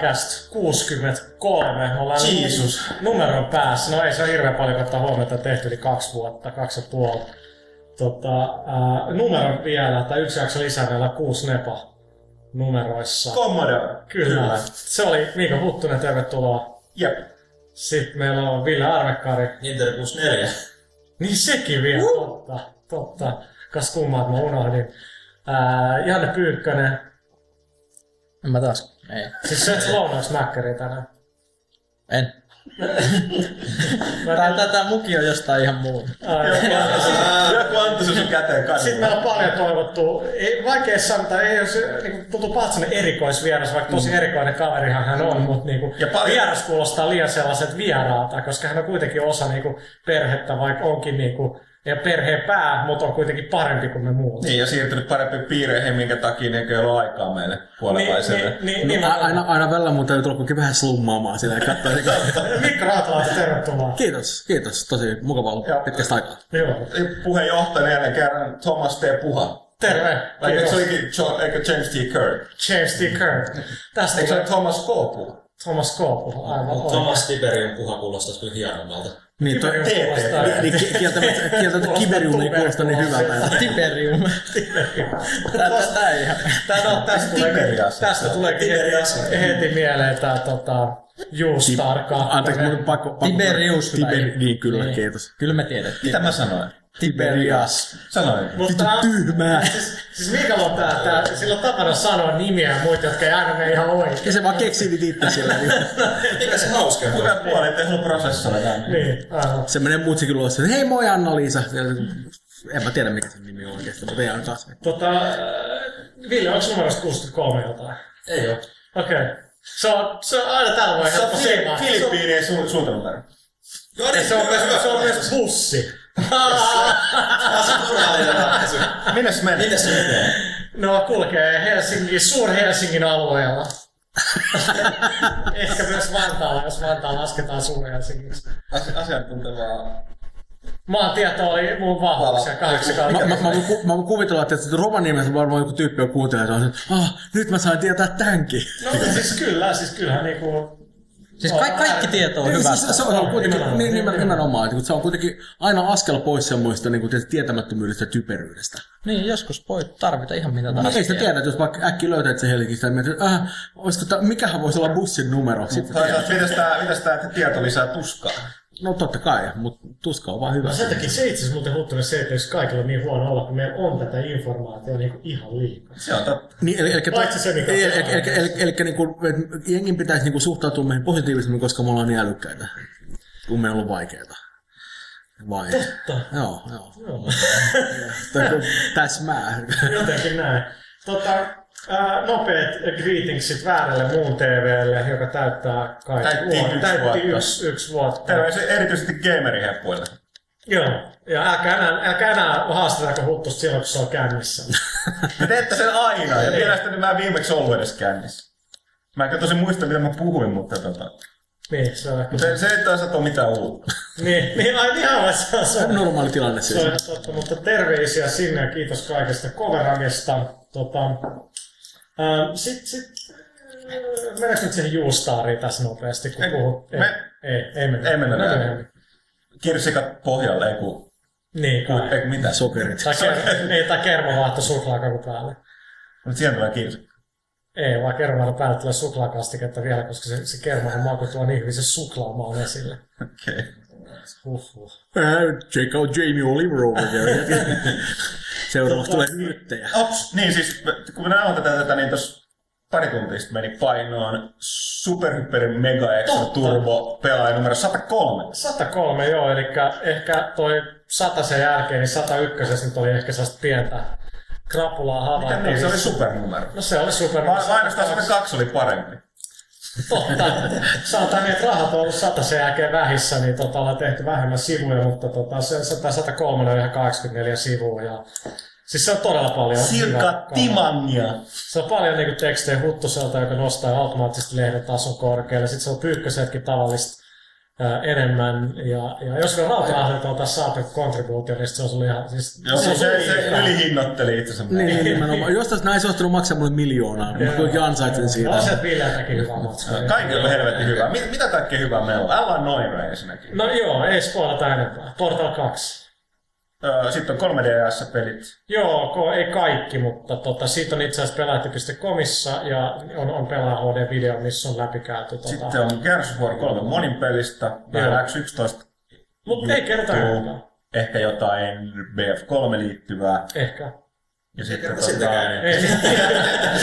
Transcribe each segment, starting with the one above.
Pelaajakäst 63. Me ollaan Jeesus. numeron päässä. No ei se ole hirveän paljon ottaa huomioon, että tehty yli kaksi vuotta, kaksi ja puoli. Tota, ää, numero vielä, tai yksi jakso lisää on kuusi nepa numeroissa. Commodore. Kyllä. Se oli Miika Huttunen, tervetuloa. Jep. Sitten meillä on Ville Arvekkari. Nintendo 64. Niin sekin vielä, totta, totta. Kas kummaa, että mä unohdin. Ää, Janne Pyykkönen. En mä taas. Ei. Siis syöt lounausmäkkäriä tänään. En. Tää, tää, tää muki on jostain ihan muuta. Joku antoi sun käteen Sitten kadulla. meillä on paljon toivottu, ei, vaikea sanoa, ei ole se, niin tuntuu pahalta sellainen erikoisvieras, vaikka tosi erikoinen kaverihan hän on, mutta niin kuin, Ja paljon- vieras kuulostaa liian sellaiset vieraalta, koska hän on kuitenkin osa niin kuin, perhettä, vaikka onkin niin kuin, ei ole perheen pää, mutta on kuitenkin parempi kuin me muut. Niin, ja siirtynyt parempiin piireihin, minkä takia ne ei ole aikaa meille puolalaiselle. niin, niin, No, niin, aina, aina välillä mun täytyy tulla kuitenkin vähän slummaamaan sitä ja katsoa. Mikko Raatalaita, tervetuloa. kiitos, kiitos. Tosi mukava Joo. olla pitkästä aikaa. Joo. Puheenjohtajana jälleen kerran Thomas T. Puha. Terve. Vai eikö se olikin eikö James T. Kirk? James T. Kirk. Tästä Eikö se Thomas K. Puha? Thomas Koopu. Aivan oikein. Thomas Tiberium puha kuulostaisi kyllä hienommalta. Niin, toi, kuulostaa- niin ki- kieltämättä, kieltämättä Kiberium ei kuulosta niin hyvältä. Tiberium. Tää ei ihan... No, tästä, tulee, tästä heti, mieleen tää tota, Juustar Anteeksi, mun on pakko... Tiberius. Tiber, niin, kyllä, kiitos. Kyllä me tiedettiin. Mitä mä sanoin? Tiberias. Sanoin. Mutta Tyhmää. siis, siis Mikael on tää, tää, sillä on tapana sanoa nimiä ja muita, jotka ei aina mene ihan oikein. Ja se vaan keksii niitä itse sillä. Niin. Mikä se hauska Kuka puoli tehnyt prosessori tänne? Niin, aivan. Se menee musiikin luossa, että hei moi Anna-Liisa. En mä tiedä mikä sen nimi on oikeasti, mutta ei aina taas. Tota, äh, Ville, onko numerosta 63 jotain? Ei oo. Okei. Okay. Se on, se on aina tällä voi Se on helppo seimaa. Filippiinien su- suuntanumero. No niin, Se hyvä. se on myös bussi. Se turvallinen ratkaisu. Minne se menee? No kulkee Helsingin, Suur-Helsingin alueella. Ehkä myös Vantaalla, jos Vantaa lasketaan Suur-Helsingiksi. Asi- Asiantuntevaa. Maantieto oli mun vahvuuksia Vala. kahdeksan Mä, mä, mä, mä voin kuvitella, että Rovaniemessä varmaan joku tyyppi on kuuntelee, että ah, nyt mä sain tietää tämänkin. No siis kyllä, siis kyllähän niinku... Siis on ka- kaikki tieto on Niin, hyvä. siis se, se on kuitenkin Nimenomaan. niin, nimenomaan, nimenomaan että se on kuitenkin aina askel pois semmoista niin kuin, tietämättömyydestä ja typeryydestä. Niin, joskus voi tarvita ihan mitä No, tahansa. ei sitä tiedä, että jos vaikka äkkiä löytät sen Helsingistä ja mietit, että äh, olisiko mikähän voisi olla bussin numero. Sitten Toisaalta, mitäs tää, mitäs tää, että tieto lisää tuskaa? No totta kai, mutta tuska on vaan hyvä. No sen takia se itse asiassa muuten se, että jos kaikilla on niin huono olla, kun meillä on tätä informaatiota niin ihan liikaa. Se on totta. Niin, eli, eli, Paitsi se, mikä on eli, se eli, eli, eli, eli, niin kuin, jengin pitäisi niin kuin, suhtautua meihin positiivisemmin, koska me ollaan niin älykkäitä, kun me on vaikeita. Vai? Totta. Joo, joo. Joo. Täsmää. Jotenkin näin. Tota, ää, nopeat greetingsit väärälle muun TVlle, joka täyttää kai Täytti vuotta. yksi täytti vuotta. yksi, yksi vuotta. Terveisiä erityisesti gameriheppuille. Joo. Ja älkää enää, älkää enää haastetaanko huttusta silloin, kun se on kännissä. Me teette sen aina, ja mielestäni mä en viimeksi ollut edes kännissä. Mä en tosi muista, mitä mä puhuin, mutta tota... niin, se on ehkä... Se, se ei toisaalta ole mitään uutta. Niin, niin, ai niin aivan, se on, se on, Normaali tilanne se on siis. ihan totta, mutta terveisiä sinne ja kiitos kaikesta coveragesta. Tota, ähm, sit, äh, mennäänkö nyt siihen Juustaariin tässä nopeasti, kun Ei, puhut? Ei, me- ei, ei mennä. ei mennä No, näin. myöhemmin. Kirsikat pohjalle, ei kun... Niin kai. Ei kun mitä. Sokerit. Tai, ker- niin, tai kermavaahto suklaakaku päälle. Mutta siihen tulee kirsikka. Ei, vaan kermavaahto päälle tulee suklaakastiketta vielä, koska se, se kermahan maku tuo niin hyvin se suklaamaan esille. Okei. Okay. Huhhuh. Uh, check out Jamie Oliver over there. Seuraavaksi tulee yrttejä. Ops, niin siis, kun me nauhoitetaan tätä, niin tuossa pari tuntia sitten meni painoon Superhyperin Mega Extra Totta. Turbo pelaaja numero 103. 103, joo, eli ehkä toi 100 sen jälkeen, niin 101 nyt oli ehkä sellaista pientä krapulaa Mikä havaittu. niin, se oli supernumero. No se oli super. Va- Mainostaa 102 oli parempi. Totta. Sanotaan niin, että rahat on ollut 100 sen jälkeen vähissä, niin tota, ollaan tehty vähemmän sivuja, mutta tota, se, se, tämä 103 on ihan 84 sivua. Ja, siis se on todella paljon. Silka hyvää Timangia. Se on paljon niinku tekstejä Huttuselta, joka nostaa automaattisesti lehden tason korkealle. Sitten se on Pyykköseltäkin tavallista enemmän. Ja, ja jos me rauta oltaisiin saatu kontribuutio, niin se olisi ollut ihan... Siis, Joo, se, se, se ylihinnoitteli itsensä. Niin, niin, nimenomaan. Jos tässä näin se olisi tullut maksaa mulle miljoonaa, niin mä kuitenkin ansaitsen siitä. On se Viljaltakin hyvä matska. Kaikilla on helvetin hyvä. Mit, mitä kaikkea hyvää meillä on? Älä noin ensinnäkin. No joo, ei spoilata enempää. Portal 2. Sitten on 3DS-pelit. Joo, ko, ei kaikki, mutta tota, siitä on itse asiassa pelaajat.comissa ja on, on pelaa HD-video, missä on läpikäyty. Tota. Sitten on Gears of War 3 monin pelistä. Vähän X11 Mutta ei kerta. Ehkä jotain BF3 liittyvää. Ehkä. Ja sitten, Kerta sittenkään. Ei,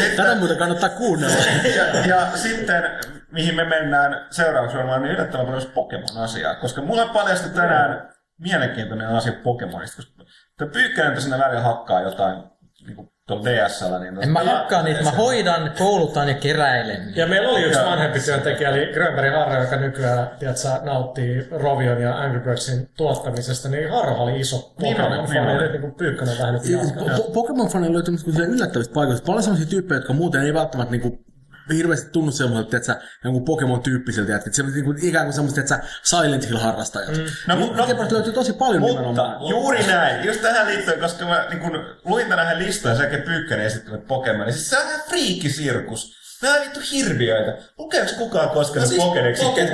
Tätä muuten kannattaa kuunnella. ja, ja sitten, mihin me mennään seuraavaksi varmaan, niin yllättävän paljon Pokemon-asiaa. Koska mulla paljastui tänään mielenkiintoinen asia Pokemonista. Koska tuo Pyykkänen sinne välillä hakkaa jotain niin kuin tuolla DSL. Niin En mä hakkaa niitä, mä hoidan, koulutan ja keräilen. Ja meillä oli yksi vanhempi työntekijä, eli Grönberg Harro, joka nykyään tiedätkö, nauttii Rovion ja Angry Birdsin tuottamisesta, niin Harro oli iso Niin on, Pokemon niin nyt niin kuin Pyykkönen vähän nyt jatkaa. Po- Pokemon-faneilla löytyy sellaisia yllättävistä paikoista. Paljon sellaisia tyyppejä, jotka muuten ei välttämättä niinku hirveästi tunnu semmoiselta, että jonkun Pokemon-tyyppiseltä jätkät. Semmoiset niinku, ikään kuin semmoiset, että sä Silent Hill-harrastajat. Mm. No, No, no, no, löytyy tosi paljon Mutta nimenomaan. juuri näin, just tähän liittyen, koska mä niin kun, luin tänään listoja, sekä Pyykkänen esittänyt Pokemon, niin siis se on ihan friikkisirkus. Nämä on vittu hirviöitä. Lukeeko kukaan koskaan No se siis Pokédexin Pocket.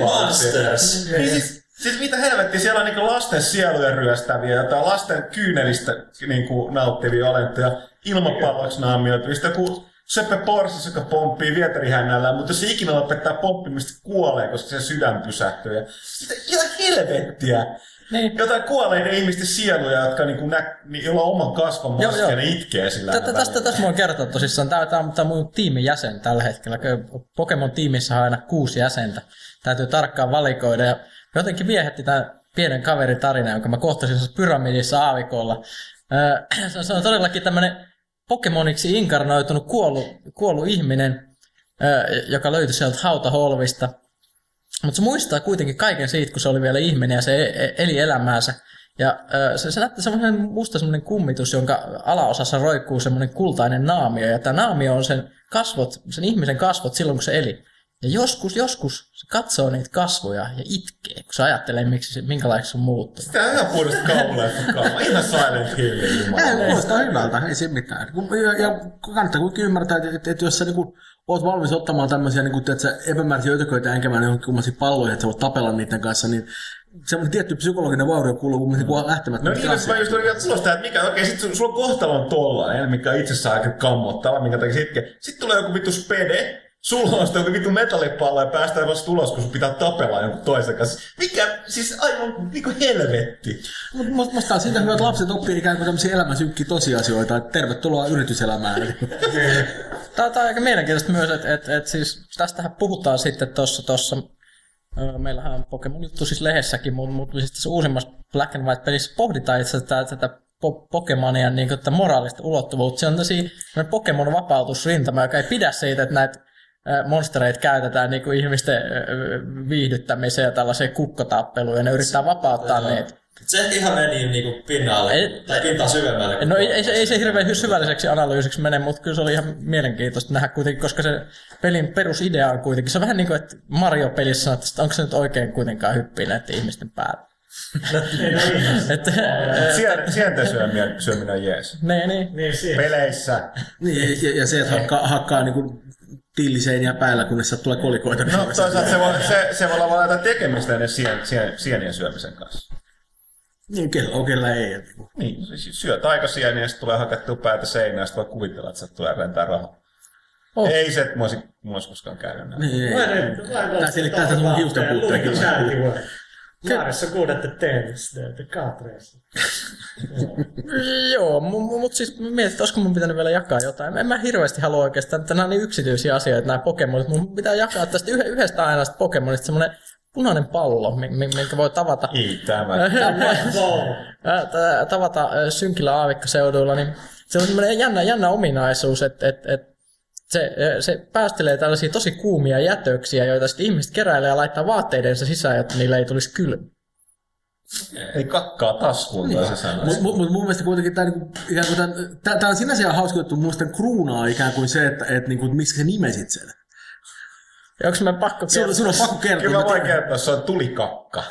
Niin siis, siis mitä helvettiä, siellä on niinku lasten sieluja ryöstäviä, jotain lasten kyynelistä niinku nauttivia olentoja, ilmapalloksi naamioitu, sitten joku Seppe Porsis, joka pomppii vieterihännällä, mutta jos se ikinä lopettaa pomppimista, kuolee, koska se sydän pysähtyy. Ja sitä, helvettiä. Niin. Jotain kuolleiden ihmisten sieluja, jotka niinku nä, niin, jolla on oman kasvon maski ja ne itkee sillä Tätä, tästä, tästä voin kertoa tosissaan. Tämä, tämä, on, tämä on mun tiimin jäsen tällä hetkellä. Pokemon-tiimissä on aina kuusi jäsentä. Täytyy tarkkaan valikoida. Ja jotenkin viehätti tämä pienen kaverin tarina, jonka mä kohtasin pyramidissa aavikolla. Se on- se on todellakin tämmöinen Pokemoniksi inkarnoitunut kuollut, kuollut ihminen, joka löytyi sieltä hautaholvista. Mutta se muistaa kuitenkin kaiken siitä, kun se oli vielä ihminen ja se e- e- eli elämäänsä. Ja se, se näyttää semmoinen musta semmoinen kummitus, jonka alaosassa roikkuu semmoinen kultainen naamio. Ja tämä naamio on sen kasvot, sen ihmisen kasvot silloin, kun se eli. Ja joskus, joskus se katsoo niitä kasvoja ja itkee, kun se ajattelee, miksi se, minkälaiseksi se on muuttunut. Tämä on ihan puhdasta kauleffa kauma. Ihan Silent Hill, Ei, jumala. kuulostaa hyvältä, ei se mitään. Ja, ja kannattaa kuitenkin ymmärtää, että, että, että jos sä niinku, oot valmis ottamaan tämmöisiä että epämääräisiä ötököitä enkemään johonkin kummansiin palloihin, että sä voit tapella niiden kanssa, niin semmoinen tietty psykologinen vaurio kuuluu mun mielestä niinku lähtemättä. No niin, mä just olin vielä tulosta, että mikä, okei, sit sulla on kohtalon tollainen, mikä on itsessään aika kammottava, minkä takia sitten, sitten tulee joku vittu spede, sulla on joku vittu metallipallo ja päästään vasta ulos, kun pitää tapella jonkun toisen kanssa. Mikä, siis aivan niinku helvetti. Mutta musta, musta on siitä hyvä, että lapset oppii ikään kuin tämmöisiä elämän synkkiä tosiasioita, että tervetuloa yrityselämään. Tämä on aika mielenkiintoista myös, että et, et siis tästähän puhutaan sitten tuossa, tossa, ö, meillähän on Pokemon-juttu siis lehdessäkin, mutta mut, siis tässä uusimmassa Black and White-pelissä pohditaan itse tätä, tätä po- Pokemonia niin moraalista ulottuvuutta. Se on tosi semmoinen Pokemon-vapautusrintama, joka ei pidä siitä, että näitä monstereita käytetään niin kuin ihmisten ö, viihdyttämiseen ja tällaiseen kukkotappeluun, ja ne yrittää vapauttaa Joo. niitä. Se ehkä ihan meni niinku pinnalle, Ei- tai pintaa syvemmälle. No ei, ei, se, ei se hirveän syvälliseksi analyysiksi mene, mutta kyllä se oli ihan mielenkiintoista nähdä kuitenkin, koska se pelin perusidea on kuitenkin, se on vähän niin kuin, että Mario-pelissä sanoo, että onko se nyt oikein kuitenkaan hyppii näiden ihmisten päällä. että, Sien, sienten syöminen, syöminen on jees. niin, niin. Niin siinä. Peleissä. niin, ja, ja, se, että hakkaa, hakkaa niinku tilliseiniä päällä, kunnes sieltä tulee kolikoita. No toisaalta se voi, se, se voi olla vaan jotain tekemistä ennen sien, sien, sienien syömisen kanssa. Niin, kellä on, kellä ei. niinku. Niin, siis syöt aikasieniä ja sitten tulee hakattua päätä seinään, sitten voi kuvitella, että se tulee rentää rahaa. Oh. Ei se, että mä olisin, olisi koskaan käynyt näin. Niin, Mä ei. en- Tää selittää sitä sun hiusten puutteekin. At the tennis, the, the kart race. Joo, mutta siis mietin, että olisiko mun pitänyt vielä jakaa jotain. En mä hirveästi halua oikeastaan, että nämä on niin yksityisiä asioita, nämä Pokemonit. Mun pitää jakaa tästä yhdestä ainoasta Pokemonista semmoinen punainen pallo, mi- mi- minkä voi tavata Ei tämä. Tavata ää, synkillä aavikkoseuduilla, niin se on semmoinen jännä, jännä ominaisuus, että et, et se, se päästelee tällaisia tosi kuumia jätöksiä, joita sitten ihmiset keräilee ja laittaa vaatteidensa sisään, jotta niille ei tulisi kylmä. Ei kakkaa taskuun toisin sanoen. Mutta mut, mut mun mielestä kuitenkin tämä niinku, ikään kuin tän, tää, tää on sinänsä ihan hauska juttu, mun kruunaa ikään kuin se, että et, niinku, miksi sä nimesit sen. Onko me pakko kertoa? sun on pakko kertoa. Kyllä mä voin kertoa, se on tulikakka.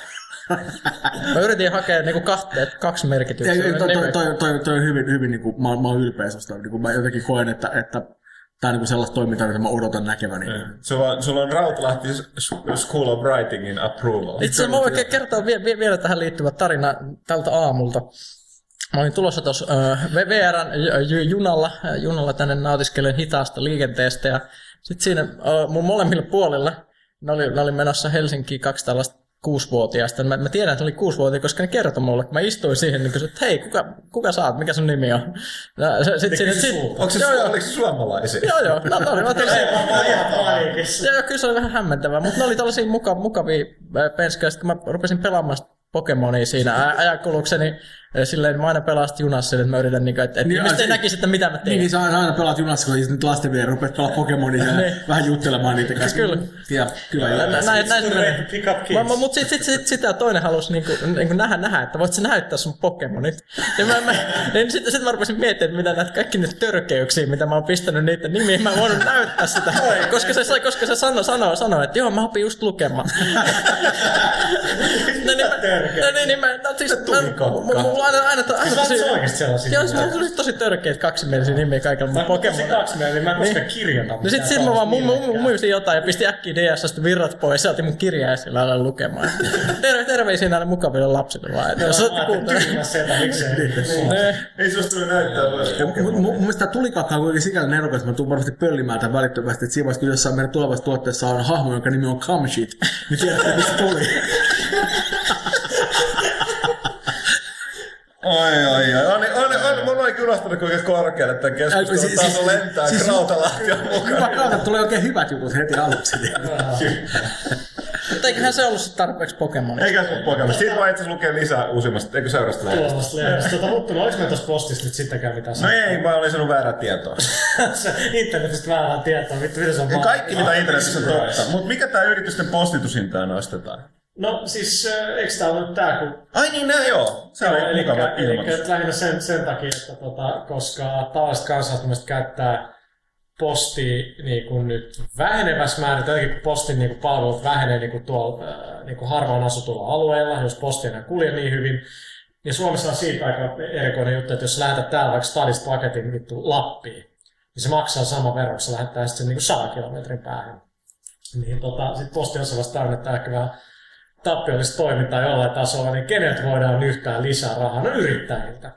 Mä yritin hakea niinku kahte, kaksi merkitystä. Ei, toi, toi, toi, toi, toi on hyvin, hyvin niin kuin, mä, mä oon ylpeä susta. Niin kuin mä jotenkin koen, että, että tämä on niin sellaista toimintaa, mitä mä odotan näkeväni. Sulla on, sulla on Rautalahti School of Writingin approval. Itse asiassa mä voin ke- kertoa vie, vie, vielä tähän liittyvä tarina tältä aamulta. Mä olin tulossa tuossa VRn junalla, junalla tänne nautiskelen hitaasta liikenteestä ja sitten siinä mun molemmilla puolilla ne oli, ne oli menossa Helsinkiin kaksi tällaista kuusivuotiaista. Mä, mä tiedän, että ne oli kuusivuotiaita, koska ne kertoi mulle, kun mä istuin siihen, niin kysyin, että hei, kuka, kuka sä oot, mikä sun nimi on? Ja se- sit, sit, sulta. Onko se, joo, joo, oliko se suomalaisia? joo, joo, no, no, no, vaan mä paniikissa. Joo, joo, kyllä se oli vähän hämmentävää, mutta ne oli tällaisia muka, mukavia penskejä. Sitten kun mä rupesin pelaamaan Pokemonia siinä ajankulukseni, äh, silleen mä aina pelaan sitä junassa, silleen, että mä yritän, niin, että, että Niin, ihmiset ai, ei näkisi, että mitä mä Niin, teen. niin sä aina pelaat junassa, kun nyt lasten vielä rupeat pelaa Pokemonia ja Niin. vähän juttelemaan niiden kanssa. Kyllä. Ja, kyllä. Ja, nä- Näin, näin menee. Pick up Mä- kids. mä- Mut sit, sit, sit, sitä toinen halusi niinku, niinku nähdä, nähdä, että voit sä näyttää sun Pokemonit. Ja mä, mä, niin sit, sit mä rupesin miettimään, että mitä näitä kaikki nyt törkeyksiä, mitä mä oon pistänyt niiden nimiin, mä en voinut näyttää sitä. koska se, sai- koska se sanoi, sanoi, sanoi, että joo, mä opin just lukemaan. no niin, mä, no niin, niin mä, no siis, mä, mulla aina, aina, aina, aina oot tosi, oikeesti sellaisia. joo, mulla tuli tosi törkeitä kaksimielisiä nimiä kaikilla mun Mä tosi Pokemonilla. kaksi niin mä en koskaan kirjoita. No sit, sit mä vaan mu- mu- mu- muistin jotain ja pistin äkkiä DSstä virrat pois ja otin mun kirjaa ja sillä aloin lukemaan. Terve, terveisiä näille mukaville lapsille vaan. Että jos olette kuuntelemaan. Ne- Ei susta tule näyttää vaan. Mun, mielestä tämä tulikakka on kuitenkin sikäli nerokas, että mä tuun varmasti pöllimään tämän välittömästi, että siinä vaiheessa, kun jossain meidän tulevassa tuotteessa on hahmo, jonka nimi on Kamshit, niin tiedätte, mistä tuli. Oi, oi, oi. On, on, on, mun on kyllä nostanut kuinka korkealle tämän Ai, keskustelun siis- taso siis- lentää, siis- siis, Rautalahti on Hyvä tulee oikein hyvät jutut heti aluksi. Mutta eiköhän se ollut tarpeeksi Pokemon. Eikä se ole Pokemon. Siitä vaan itse asiassa lukee lisää uusimmasta, eikö seurasta lehdestä? Tulevasta lehdestä. Tota, Huttunen, oliko me tuossa postissa nyt sittenkään mitään No ei, mä olin sanonut väärää tietoa. se internetistä väärää tietoa. Vittu, mitä se on kaikki mitä internetissä on totta. Mutta mikä tää yritysten postitushintaa nostetaan? No siis, äh, eikö tää ollut tää, kun Ai niin, nää joo. Se oli eli, mukava eli ilmoitus. lähinnä sen, sen takia, että tota, koska tavalliset kansalaiset käyttää postia niin kuin nyt vähenevässä määrin, tai jotenkin kun postin niin kuin palvelut vähenee niin kuin tuolla äh, niin kuin harvaan asutulla alueella, jos posti ei enää kulje niin hyvin. Ja Suomessa on siitä aika erikoinen juttu, että jos lähetät täällä vaikka stadista paketin vittu Lappiin, niin se maksaa sama verran, kun sä lähettää sitten sen niin kuin 100 kilometrin päähän. Niin tota, sit posti on sellaista täynnä, että ehkä vähän tappiollista toimintaa jollain tasolla, niin keneltä voidaan yhtään lisää rahaa? No yrittäjiltä.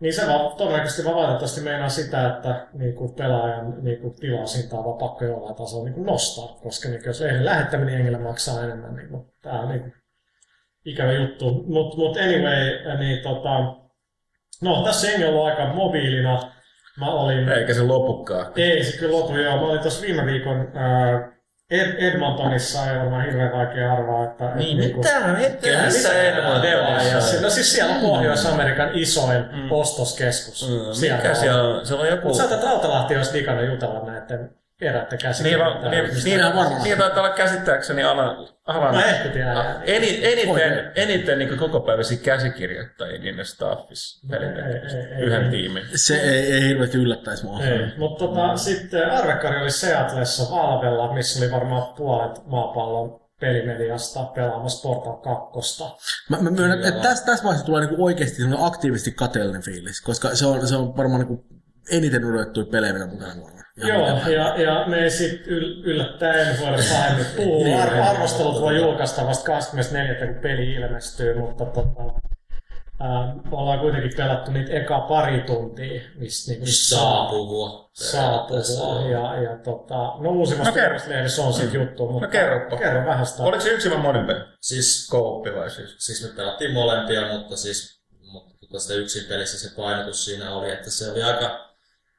Niin se vaan, todennäköisesti vaan valitettavasti meinaa sitä, että niin kuin pelaajan niin kuin tilaushintaa on vaan pakko jollain tasolla niin kuin nostaa, koska niin kuin jos eilen lähettäminen jengillä maksaa enemmän, niin kuin, tämä on niin kuin ikävä juttu. Mutta mut anyway, niin tota, no tässä jengi on ollut aika mobiilina. Mä olin... Eikä se lopukaan. Ei se kyllä lopu, joo. Mä olin tuossa viime viikon ää, Ed- Edmontonissa, ei varmaan hirveän vaikea arvaa, että... Niin, et, mitä hetkeä, missä Edmontonissa? No siis siellä on Pohjois-Amerikan isoin mm. ostoskeskus. Mm, Mikä siellä on? Siellä on joku... Mutta sä että Rautalahti olisi digannut jutella näiden Niin, va, käsikirjoittajien. niin, niin, Ihan varmasti. niin taitaa olla käsittääkseni alan, alan Mä ehkä tiedän. Eni, eniten, eniten niin kokopäiväisiä käsikirjoittajia niiden staffissa Ei, ei, pelin ei, yhden ei. tiimin. Se ei, ei hirveästi yllättäisi mua. Ei, mutta tota, sitten Arvekkari oli Seatlessa Valvella, missä oli varmaan puolet maapallon pelimediasta pelaamassa Portal 2. Mä, mä myönnän, että tässä, tässä vaiheessa tulee niinku oikeasti aktiivisesti kateellinen fiilis, koska se on, se on varmaan niinku eniten odotettuja pelejä, mitä mukana vuonna. Joo, ja, ja me ei sit yl, yllättäen voida pahemmin puhua. Ar- arvostelut voi julkaista vasta 24. kun peli ilmestyy, mutta tota, ää, ollaan kuitenkin pelattu niitä eka pari tuntia, mistä niinku Saa puhua. saa puhua. Ja, ja tota, no uusimmassa No kerro. lehdessä on siitä juttu, mutta kerropa. kerro vähän sitä. Oliko se yksi vai monin peli? Siis, Kooppi vai siis? siis me pelattiin molempia, mutta siis mutta sitä yksin pelissä se painotus siinä oli, että se oli aika,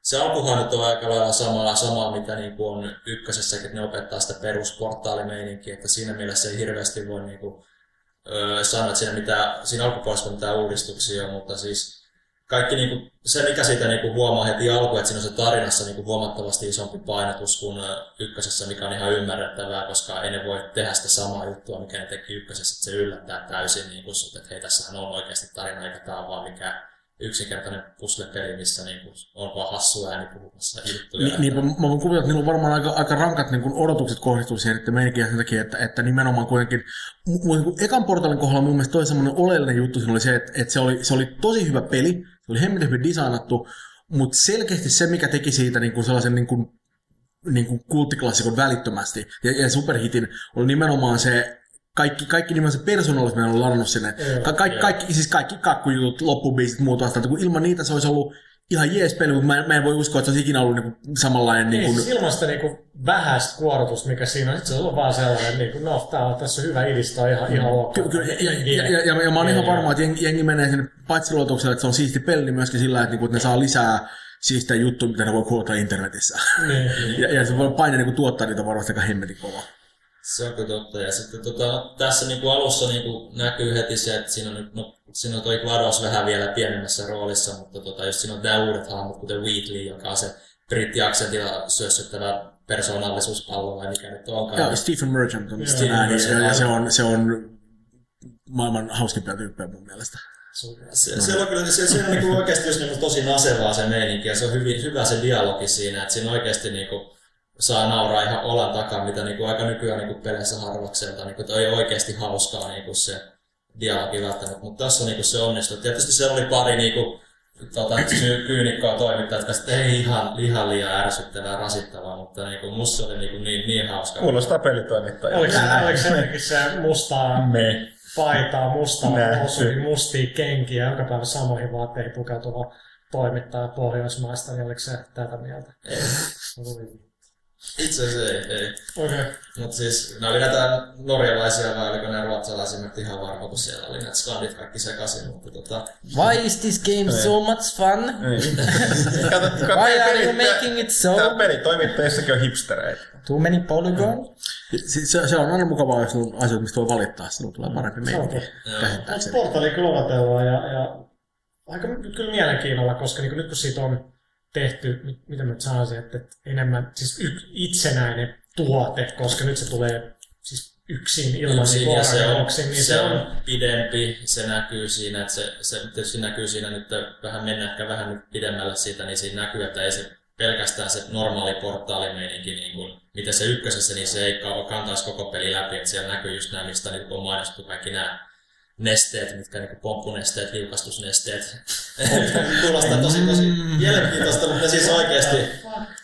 se alkuhan nyt on aika lailla samaa, samaa mitä niin kuin on ykkösessäkin, että ne opettaa sitä perusportaalimeininkiä, että siinä mielessä ei hirveästi voi niin kuin, öö, sanoa, että siinä, mitä, siinä alkupuolessa on mitään uudistuksia, mutta siis kaikki niin kuin, se, mikä siitä niin kuin huomaa heti alkuun, että siinä on se tarinassa niin kuin huomattavasti isompi painotus kuin ykkösessä, mikä on ihan ymmärrettävää, koska ei ne voi tehdä sitä samaa juttua, mikä ne teki ykkösessä, että se yllättää täysin niin kuin että hei, tässähän on oikeasti tarina, eikä tämä ole vaan mikään yksinkertainen puzzle-peli, missä niin kuin on vaan hassu ääni puhumassa juttuja. Ni, niin, mä, mä voin kuvitella, että niillä on varmaan aika, aika rankat niin kuin odotukset kohdistuu siihen, että meininkiä sen takia, että, että nimenomaan kuitenkin, niin kuin ekan portalin kohdalla mun mielestä toi semmoinen oleellinen juttu siinä oli se, että, että se, oli, se oli tosi hyvä peli, se oli hemmetin hyvin designattu, mutta selkeästi se, mikä teki siitä niin kuin sellaisen niin kuin, niin kuin kulttiklassikon välittömästi ja, ja superhitin, oli nimenomaan se kaikki, kaikki nimenomaan se persoonallisuus on ladannut sinne. Ka- kaikki, kaikki, siis kaikki kakkujutut, loppubiisit, muut vastaan, kun ilman niitä se olisi ollut ihan jees peli, mutta mä, en- mä en voi uskoa, että se olisi ikinä ollut niinku samanlainen. Niin, Niinku, siis ilman sitä niinku vähäistä kuorotusta, mikä siinä on, se on vaan sellainen, niinku, no tää on tässä hyvä idistä, ihan, ihan ok. Ky- kyllä, ja, ja, ja, ja, ja, mä oon ihan varma, että jengi, jengi menee sinne paitsi luotuksella, että se on siisti peli, niin myöskin sillä, että, niinku, että ne saa lisää siistejä juttuja, mitä ne voi kuuluttaa internetissä. Niin. ja, ja se voi paine niinku, tuottaa niitä varmasti aika hemmetin kovaa. Se on kyllä totta. Ja sitten tota, tässä niin kuin alussa niin kuin näkyy heti se, että siinä on, nyt, no, siinä on toi GLaDOS vähän vielä pienemmässä roolissa, mutta tota, jos siinä on nämä uudet hahmot, kuten Wheatley, joka on se brittiaksentilla syössyttävä persoonallisuuspallo vai mikä nyt onkaan. Ja Stephen Merchant on Joo, Stephen ääni, Merchant, ja, se, on, se on maailman hauskimpia tyyppejä mun mielestä. Se, se on kyllä se, se on niinku oikeasti just niinku tosi nasevaa se meininki ja se on hyvin, hyvä se dialogi siinä, että siinä oikeasti niinku saa nauraa ihan olan takaa, mitä niinku aika nykyään niinku peleissä harvakselta. Niinku, toi ei oikeasti hauskaa niinku se dialogi välttämättä, mutta tässä niinku se onnistui. Tietysti se oli pari niinku, tota, syy- kyynikkoa toimittajat, jotka sitten ei ihan, ihan liian ärsyttävää rasittavaa, mutta niinku, musta se oli niinku niin, niin hauska. Kuulostaa pelitoimittajalta. Oliko se, oliko se jotenkin se mustaa Me. paitaa, mustaa housuihin, mustia kenkiä, joka päivä samoihin vaatteihin pukeutuva toimittaja Pohjoismaista, niin oliko se tätä mieltä? Ei. Itse asiassa ei, ei. Okei. Mutta siis ne oli näitä norjalaisia vai oliko ne ruotsalaisia, mä ihan varma, kun siellä oli näitä skandit kaikki sekaisin, mutta tota, Why is this game so much fun? Kato, kato, Why are peli- you making it so? Täällä pelitoimittajissakin on hipstereitä. Too many polygon? Se, se, se on aina mukavaa, jos on asioita, mistä voi valittaa, sinulla tulee parempi Se on meininki. Käsittääkseni. Portali kyllä ja, ja aika kyllä mielenkiinnolla, koska niin nyt kun siitä on tehty, mit- mitä mä nyt sanoisin, että, enemmän siis y, itsenäinen tuote, koska nyt se tulee siis yksin ilman niin ja se on, niin se on pidempi, se näkyy siinä, että se, se tietysti näkyy siinä nyt vähän mennä ehkä vähän nyt pidemmälle siitä, niin siinä näkyy, että ei se pelkästään se normaali portaalimeininki, niin kuin, mitä se ykkösessä, niin se ei kantaisi koko peli läpi, että siellä näkyy just nämä, mistä niin on mainostettu kaikki nämä nesteet, mitkä niin pomppunesteet, liukastusnesteet. Kuulostaa tosi tosi mielenkiintoista, mutta siis oikeasti...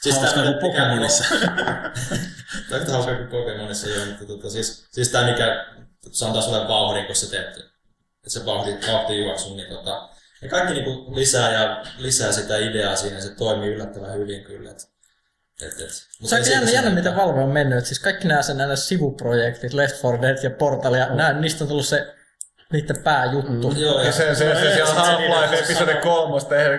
Siis Hauska kuin mikä- Pokemonissa. Tämä on hauska kuin Pokemonissa joo, mutta tota, siis, siis tämä mikä se antaa sulle vauhdin, kun sä teet että se vauhti, vauhti juoksun, niin tota, ja kaikki niinku lisää ja lisää sitä ideaa siinä, se toimii yllättävän hyvin kyllä. Et, et, et. Mut Se on jännä, jännä miten Valve on mennyt. Et Siis kaikki nämä sen nämä sivuprojektit, Left 4 Dead ja Portal, ja nämä, niistä on tullut se niiden pääjuttu. Joo, Ja se, se, se, se, No, se- se- Half-Life se- episode kolmosta, ei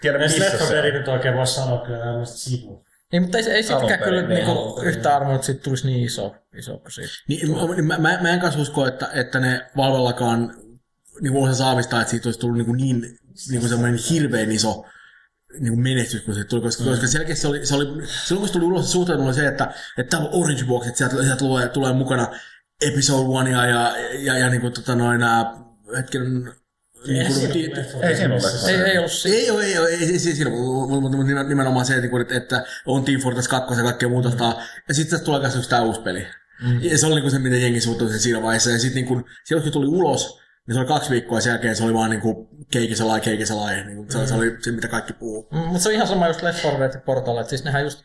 tiedä Ei missä Left 4 se on. nyt oikein voi sanoa kyllä tämmöistä sivua. Niin, mutta ei, ei sitäkään perin, kyllä niin, niinku yhtä arvoa, että siitä tulisi niin iso, iso kuin siitä. Niin, mä, mä, mä en kanssa usko, että, että ne Valvellakaan niin osa saavistaa, että siitä olisi tullut niin, niin, niin semmoinen hirveän iso niin kuin menestys, kun se tuli, koska, mm. koska selkeästi se oli, se oli, silloin kun se tuli ulos, se suhtautuminen oli se, että, että täällä on Orange Box, että sieltä, sieltä tulee, tulee mukana Episode One ja, ja, ja, ja niin kuin, tota, noin, nää, hetken, niin kuin, Ei siinä ole. Ei, ei ollut ei ole, ei ole, ei, ei, ei siinä, mutta nimenomaan se, että, että on Team Fortress 2 ja kaikkea muuta, mm. ja sitten tulee myös tämä uusi peli. Mm. Ja se oli niinku se, miten jengi suhtautui sen siinä vaiheessa, ja sitten niinku, silloin kun se tuli ulos, niin se oli kaksi viikkoa ja sen jälkeen se oli vaan niinku keikiselai, keikiselai, niinku, se, se oli se, mitä kaikki puhuu. Mm, mutta se on ihan sama just Left 4 Dead ja Portal, että siis nehän just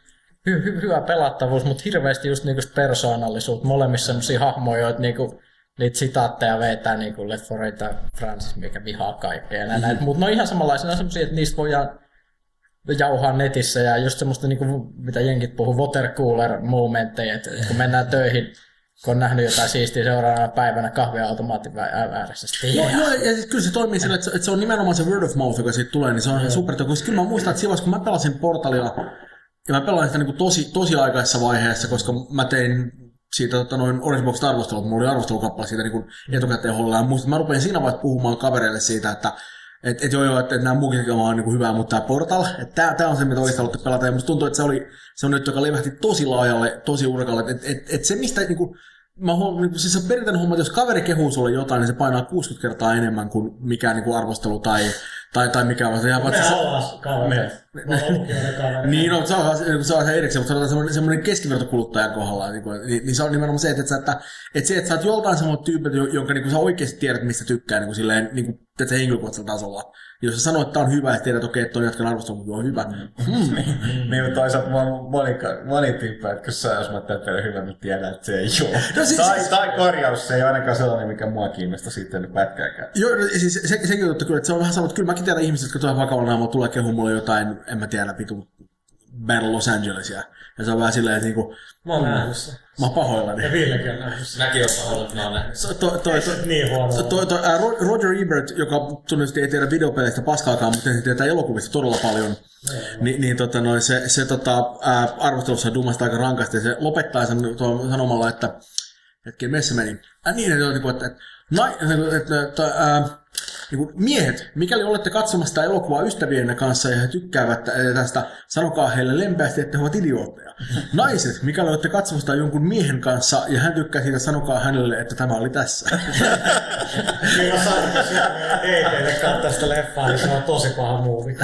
hy- hy- hyvä pelattavuus, mutta hirveästi just niinku persoonallisuutta. Molemmissa semmosia hahmoja, joita niinku niitä sitaatteja vetää niinku Left 4 Dead ja Francis, mikä vihaa kaikkea näin. Mutta ne on ihan on semmosia, että niistä voidaan jauhaa netissä ja just semmoista, niinku, mitä jenkit puhuu, watercooler momentteja, että kun mennään töihin, kun on nähnyt jotain siistiä seuraavana päivänä kahviautomaatin vä- ääressä. Sitten, Joo, joo, ja siis kyllä se toimii sillä, että se, että se on nimenomaan se word of mouth, joka siitä tulee, niin se on ihan super. Koska kyllä mä muistan, että silloin kun mä pelasin Portalia, ja mä pelasin sitä niin kuin tosi, tosi aikaisessa vaiheessa, koska mä tein siitä tota, noin Orange Box arvostelua, mulla oli arvostelukappale siitä niin kuin etukäteen hollaa. Ja muistan, että mä rupesin siinä vaiheessa puhumaan kavereille siitä, että et, et joo, joo, että, että nämä muukin on niin hyvää, mutta tämä Portal, että tämä, on se, mitä oikeasti haluatte pelata. Ja musta tuntuu, että se oli se on nyt, joka levähti tosi laajalle, tosi urkalle. Että et, et, et se, mistä niin kuin, mä huom, niin siis se perinteinen homma, että jos kaveri kehuu sulle jotain, niin se painaa 60 kertaa enemmän kuin mikään niin kuin arvostelu tai, Tai, tai mikä on se kavereita. Me ollaan lukijoiden kavereita. niin, no, se on, se on se erikseen, mutta sanotaan semmoinen, semmoinen keskivertokuluttajan kohdalla, niin, kuin, niin, niin, se on nimenomaan se, että, sä, että, että se, että sä oot joltain semmoinen tyypiltä, jonka niin kuin sä oikeasti tiedät, mistä tykkää niin kuin silleen, niin kuin, että se henkilökohtaisella tasolla. Jos sä sanoit, että tämä on hyvä, ja tiedät, että okei, että toi jatkan arvostelun, mutta on hyvä. Mm. Niin, mutta toisaalta mä oon moni, moni tyyppi, että kun sä jos mä teille hyvä, niin tiedän, että se ei ole. No siis- tai, siis- tai korjaus, se ei ole ainakaan sellainen, mikä mua kiinnostaa sitten pätkääkään. Joo, no, siis se, sekin juttu kyllä, että se on vähän sama, että kyllä mäkin tiedän ihmiset, jotka tulee vakavalla naamalla, tulee kehumaan mulle jotain, en mä tiedä, vitu Battle Los Angelesia. Ja se on vähän silleen, että niinku, Mä oon nähnyt sen. mä oon pahoillani. Ja Villekin on nähnyt sen. Mäkin olen pahoillani, että mä oon nähnyt. Toi, toi, toi, toi, Niin huono. Toi, toi, ää, Ro- Roger Ebert, joka tunnisti ei tiedä videopeleistä paskaakaan, mutta hän tietää elokuvista todella paljon, niin, niin tota, noin, se, se tota, ää, arvostelussa dumasta aika rankasti. Se lopettaa sen tuon sanomalla, että hetken missä meni. Äh, niin, että, että, että, että, että, että, että ää, niin kuin miehet, mikäli olette katsomassa sitä elokuvaa ystävienne kanssa ja he tykkäävät ää, tästä, sanokaa heille lempeästi, että he ovat idiootteja. Naiset, mikäli olette katsomassa jonkun miehen kanssa ja hän tykkää siitä, sanokaa hänelle, että tämä oli tässä. Mä sanoin, että siellä ei teille katsoa sitä leffaa, niin se on tosi paha muuvi.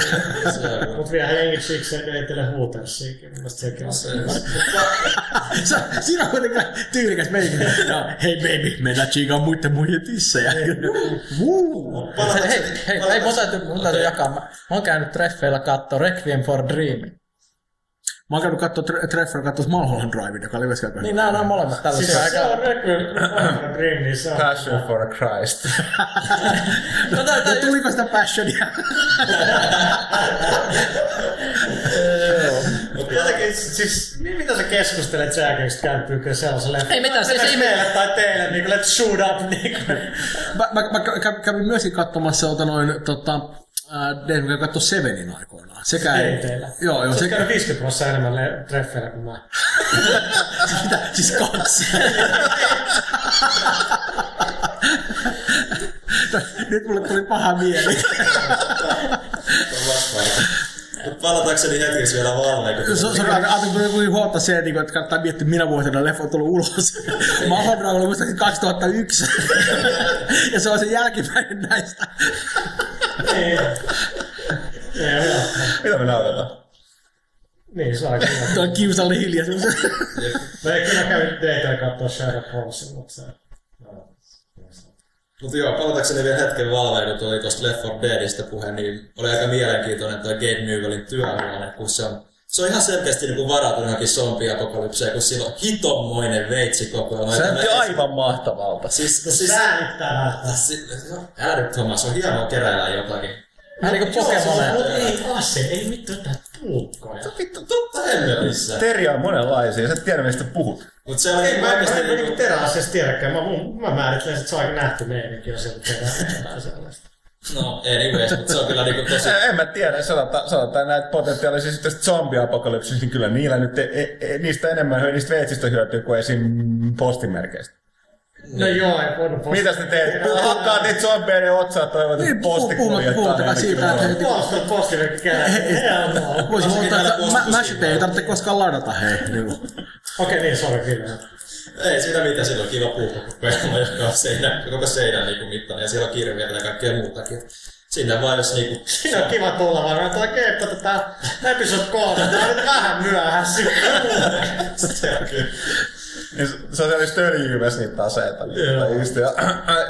Mut vielä jengi sikseen ei teille Hootersiikin. Mun mielestä sekin on se. Siinä on kuitenkin tyylikäs meikä. No, hei baby, mennään chiikaan muiden muiden tissejä. Woo. Hei, hei, hei, mun täytyy, jakaa. Mä, mä oon käynyt treffeillä katsoa Requiem for Dreamin. Mä oon käynyt katsoa tre- treffera katsoa Mulholland Drive, joka oli myös käynyt. Niin nämä on molemmat tällaisia Siis se aika... on Requiem for Dream, niin se on... Passion for Christ. No, tää, tää, Ja tuliko sitä passionia? Mutta jotenkin, siis, niin mitä sä keskustelet sen jälkeen, kun sä käyt pyykköön sellaisen leffan? Ei mitään, se- se- meille tai teille, niin kuin let's shoot up, niin kuin. mä, mä, mä kä- kävin myöskin katsomassa ota noin, tota, äh, Dave, mikä katsoi Sevenin aikoinaan. Sekä Ei teillä. Joo, joo, Sä se, oot käynyt 50 prosenttia enemmän treffeillä kuin mä. mitä, siis kaksi. Nyt mulle tuli paha mieli. Mutta palatakseni hetkeksi vielä Valleen, kun Se on tuli huolta se, että niinku, kannattaa miettiä, minä vuosina leffa on tullut ulos. Mulholland oli muistaakseni 2001. ja se on se jälkimmäinen näistä. Ei, joo. Mitä me nautetaan? Niin, se on aika hyvä. Tuo kiusalle hiljaisuus. Mä en kyllä kävin teitä katsoa Sherlock Holmesin, mutta se... Mutta joo, palatakseni vielä hetken Valveen, kun tuli tuosta Left 4 Deadistä puhe, niin oli aika mielenkiintoinen toi Gabe Newellin työhuone, kun se on se on ihan selkeästi niin varautunut johonkin zombiapokalypseen, kun sillä on hitommoinen veitsi koko ajan. Se näytti aivan mahtavalta. Siis, siis, Säälittävää. siis, se on älyttömän, se on hienoa keräillä jotakin. Vähän niinku Pokemoneja. Mutta ei ase, ei mitään puukkoja. Vittu, totta hemmetissä. Teria on monenlaisia, sä et tiedä mistä puhut. Mut se on Ei, niin mä, mä, mä niinku... niinku teräasiasta tiedäkään. Mä, mun- mä määrittelen, että se on aika nähty meininki, jos tehdään jotain sellaista. No, anyways, mutta se on kyllä niinku tosi... En mä tiedä, sanotaan, sanotaan näitä potentiaalisia tästä zombiapokalypsista, niin kyllä niillä nyt, e, e, niistä enemmän hyö- niistä veitsistä hyötyy kuin esim. postimerkeistä. No joo, ei voinut posti. Mitäs ne teet? Hakkaat niitä zombeiden otsaa toivot, että Niin, postikuljettaa. puhumattakaan siitä, että- ainakin. Posti, postimerkki käy. Voisi huomata, että Mashit ei tarvitse koskaan ladata, hei. Niin. Okei, niin, sori, Ville. Ei siinä mitään, siinä on kiva puukokoelma, joka on seinä, koko seinän niinku mittainen, ja siellä on kirveitä ja kaikkea muutakin. Sinne vaan jos niinku... Siinä on kiva tulla vaan, että oikein, että tätä episode kolme, tämä on nyt vähän myöhässä. Se on kyllä. Niin se- on sellaista öljyymessä niitä aseita. Niin, Joo. tai just, ja,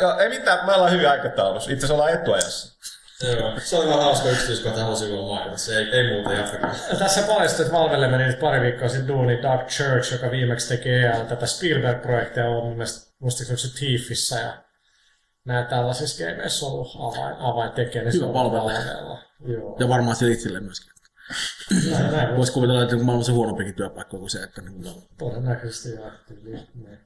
ja, ei mitään, me ollaan hyvin aikataulussa. Itse asiassa ollaan etuajassa. Joo, se oli vaan hauska yksityiskohta, halusin vaan mainita. Se ei, ei muuta jatkakaan. Tässä paljastui, että Valvelle meni nyt pari viikkoa sitten duuni Doug Church, joka viimeksi teki EA tätä Spielberg-projektia, on mun mielestä, muistaakseni se Thiefissä ja näin tällaisissa gameissa on ollut avain, avaintekijä. niin se Hyvä on Valvella. Joo. Ja varmaan sille itselleen myöskin. Näin, Voisi kuvitella, että maailmassa huonompikin työpaikka kuin se, että niin, no. Todennäköisesti joo. tyyliin, niin.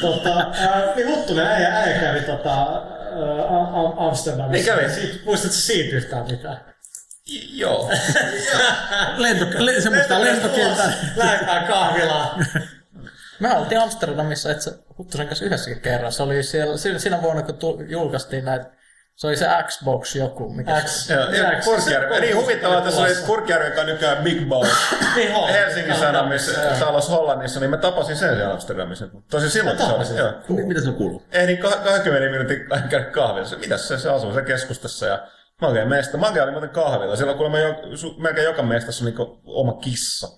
tota, äh, niin Huttunen äijä, äijä kävi tota, äh, Am- Am- Amsterdamissa. Niin kävi. Siitä, muistatko siitä yhtään mitään? Joo. Lento, le, semmoista lentokentää. Lähdetään kahvilaan. Me oltiin Amsterdamissa itse Huttusen kanssa yhdessäkin kerran. Se oli siellä, siinä- siinä vuonna, kun tu, julkaistiin näitä, se oli se Xbox joku, mikä se X. Joo, ja X. Kurkijärvi. Niin huvittavaa, että se oli Kurkijärvi, joka on nykyään Big Boss. Niin. Helsingin Sanomissa, Salos Hollannissa, niin mä tapasin sen siellä Amsterdamissa. Tosi silloin se oli. Joo. Mi- Mitä se kuuluu? Ei niin kah- 20 minuutin käydä kahvissa. Mitäs se, se asuu se keskustassa ja Mage mesta. Mage oli muuten kahvilla. Siellä on kuulemma jo, su, melkein joka mestassa on niinku oma kissa.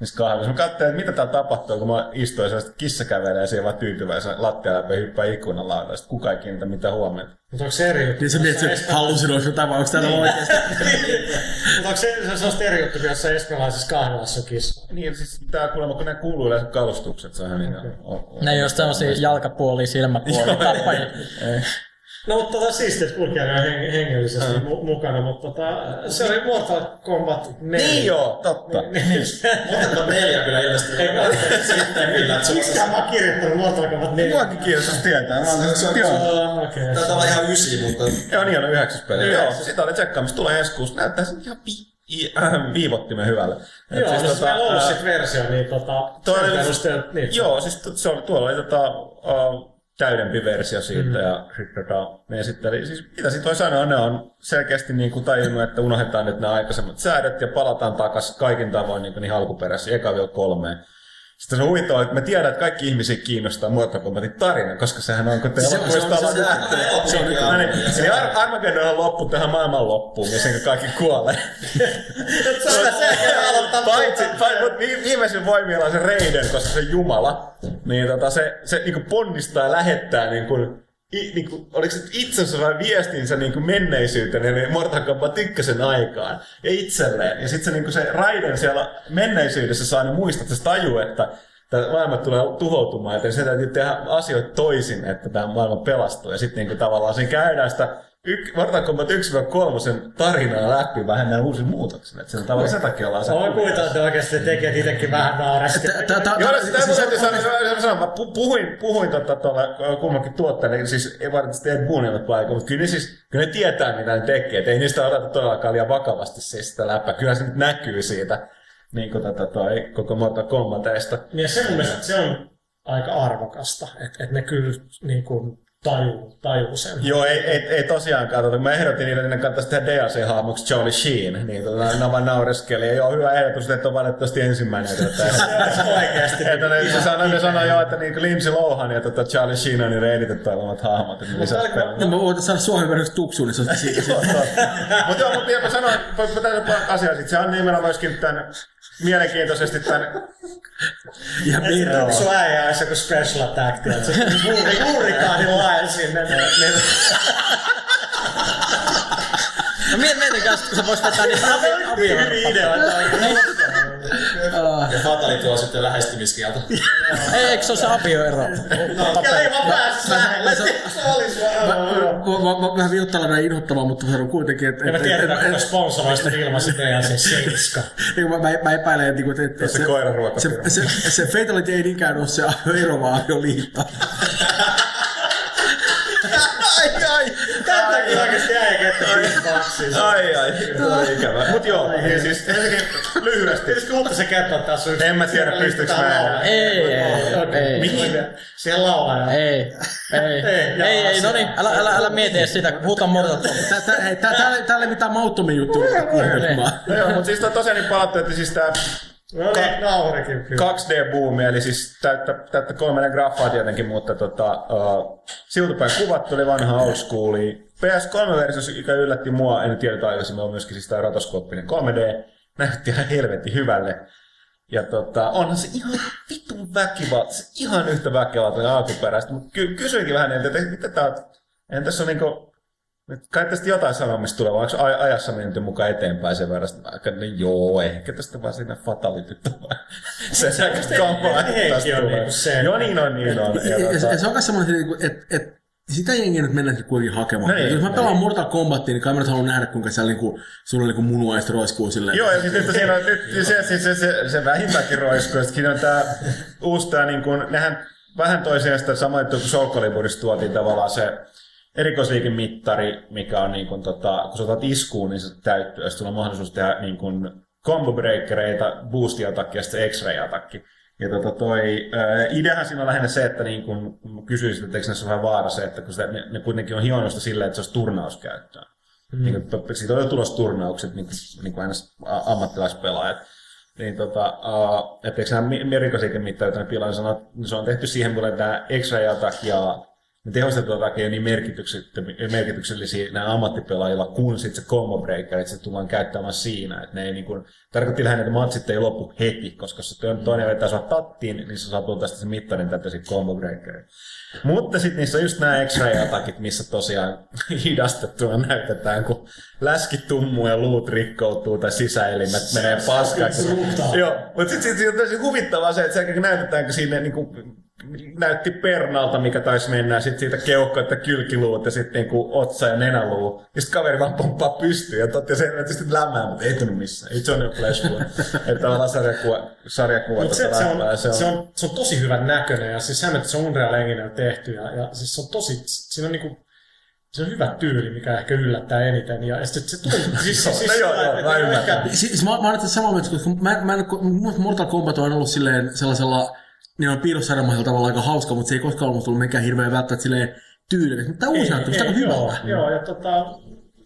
Niissä kahvissa. Mä katsoin, että mitä täällä tapahtuu, kun mä istuin ja kissa kävelee siellä vaan tyytyväisenä lattia läpi ja hyppää ikkunan lailla. Sitten kukaan ei kiinnitä mitään huomiota. Mutta onko se eri juttu? Niin sä mietit, että hallusinoisi jotain, vai onko täällä oikeasti? Mutta onko se, se, se on eri juttu, jos se espanjalaisessa kahvilassa on kissa? Niin, siis tää kuulemma, kun ne kuuluu yleensä kalustukset, se on ihan niin. Okay. Ne ei ole sellaisia jalkapuolia, silmäpuolia, tappajia. No mutta tota siistiä, että kulkija on heng- hengellisesti mu- mukana, mutta tota, se oli Mortal Kombat 4. Niin joo, totta. Niin, niin. Mortal 4 kyllä ilmeisesti ei sitten kyllä. Mistä mä oon kirjoittanut Mortal Kombat 4? Muakin kiinnostaa tietää. Mä oon Se on- joo. Okei. Taitaa olla ihan ysi, mutta Joo, niin on yhdeksäs peli. Joo, sitä oli tsekkaamassa. Tulee ensi kuussa. Näyttää sen ihan vi- i- äh, viivottimen hyvälle. Et Joo, siis siis tota, meillä on ollut ää, sit versio, niin tota, Toi sen perusteella, niin. Joo, siis se oli, tuolla oli tota, uh, täydempi versio siitä. Mm. Ja sit tota, ne esitteli, siis mitä siitä voi sanoa, ne on selkeästi niin kuin tajunnut, että unohdetaan nyt nämä aikaisemmat säädöt ja palataan takaisin kaikin tavoin niin, kuin niin alkuperäisiin, eka vielä kolmeen. Sitten se on huvittavaa, että me tiedän, että kaikki ihmisiä kiinnostaa Mortal Kombatin tarina, koska sehän on, kun te Se on- se on- elokuvista se on- se on- No niin, Ar- Armageddon on loppu tähän maailman loppuun, ja sen kaikki kuolee. Paitsi, paitsi mutta vi- viimeisen voimilla on se Raiden, koska se Jumala. Niin tota, se, se niinku ponnistaa ja lähettää niinku, i, niinku, oliko se itsensä vai viestinsä niinku menneisyyteen, eli Mortal Kombat ykkösen aikaan, ja itselleen. Ja sitten se, niinku, se Raiden siellä menneisyydessä saa ne muistaa, että se tajuu, että tämä maailma tulee tuhoutumaan, joten se täytyy tehdä asioita toisin, että tämä maailma pelastuu. Ja sitten niinku, tavallaan siinä käydään sitä yk, Mortal Kombat 1-3 tarinaa läpi vähän näin uusin muutoksin. Että sen tavallaan sen takia ollaan se. Olen kuvitellut, että oikeasti tekijät itsekin vähän tää- Joo, siis- täytyy sanoa, mä pu- puhuin, puhuin tota, tuolla kummankin tuotteelle, siis ei varmasti Ed Boonille paikalla, mutta kyllä ne, siis, kyllä ne tietää, mitä ne tekee, et ei niistä oteta todellakaan liian vakavasti siis sitä läppä. Kyllä se nyt näkyy siitä niin kuin tota, toi, koko Mortal Kombateista. Ja se mun mielestä se on aika arvokasta, että et ne kyllä niin kuin tajuu, tajuu sen. Joo, ei, ei, ei tosiaankaan. Tota, mä ehdotin niille, että ne kannattaisi tehdä DLC-hahmoksi Charlie Sheen, niin tota, ne vaan naureskeli. Ja joo, hyvä ehdotus, että on valitettavasti ensimmäinen. Että, Oikeasti. että ne, se sanoi, ne sanoi jo, että niin Lindsay Lohan ja tota Charlie Sheen on niiden editoittavat hahmot. Että ne lisäsi No mä voitais saada Suomen verran tuksuun, niin se olisi siinä. Mutta joo, mutta mä sanoin, panna asiaa sit. Se on nimenomaan myöskin tämän mielenkiintoisesti tämän... Ihan virran. Sun äijä olisi joku special attack, tiedätkö? Hurri, hurrikaadin laen sinne. No mietin, kanssa, kun sä vois vetää niitä avi- hyviä ideoita. Ja Fatality on sitten lähestymiskielto. Ei, eikö se ole se avioero? Ja ei vaan päässyt lähelle. Se Mä, vaan... mä, mä, vähän viuttalla näin inhottavaa, mutta sanon kuitenkin, että... Ja me että- tiedetään, että- kuinka sponsoroista ilmasi DLC 7. Niin, mä, mä, mä epäilen, että, että Se koiraruoka se, se, se, se Fatality ei niinkään ole se ero, vaan avioliitto. Tämän takia oikeasti äijä kettä Xboxiin. ai, ai, ai, ikävä. Mut joo, niin siis ensinnäkin lyhyesti. Pitäisikö uutta se kertoa tässä on yksi... En mä tiedä, pystyykö mä enää. Ei, ei. Mihin? Siellä laulaa. Ei, ei, ei, ei, no niin, älä, älä, älä mieti edes sitä, kun puhutaan Kombat. Tää, ei mitään mauttomia juttuja ruveta kuuntelemaan. No joo, mutta siis to- tosiaan niin palattu, että siis tää No niin, kyllä. 2D-buumi, eli siis täyttä, täyttä 3D-graffaa tietenkin, mutta tota, uh, siltupäin kuvat tuli vanha old. PS3-versio, joka yllätti mua, en tiedä, että aikaisemmin on myöskin siis tämä rotoskooppinen 3D, näytti ihan helvetin hyvälle. Ja tota, onhan se ihan vitun väkivalta, se ihan yhtä väkivalta kuin alkuperäistä, mutta ky- kysyinkin vähän niiltä, että mitä tää on, en tässä on niinku, kai tästä jotain sanomista tulee, vai onko aj- ajassa menty mukaan eteenpäin sen verran, että aika, no joo, ehkä tästä vaan siinä fatality tulee. se se aika kamaa, että tästä on tulee. niinku. Joo, niin on, niin on. Ja, ja, tota- ja se on myös semmoinen, että et, sitä jengiä nyt mennään kuitenkin hakemaan. No niin, Jos mä pelaan niin. Mortal Kombatia, niin kai mä nyt haluan nähdä, kuinka siellä niinku, sulla niinku munuaista roiskuu silleen. Joo, ja siis nyt siinä on, nyt se, se, se, se, se vähintäänkin roiskuu. Sitten on tämä uusi tää niin kuin, nehän vähän toisiaan sitä sama juttu kuin Soul Caliburista tuotiin tavallaan se erikoisliikemittari, mikä on niin kuin, tota, kun sä otat iskuun, niin se täyttyy, ja sulla on mahdollisuus tehdä niin kuin combo breakereita, boosti-atakki ja sitten x-ray-atakki. Ja tota toi, ää, ideahan siinä on lähinnä se, että niin kun kysyisit, että eikö näissä ole vähän vaara se, että kun sitä, ne, ne, kuitenkin on hionnosta silleen, että se olisi turnauskäyttöön. Mm. Niin kuin, siitä on jo tulossa turnaukset, niin kuin, niin kuin aina ammattilaispelaajat. Niin tota, uh, että eikö nämä merikosiiken mittarit ne pilaa, niin sanoo, että se on tehty siihen, kun tämä X-ray ja ne tehostetut takia niin merkityksellisiä nämä ammattipelaajilla, kun sitten se combo breaker, että se tullaan käyttämään siinä. Että ne ei niin kuin, tarkoitti lähinnä, että matsit ei loppu heti, koska jos toinen vetää sua tattiin, niin se saa tästä se mittarin tätä combo breakerin. Mutta sitten niissä on just nämä extra atakit missä tosiaan hidastettuna näytetään, kun läski tummuu ja luut rikkoutuu tai sisäelimet menee paskaksi. Joo, mutta sitten sit, on tosi huvittavaa se, että se näytetään, kun siinä niin kuin, näytti pernalta, mikä taisi mennä, sitten siitä keuhko, että kylkiluut ja sitten niinku otsa ja nenäluu. Ja sitten kaveri vaan pomppaa pystyyn ja totti sen, että sitten lämmää, mutta ei tunnu missään. It's on your flesh wound. että tavallaan sarjakuva, sarjakuva Mut se, tota se, on, se, on, se, on, se on tosi hyvän näköinen ja siis sehän, että se on Unreal Enginellä tehty ja, ja siis se on tosi, siinä on niinku, se on hyvä tyyli, mikä ehkä yllättää eniten. Ja sitten se tuntuu, siis, siis, siis, No joo, joo, että mä ymmärrän. ehkä- Siis mä, mä oon samaa mieltä, koska mä, mä en, Mortal Kombat on ollut silleen sellaisella niin on piirrossarjamaisella tavalla aika hauska, mutta se ei koskaan ollut musta ollut mikään hirveän välttämättä silleen tyylikäs. Mutta tämä uusi musta aika joo, hyvältä. joo, ja tota,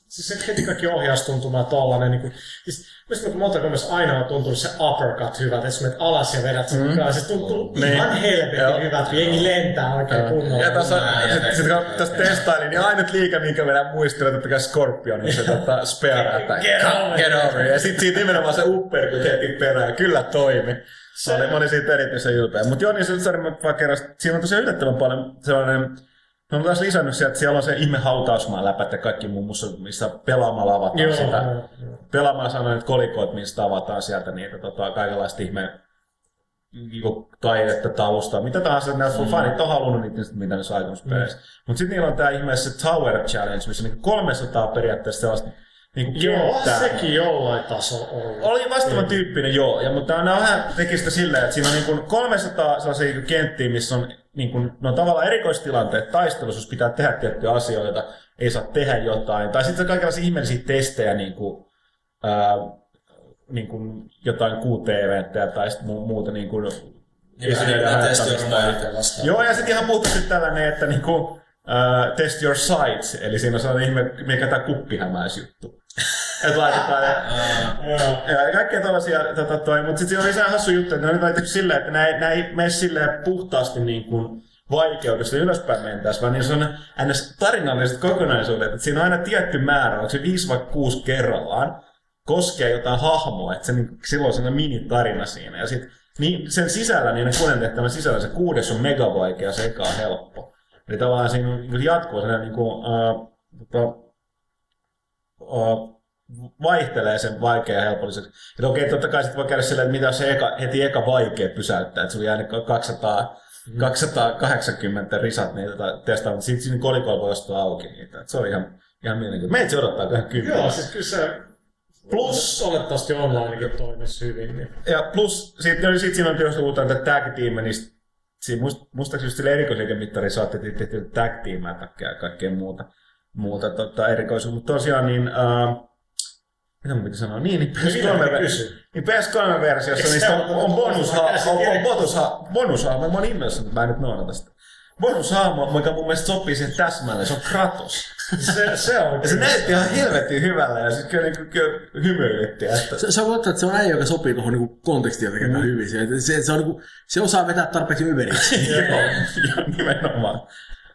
siis se heti kaikki ohjaustuntuma tollanen. Niin kuin, siis, kun Mortal Kombatissa aina on tuntunut se uppercut hyvältä, että sä menet alas ja vedät sen mukaan. Se tuntuu Niin. ihan Joo. helvetin hyvältä, kun jengi lentää oikein kunnolla. Ja tässä, sit, sit, kun tässä testailin, niin ainut liike, minkä minä muistelin, että mikä Scorpion, niin se tota, spare attack. Get over Get over. Ja sitten siitä nimenomaan se uppercut heti perään. Kyllä toimi. Se oli, mä olin siitä erityisen ylpeä. Mutta joo, niin mä vaan kerran, siinä on tosiaan yllättävän paljon sellainen, ne on taas lisännyt sieltä, että siellä on se ihme hautausmaa läpät ja kaikki muun muassa, missä pelaamalla avataan Joo, sitä. joo, joo. Pelaamalla sanoin, että kolikoit, mistä avataan sieltä niitä tota, kaikenlaista ihme niinku taidetta, taustaa, mitä tahansa, nämä mm. fanit on halunnut niitä, mitä ne saa peleissä. Mutta sitten niillä on tämä ihme se Tower Challenge, missä niinku 300 periaatteessa sellaista niinku Joo, sekin jollain tasolla ollut. Oli vastaavan tyyppinen, joo. Ja, mutta nämä on vähän teki sitä silleen, että siinä on niin 300 sellaisia niinku kenttiä, missä on, niin kuin, ne on tavallaan erikoistilanteet taistelussa, jos pitää tehdä tiettyjä asioita, ei saa tehdä jotain. Tai sitten kaikenlaisia ihmeellisiä testejä, niin kuin, ää, niin kuin jotain QT-eventtejä tai sitten mu- muuta niin kuin, Niin niin kuin vastaan. Joo, ja sitten ihan puhtaasti tällainen, että niinku, uh, test your sights, eli siinä on sellainen ihme, mikä tämä kuppihämäisjuttu. Että laitetaan, ja, ja kaikkea tällaisia, tota, toi, mutta sitten siinä on lisää hassu juttu, että ne on laitettu silleen, että nämä ei, nämä ei mene silleen puhtaasti niin kuin vaikeudesta ylöspäin mentäisiin, vaan niin se on ns. tarinalliset kokonaisuudet, että siinä on aina tietty määrä, onko se viisi vai kuusi kerrallaan, koskee jotain hahmoa, että se, niin, silloin on mini-tarina siinä. Ja sit, niin, sen sisällä, niin kuuden tehtävän sisällä se kuudes on mega vaikea, se eka on helppo. Eli tavallaan siinä on niin jatkuu sellainen niin kuin, uh, tota, uh, vaihtelee sen vaikea ja helpolliseksi. Että okei, totta kai sitten voi käydä silleen, että mitä se eka, heti eka vaikea pysäyttää, että sulla jää ne 200, 280 risat niitä tai testaa, mutta sitten siinä kolikolla voi ostaa auki niitä. Et se on ihan, ihan mielenkiintoista. Meitä se odottaa ihan kymmenen. Joo, siis kyllä se plus olettavasti onlinekin toimisi hyvin. Niin. Ja plus, sitten sit siinä on tietysti uutta tätä tag team, niin siinä must, muistaakseni just sille erikoisliikemittari saatte tehty tag team ja kaikkea muuta, muuta tota, erikoisuutta. Mutta tosiaan niin, uh, mitä mun piti sanoa? Niin, niin mitä PS3, mä ver- kysyn? niin PS3-versiossa niistä on, on bonusha, on, on bonusha, bonusha, mä oon innoissa, että mä en nyt noudata sitä. Bonushahmo, mikä mun mielestä sopii siihen täsmälleen, se on Kratos. Se, se on Ja se näytti ihan helvetin hyvällä ja sitten kyllä, niin, kyllä hymyilytti. Että, Se, se on totta, että se on äijä, joka sopii tuohon niinku kontekstiin jotenkin mm. hyvin. Se, se, se, on, niinku, se osaa vetää tarpeeksi yveriksi. Joo, joo, nimenomaan.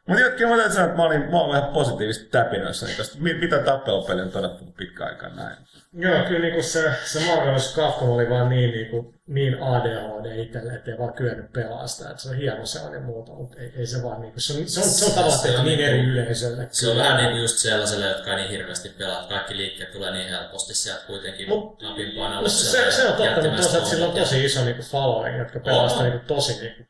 Mutta kyllä mä täytyy sanoa, että mä olin, mä olin vähän positiivisesti täpinöissä. Niin mi- mitä tappelupeli on todettu pitkään aikaan näin. Joo, kyllä niinku se, se Marvel vs. Capcom oli vaan niin, niinku, niin ADHD itselle, ettei vaan kyennyt pelaa sitä. Että se on hieno se on ja muuta, mutta ei, ei se vaan se on, se on, se on Se on niin niinku- eri yleisölle. Se on vähän niin kuin just sellaiselle, jotka ei niin hirveästi pelaa. Kaikki liikkeet tulee niin helposti sieltä kuitenkin Mut- napin painallussa. se, se on totta, mutta toisaalta sillä on tosi iso niinku following, jotka pelaa sitä On. niinku tosi niinku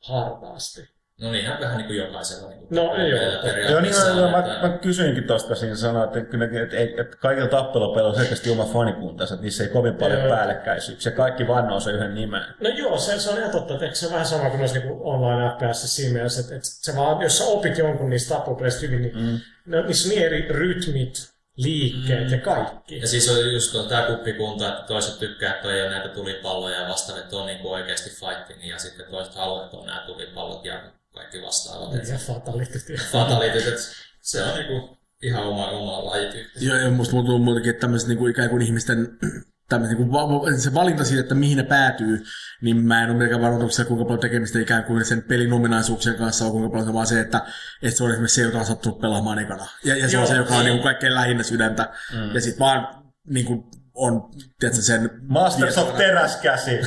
hartaasti. No niin, ihan vähän niin kuin jokaisella. Niin kuin No, joo. periaatteessa Joo, niin mä, mä, että- mä, kysyinkin tosta siinä sanoa, että, kyllä ne- että, että, että kaikilla tappelupeilla on selkeästi oma fanikuntansa, että niissä ei kovin paljon Joo. päällekkäisyyksiä. Kaikki vannoo sen yhden nimen. No joo, se, se on ihan totta, että se vähän sama kuin noissa niinku online FPS siinä mielessä, että, että se vaan, jos sä opit jonkun niistä tappopeleistä hyvin, niin mm. no, niissä on niin eri rytmit, liikkeet mm. ja kaikki. Ja siis on just on tää kuppikunta, että toiset tykkää, että toi on näitä tulipalloja ja vastaavat, että on niin oikeasti fighting, ja sitten toiset haluaa, että on nämä tulipallot ja kaikki vastaavat. Ja fatality. fatalitit, että se on niinku ihan oma, oma lajityyppi. Joo, ja musta tuntuu muutenkin, että tämmöiset niinku ikään kuin ihmisten tämmöisen, niin va- se valinta siitä, että mihin ne päätyy, niin mä en ole mitenkään se, kuinka paljon tekemistä ikään kuin sen pelin ominaisuuksien kanssa on, kuinka paljon se vaan se, että, että se on esimerkiksi se, jota on sattunut pelaamaan ekana. Ja, ja se Joo. on se, joka on niin kuin kaikkein lähinnä sydäntä. Mm. Ja sitten vaan niin kuin, on, tiedätkö, sen... Masters of teräskäsi.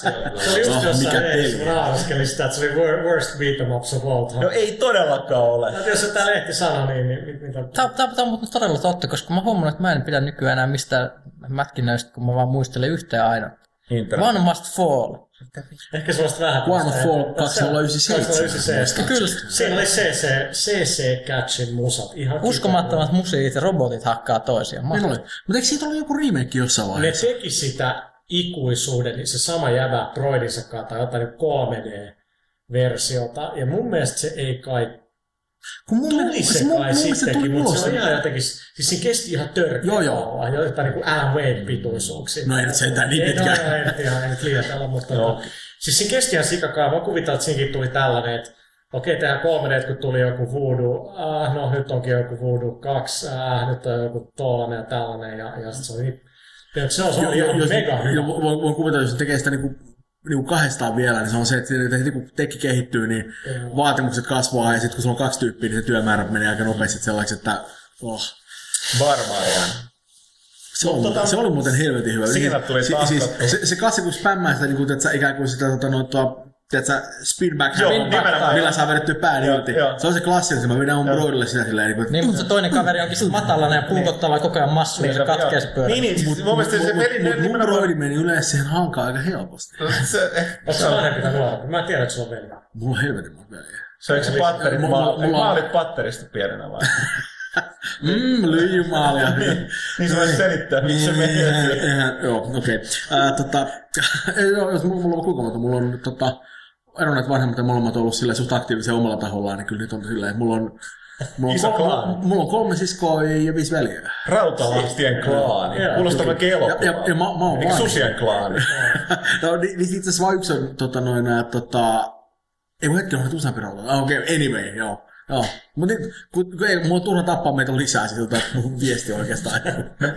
Se on Se oli just Oh, jossain mikä peli. kun nauraskelin sitä, että se oli wor- worst beat 'em ups of all time. No ei todellakaan ole. No, jos tää lehti sanoo, niin, niin mit- mitä... Tämä, tämä, tämä on muuten todella totta, koska mä huomannut, että mä en pidä nykyään enää mistään mätkinnöistä, kun mä vaan muistelen yhteen aina. Internet. One must fall. Ehkä sellaista vähän... One Fall 297. 297. Kyllä. Siinä oli CC, CC Catchin musat. Ihan Uskomattomat musiikit ja robotit hakkaa toisiaan. Niin oli. Mutta eikö siitä ollut joku remake jossain Ne vaiheessa? teki sitä ikuisuuden, niin se sama jävä Broidinsa kanssa tai jotain niin 3D-versiota. Ja mun mielestä se ei kai Kun mun, tuli mielestä- se mun, kai mun se sittenkin, tuli mutta se on ihan jotenkin, siis siinä kesti ihan törkeä. Joo, joo. kauan, Jotain niin kuin Alan Wake pituisuuksia. No ei nyt sentään niin Ei, pitkään. No, ei, nyt ihan, ei nyt liioitella, mutta Joo. tota, siis siinä kesti ihan sikakaa. Mä kuvitan, että siinäkin tuli tällainen, että okei, tehdään 3D, kun tuli joku Voodoo, ah, no nyt onkin joku Voodoo 2, ah, nyt on joku tollanen ja tällainen, ja, ja sit se oli niin, se on, se on ihan jos, mega hyvä. jo, voin, voin kuvitella, jos tekee sitä niinku, niinku kahdestaan vielä, niin se on se, että heti kun tekki kehittyy, niin Joo. vaatimukset kasvaa, ja sitten kun sulla on kaksi tyyppiä, niin se työmäärä menee aika nopeasti sellaiseksi, että oh, Barbarian. se, on, tota- se oli muuten helvetin hyvä. Siinä Siis- tuli si- siis, katsoa. se, se klassi, kun spämmää sitä, niin kuin, tiedätkö, ikään kuin sitä tota, no, tuo, tiedätkö, spinback, Joo, nimenomaan. millä saa vedettyä pään Joo, irti. joo. Se on se klassinen, se mä vedän mun broidille sitä silleen, niin kuin, Niin, mutta se toinen kaveri onkin sitten matalana ja puukottaa koko ajan massuun ja se katkee se pyörä. Niin, niin, siis mun mielestä se peli Mut mun broidi meni yleensä siihen hankaan aika helposti. Se, Onko se vanhempi tai nuorempi? Mä en tiedä, että sulla on veli. Mulla on helvetin monta väliä. se on se patteri, olit patterista pienenä vai? Mm, lyijymaalia. niin se voisi selittää, miksi se menee. Eihän- Joo, okei. Okay. Tota, jos mulla, mulla on kuinka monta, mulla on tota, eronneet vanhemmat ja molemmat on ollut silleen suht aktiivisia omalla tahollaan, niin kyllä nyt on silleen, että mulla on Mulla on, Iso kol- klaani. mulla on kolme siskoa ja viisi veljeä. Rautalahtien klaani. Joo. Kuulostaa melkein Ja, elokuvaa. ja, ja mä, mä oon vanhin. susien klaani? no, niin, niin itse asiassa vaan yksi on tota, noin, tota, ei kun hetki on useampi rauta. Ah, okei, okay, anyway, joo. Joo. Mutta nyt, kun, kun ei, mulla on turha tappaa meitä lisää siltä, että mun viesti oikeastaan.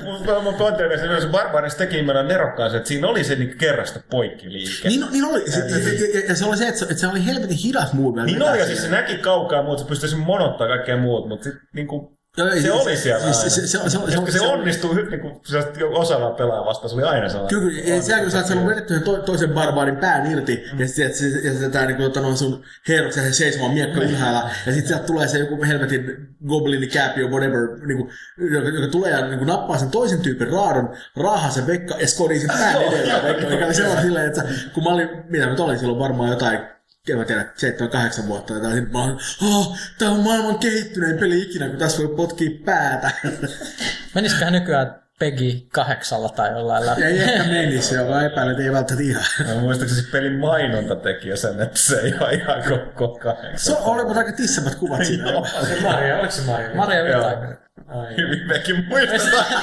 Mun- Mun pointti oli se, että Barbaris teki nimenomaan nerokkaasti, että siinä oli se niinku kerrasta poikkiliike. niin, niin oli. Se, ja, ja, ja, se oli se, että se, että se oli helvetin hidas move. Niin oli, ja siis se näki kaukaa, mutta se pystyi monottaa kaikkea muut, mutta sit niinku, Ei, se oli siellä aina. se- se- se- se- Ja se- kun se se- onnistuu hy- niinku, sellaista osaavaa pelaajaa vastaan, se oli aina sellainen. Kyllä, kyllä. Ja sehän kun sä oot saanut vedettyä sen to, toisen barbaarin pään irti, mm. ja sitten se, ja se, tää, niinku, tota, noin sun herroksen se seisomaan miekka ylhäällä, ja sitten sieltä tulee se joku helvetin goblini käpi whatever, niinku, joka, joka, tulee ja niinku, nappaa sen toisen tyypin raadon, raahaa sen vekka ja skodii sen pään edellä vekka, oli sellainen silleen, että kun mä olin, mitä nyt olin silloin varmaan jotain en mä tiedä, 7-8 vuotta tai sitten mä olin, oh, tää on maailman kehittynein peli ikinä, kun tässä voi potkia päätä. Menisiköhän nykyään Peggy kahdeksalla tai jollain läpi? Ei ehkä menisi, joka epäilen, että ei välttämättä ihan. Mä muistaakseni se pelin mainonta teki jo sen, että se ei ole ihan koko kahdeksan. Se oli aika tissamät kuvat siinä. Joo. Se Maria, oliko se Maria? Maria Joo. Ai. Hyvin mekin muistetaan.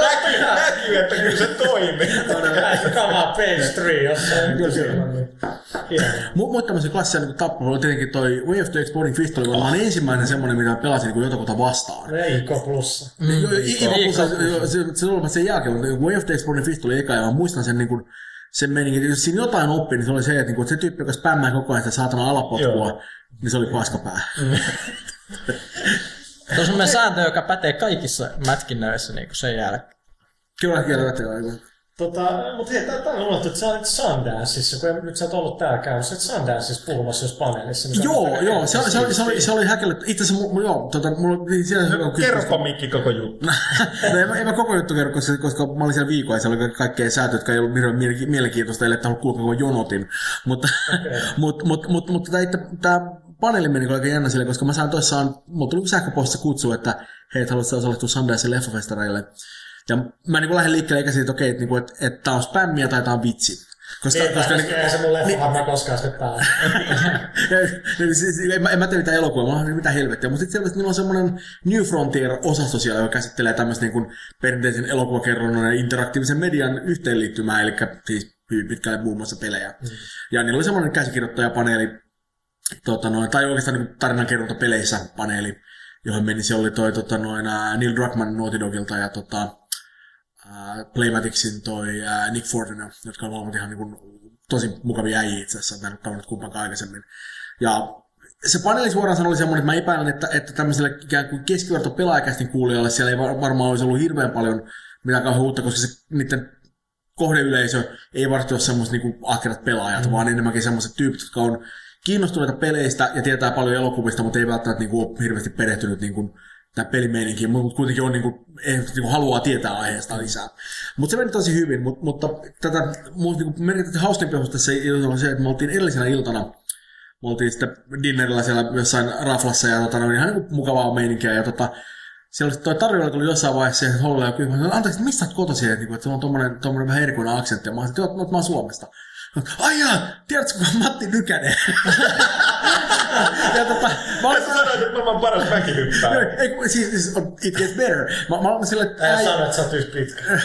näkyy, näkyy, että kyllä se toimii. Kamaa page 3 jossain. Kyllä se. Mu- Mutta tämmöisen klassisen niin tappelu oli tietenkin toi Way of the Exploding Fist oli varmaan ensimmäinen semmoinen, mitä pelasin niin jotakuta vastaan. Ei IK plussa. Mm, Iva Iva Plussa, se, se oli sen jälkeen, mutta Way of the Exploding Fist oli eka, ja mä muistan sen niin kuin, sen meni, jos siinä jotain oppi, niin se oli se, että, niin kuin, että se tyyppi, joka spämmää koko ajan sitä saatana alapotkua, Joo. niin se oli paskapää. Se on semmoinen sääntö, joka pätee kaikissa mätkinnöissä niin sen jälkeen. Kyllä, kyllä, kyllä, kyllä. Tota, mutta hei, tää tää on unohtu, että sä olit Sundanceissa, kun nyt sä oot ollut täällä käynyt, sä olit Sundanceissa puhumassa jos paneelissa. Joo, on- joo, se, oli- se, oli, se, oli, se oli häkellyt. Itse asiassa, mu- joo, tota, mulla oli siellä kysymys. Kerropa Mikki koko juttu. No, en, mä- en mä koko juttu kerro, koska, koska mä olin siellä viikon ja siellä oli kaikkea säätöä, jotka ei ollut mielenki- mielenkiintoista, ellei että ollut koko jonotin. Mutta mut, mut, mut, mut, tää, itse- tää paneeli meni aika jännä sille, koska mä sain toissaan, mulla tuli sähköpostissa kutsu, että hei, et haluatko osallistua Sundance leffafestareille. Ja mä niin lähdin liikkeelle eikä siitä, että okei, että, niin että, että tää on spämmiä tai tää on vitsi. Koska, Niin, koska, koska ei se mun leffa varmaan koskaan sitten päällä. Ja, siis, en, mä, en mä tiedä mitä elokuvaa, mä mitä helvettiä, mutta sitten selvästi niillä on semmoinen New Frontier-osasto siellä, joka käsittelee tämmöistä niin kuin perinteisen elokuvakerronnan ja interaktiivisen median yhteenliittymää, eli siis hyvin pitkälle muun muassa pelejä. Mm. Ja niillä oli semmoinen käsikirjoittajapaneeli, tota noin, tai oikeastaan niin tarinankerrontapeleissä paneeli, johon meni, se oli toi tota noin, Neil Druckmann Naughty Dogilta ja tota, Playmaticsin toi ää, Nick Fortuna, jotka on molemmat ihan niin kuin, tosi mukavia äijiä itse asiassa, mä en ole tavannut kumpaankaan aikaisemmin. Ja se paneeli suoraan sanoen oli semmoinen, että mä epäilen, että, että tämmöiselle ikään kuin keskiverto pelaajakästin kuulijalle siellä ei var- varmaan olisi ollut hirveän paljon mitään kauhean uutta, koska se niiden kohdeyleisö ei varmasti ole semmoiset niin ahkerat pelaajat, mm. vaan enemmänkin semmoiset tyypit, jotka on kiinnostuneita peleistä ja tietää paljon elokuvista, mutta ei välttämättä niin kuin, ole hirveästi perehtynyt niin kuin, tähän pelimeininkiin, mutta kuitenkin on, niin kuin, niin kuin, haluaa tietää aiheesta lisää. Mutta se meni tosi hyvin, mutta, mutta tätä niin merkittävästi hauskempi osuus tässä on se, että me oltiin edellisenä iltana me oltiin sitten dinnerillä siellä jossain raflassa ja tota, no, ihan niin mukavaa meininkiä. Ja tota, siellä oli toi tarjolla tuli jossain vaiheessa siihen holle ja kyllä, anteeksi, että mistä sä kotoisin, että, että se on tommonen, tommonen vähän erikoinen aksentti. Ja mä olisin, että mä oon Suomesta. Ai jaa, tiedätkö, on Matti Nykänen? ja tota, mä olin Sä sanoit, että mä oon paras mäkihyppää. ei, kun siis, siis it gets better. Mä, mä olin silleen, että... Älä ai- sano, että sä oot yhtä pitkä.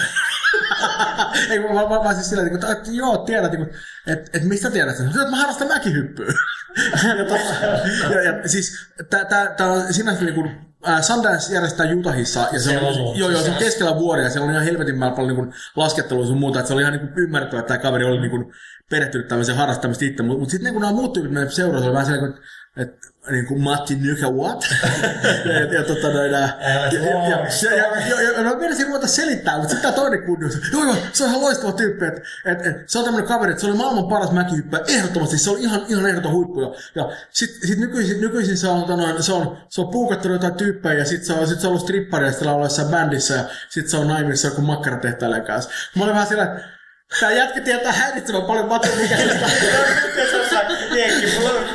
ei, kun mä, mä, mä siis sillä että, että joo, tiedät, että, että, että mistä tiedät sen? Että mä harrastan mäkihyppyä. ja, tota, ja, ja, siis tää, tää, tää on sinänsä niin kuin, Sundance järjestää Utahissa, ja se Siellä on, ollut. joo, joo, se on keskellä vuoria, siellä on ihan helvetin määrä paljon niin laskettelua sun muuta, että se oli ihan niin ymmärrettävä, että tämä kaveri oli niin kuin, perehtynyt tämmöiseen harrastamista itse, mutta mut sitten niin kun nämä muut tyypit meidän seurassa oli vähän sellainen, että että niin kuin Matti Nykä, what? et, ja, tota, noin, äh, ja, ja, ja, ja, ja, ja, mä menisin ruveta selittää, mutta sitten tämä toinen kunnius, joo joo, se on ihan loistava tyyppi, että et, et, se on tämmöinen kaveri, että se oli maailman paras mäkihyppäjä, ehdottomasti, se on ihan, ihan ehdoton huippu. Ja, ja sitten sit nykyisin, nykyisin se on, tota noin, se on, se on puukattanut jotain tyyppejä, ja sitten se on, sit se on ollut strippari, ja sitten jossain bändissä, ja sitten se on naimissa joku makkaratehtäjän kanssa. Mä olin vähän sillä, että Tämä jätkä tietää häiritsevän paljon matkia, mikä matematiikasta. Jenkki, mulla on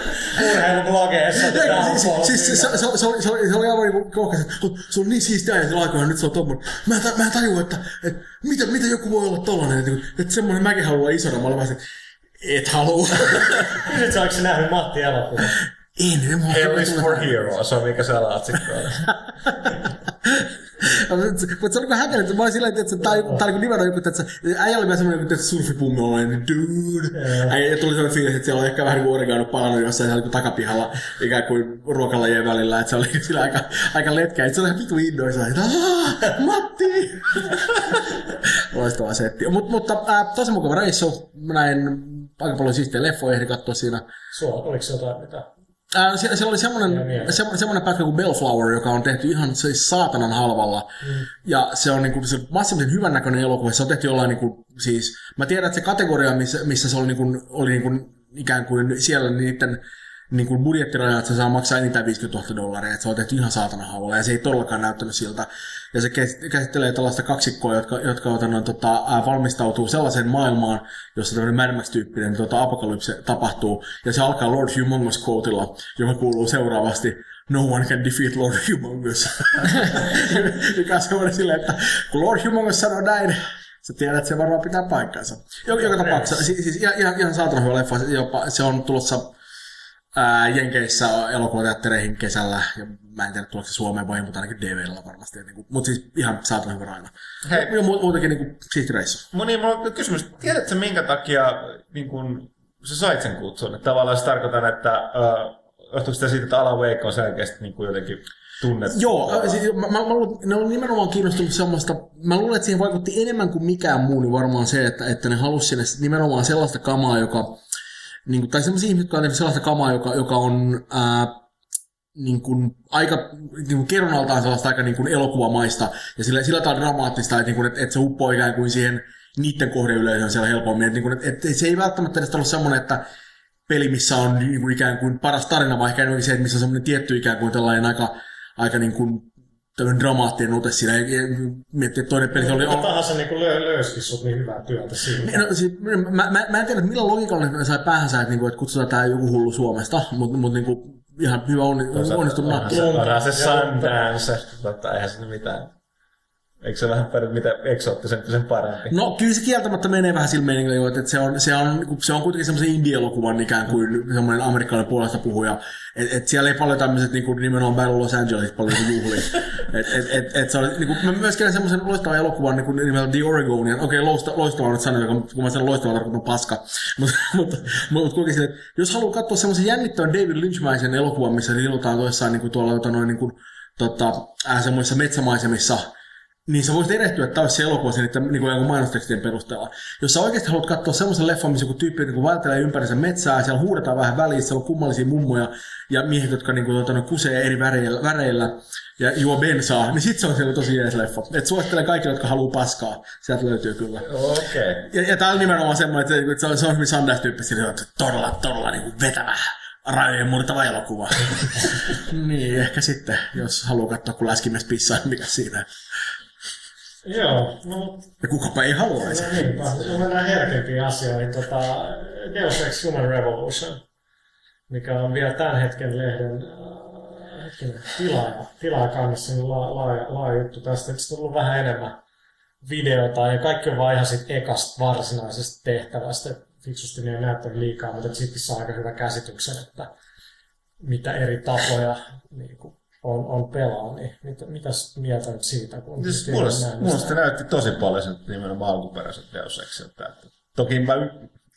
urheilublogeissa. Ei, siis, siis, siis, se, se, se, oli, se, oli, se oli aivan niinku kohkas, että se on niin siistiä ja aikoina, nyt se on tommonen. Mä en, ta- mä en tajua, että, että mitä, mitä joku voi olla tollanen, että, että semmonen mäkin haluan olla isona. Mä olin se, et halua. Kysyt sä, ootko nähnyt Matti elokuva? en, en mulla Hell is for heroes, on mikä se alaatsikko on. Mutta se oli vähän häkellyt, mä olin silleen, että tää, joku- tää oli niinku nimenomaan joku, että äijä oli vähän semmoinen, että surfipummi oli, niin dude. Äijä tuli sellainen fiilis, että siellä oli ehkä vähän kuin oregano palannut jossain siellä takapihalla ikään kuin ruokalajien välillä, että se oli sillä aika, aika letkä. Että se oli ihan vitu innoissaan, että Matti! Loistava setti. Mut, mutta äh, tosi mukava reissu. Mä näin aika paljon siistejä leffoja, ehdin katsoa siinä. Sulla, oliko se jotain mitä? Ää, siellä, siellä oli semmoinen, niin. semmoinen, semmoinen pätkä kuin Bellflower, joka on tehty ihan siis saatanan halvalla. Mm. Ja se on niinku, se on massiivisen hyvännäköinen elokuva. Se on tehty jollain niinku, siis, mä tiedän, että se kategoria, missä, missä se oli, niinku, oli niinku, ikään kuin siellä niiden niin kuin budjettiraja, että se saa maksaa enintään 50 000 dollaria, että se on tehty ihan saatana halvalla, ja se ei todellakaan näyttänyt siltä. Ja se käsittelee tällaista kaksikkoa, jotka, jotka ota, no, tota, ää, valmistautuu sellaiseen maailmaan, jossa tämmöinen Mad Max-tyyppinen tota, apokalypse tapahtuu, ja se alkaa Lord Humongous quoteilla, joka kuuluu seuraavasti, No one can defeat Lord Humongous. Mikä on semmoinen silleen, että kun Lord Humongous sanoo näin, sä tiedät, että se varmaan pitää paikkansa. Joka, joka tapauksessa, siis, siis ihan, ihan, saatana hyvä leffa, se jopa, se on tulossa ää, Jenkeissä elokuvateattereihin kesällä, ja mä en tiedä tuleeko se Suomeen vai, mutta ainakin DVDllä varmasti. Niin kuin, mutta siis ihan saatana hyvä aina. Hei. Ja mu- muutenkin niin kuin, siisti reissu. Mun niin, mulla on kysymys. Tiedätkö minkä takia niin kun, sä sait sen kutsun? Että tavallaan se tarkoitan, että äh, johtuuko sitä siitä, että Alan Wake on selkeästi niin kuin jotenkin tunnettu? Joo, siis, mä, mä, mä luulen, ne on nimenomaan kiinnostunut semmoista, mä luulen, että siihen vaikutti enemmän kuin mikään muu, niin varmaan se, että, että ne halusi sinne nimenomaan sellaista kamaa, joka, niin kuin, tai semmoisia ihmisiä, jotka on sellaista kamaa, joka, joka on ää, niin kuin, aika niin kuin kerronnaltaan sellaista aika niin kuin elokuvamaista, ja sillä, sillä tavalla dramaattista, että, niin kuin, että, että se uppoo ikään kuin siihen niiden kohdeyleisöön siellä helpommin. Että, niin kuin, että, että se ei välttämättä edes ollut semmoinen, että peli, missä on niin kuin ikään kuin paras tarina, vaan ehkä se, että missä on semmoinen tietty ikään kuin tällainen aika, aika niin kuin tämmöinen dramaattinen ote siinä. Ja ja miettii, että toinen peli oli... Kuka tahansa niin kuin löy, löysikin sut niin hyvää työtä siinä. No, siis, mä, mä, mä, en tiedä, että millä logiikalla ne sai päähänsä, että, niinku, että kutsutaan tämä joku hullu Suomesta, mutta mut, niinku, ihan hyvä onni, onnistunut se, onhan se. Sundance, tota, eihän se mitään. Eikö se vähän paljon mitä eksoottisempi sen parempi? No kyllä se kieltämättä menee vähän sillä meiningillä, jo, että se on, se on, se on kuitenkin semmoisen indie-elokuvan ikään kuin semmoinen amerikkalainen puolesta puhuja. Et, et siellä ei paljon tämmöiset niinku, nimenomaan Battle Los Angeles paljon juhlia. et, et, et, et se on, niinku, mä myöskin semmoisen loistavan elokuvan niinku, nimeltä The Oregonian. Okei, okay, loista, loistava on nyt sana, joka, kun mä sanon loistava tarkoitan paska. Mutta mut, mut, kuitenkin se, että jos haluaa katsoa semmoisen jännittävän David Lynchmäisen elokuvan, missä liilutaan toissaan niinku, tuolla tota, noin, niinku, tota, äh, semmoisissa metsämaisemissa, niin sä voisit erehtyä, että tämä olisi se elokuva sen niiden niin kuin mainostekstien perusteella. Jos sä oikeasti haluat katsoa semmoisen leffan, missä joku tyyppi niin välttelee ympärinsä metsää, siellä huudetaan vähän väliin, siellä on kummallisia mummoja ja miehet, jotka niin kuin, no, kusee eri väreillä, väreillä ja juo bensaa, niin sit se on siellä tosi jees leffa. Et suosittelen kaikille, jotka haluaa paskaa. Sieltä löytyy kyllä. Okei. Okay. Ja, ja tää on nimenomaan semmoinen, että, että se on, se on hyvin Sundance-tyyppistä, että todella, todella niin kuin vetävä rajojen murtava elokuva. niin, ehkä sitten, jos haluaa katsoa, kun läskimies pissaa, mikä siinä. Joo, no Ja kukapa ei haluaisi. No niinpä. No mennään herkempiin asioihin. Tota, Deus Ex Human Revolution, mikä on vielä tämän hetken lehden äh, hetkinen, tilaaja, tilaajakannassa niin la, laaja, laaja juttu tästä. On tullut vähän enemmän videota ja kaikki on vaan ihan sit ekasta varsinaisesta tehtävästä. Fiksusti niin ei näyttänyt liikaa, mutta sitten saa aika hyvä käsityksen, että mitä eri tapoja niin kuin on, on pelaa, niin mitä, mitäs mieltä nyt siitä? Kun Siis mulle sitä? se näytti tosi paljon sen nimenomaan alkuperäiset Deus Exiltä. Että toki mä